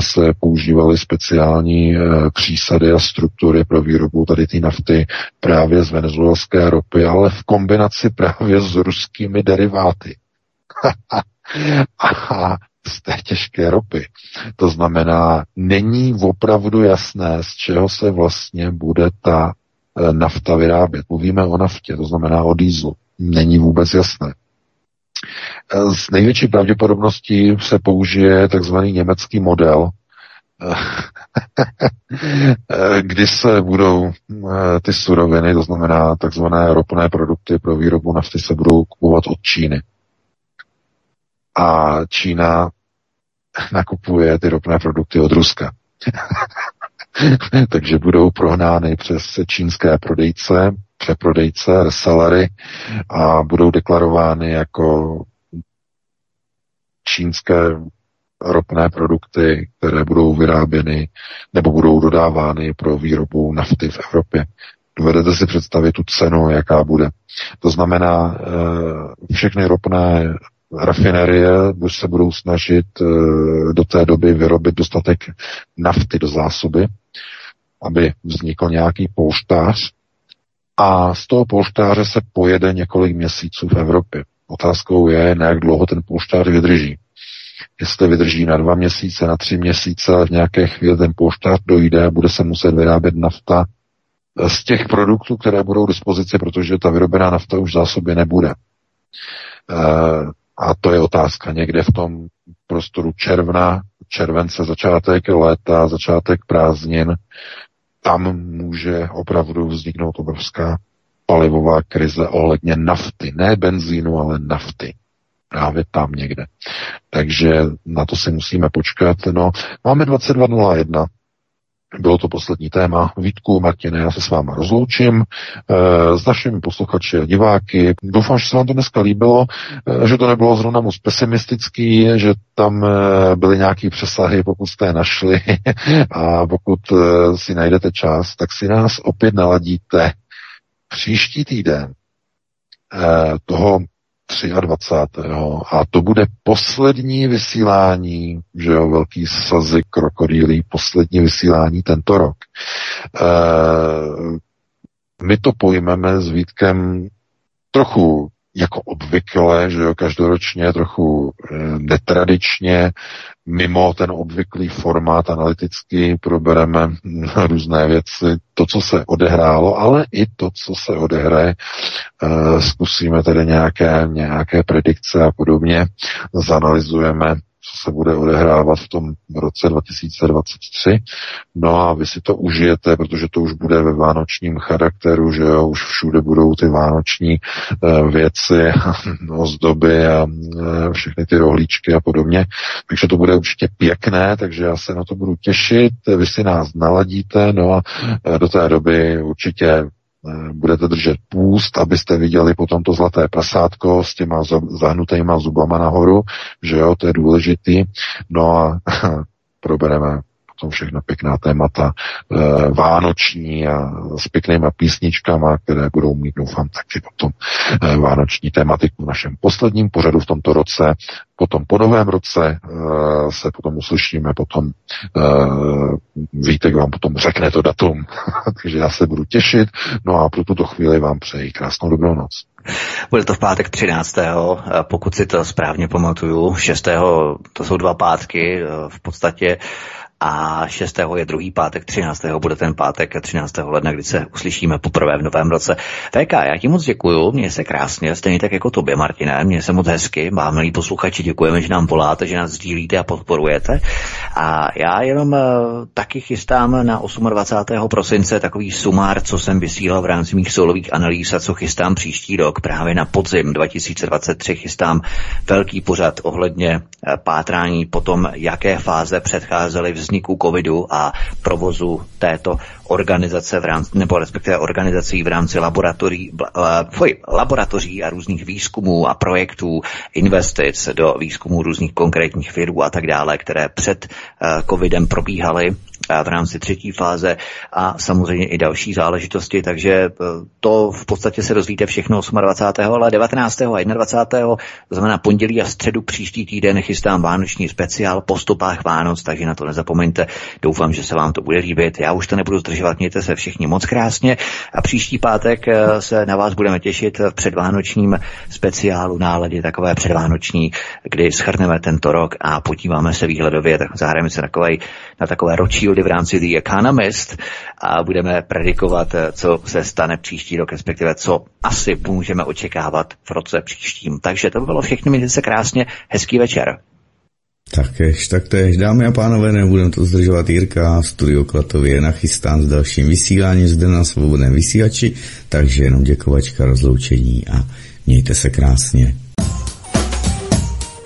se používaly speciální eh, přísady a struktury pro výrobu tady té nafty právě z venezuelské ropy, ale v kombinaci právě s ruskými deriváty. a z té těžké ropy. To znamená, není opravdu jasné, z čeho se vlastně bude ta e, nafta vyrábět. Mluvíme o naftě, to znamená o dýzlu. Není vůbec jasné. S e, největší pravděpodobností se použije takzvaný německý model, e, kdy se budou ty suroviny, to znamená takzvané ropné produkty pro výrobu nafty, se budou kupovat od Číny a Čína nakupuje ty ropné produkty od Ruska. Takže budou prohnány přes čínské prodejce, přeprodejce, resellery a budou deklarovány jako čínské ropné produkty, které budou vyráběny nebo budou dodávány pro výrobu nafty v Evropě. Dovedete si představit tu cenu, jaká bude. To znamená, eh, všechny ropné rafinerie se budou snažit eh, do té doby vyrobit dostatek nafty do zásoby, aby vznikl nějaký polštář a z toho polštáře se pojede několik měsíců v Evropě. Otázkou je, na jak dlouho ten polštář vydrží. Jestli vydrží na dva měsíce, na tři měsíce, ale v nějaké chvíli ten polštář dojde a bude se muset vyrábět nafta z těch produktů, které budou k dispozici, protože ta vyrobená nafta už v zásobě nebude. A to je otázka někde v tom prostoru června, července, začátek léta, začátek prázdnin. Tam může opravdu vzniknout obrovská palivová krize ohledně nafty. Ne benzínu, ale nafty. Právě tam někde. Takže na to si musíme počkat. No, máme 22.01. Bylo to poslední téma. Vítku, Martine, já se s váma rozloučím e, s našimi posluchači a diváky. Doufám, že se vám to dneska líbilo, e, že to nebylo zrovna moc pesimistický, že tam e, byly nějaké přesahy, pokud jste je našli a pokud si najdete čas, tak si nás opět naladíte příští týden toho 23. A to bude poslední vysílání, že jo, velký sazy krokodýlí, poslední vysílání tento rok. E, my to pojmeme s Vítkem trochu jako obvykle, že jo, každoročně trochu e, netradičně, mimo ten obvyklý formát analytický probereme různé věci, to, co se odehrálo, ale i to, co se odehraje. E, zkusíme tedy nějaké, nějaké predikce a podobně, zanalizujeme co se bude odehrávat v tom roce 2023. No a vy si to užijete, protože to už bude ve vánočním charakteru, že jo, už všude budou ty vánoční e, věci, ozdoby a e, všechny ty rohlíčky a podobně. Takže to bude určitě pěkné, takže já se na to budu těšit. Vy si nás naladíte, no a e, do té doby určitě Eh, budete držet půst, abyste viděli potom to zlaté prasátko s těma zahnutýma zubama nahoru, že jo, to je důležitý. No a probereme potom všechna pěkná témata e, vánoční a s pěknýma písničkama, které budou mít, doufám, taky potom e, vánoční tématiku v našem posledním pořadu v tomto roce. Potom po novém roce e, se potom uslyšíme, potom e, Vítek vám potom řekne to datum, takže já se budu těšit. No a pro tuto chvíli vám přeji krásnou dobrou noc. Bude to v pátek 13. Pokud si to správně pamatuju, 6. to jsou dva pátky v podstatě a 6. je druhý pátek, 13. bude ten pátek 13. ledna, kdy se uslyšíme poprvé v novém roce. VK, já ti moc děkuju, měj se krásně, stejně tak jako tobě, Martine, měj se moc hezky, vám milí posluchači, děkujeme, že nám voláte, že nás sdílíte a podporujete. A já jenom uh, taky chystám na 28. prosince takový sumár, co jsem vysílal v rámci mých solových analýz a co chystám příští rok, právě na podzim 2023 chystám velký pořad ohledně uh, pátrání potom, jaké fáze předcházely vzniku covidu a provozu této organizace v rámci, nebo respektive organizací v rámci laboratoří, uh, laboratoří a různých výzkumů a projektů, investic do výzkumů různých konkrétních virů a tak dále, které před uh, covidem probíhaly v rámci třetí fáze a samozřejmě i další záležitosti, takže e, to v podstatě se dozvíte všechno 28. ale 19. a 21. to znamená pondělí a středu příští týden chystám vánoční speciál po stopách Vánoc, takže na to nezapomeňte. Doufám, že se vám to bude líbit. Já už to nebudu zdržovat, mějte se všichni moc krásně a příští pátek e, se na vás budeme těšit v předvánočním speciálu náladě takové předvánoční, kdy schrneme tento rok a podíváme se výhledově, tak zahrajeme se na takové ročí Shieldy v rámci The Economist a budeme predikovat, eh, co se stane příští rok, respektive co asi můžeme očekávat v roce příštím. Takže to by bylo všechno, mějte se krásně, hezký večer. Takéž, taktéž, dámy a pánové, nebudem to zdržovat Jirka, studio Klatově je nachystán s dalším vysíláním zde na svobodném vysílači, takže jenom děkovačka, rozloučení a mějte se krásně.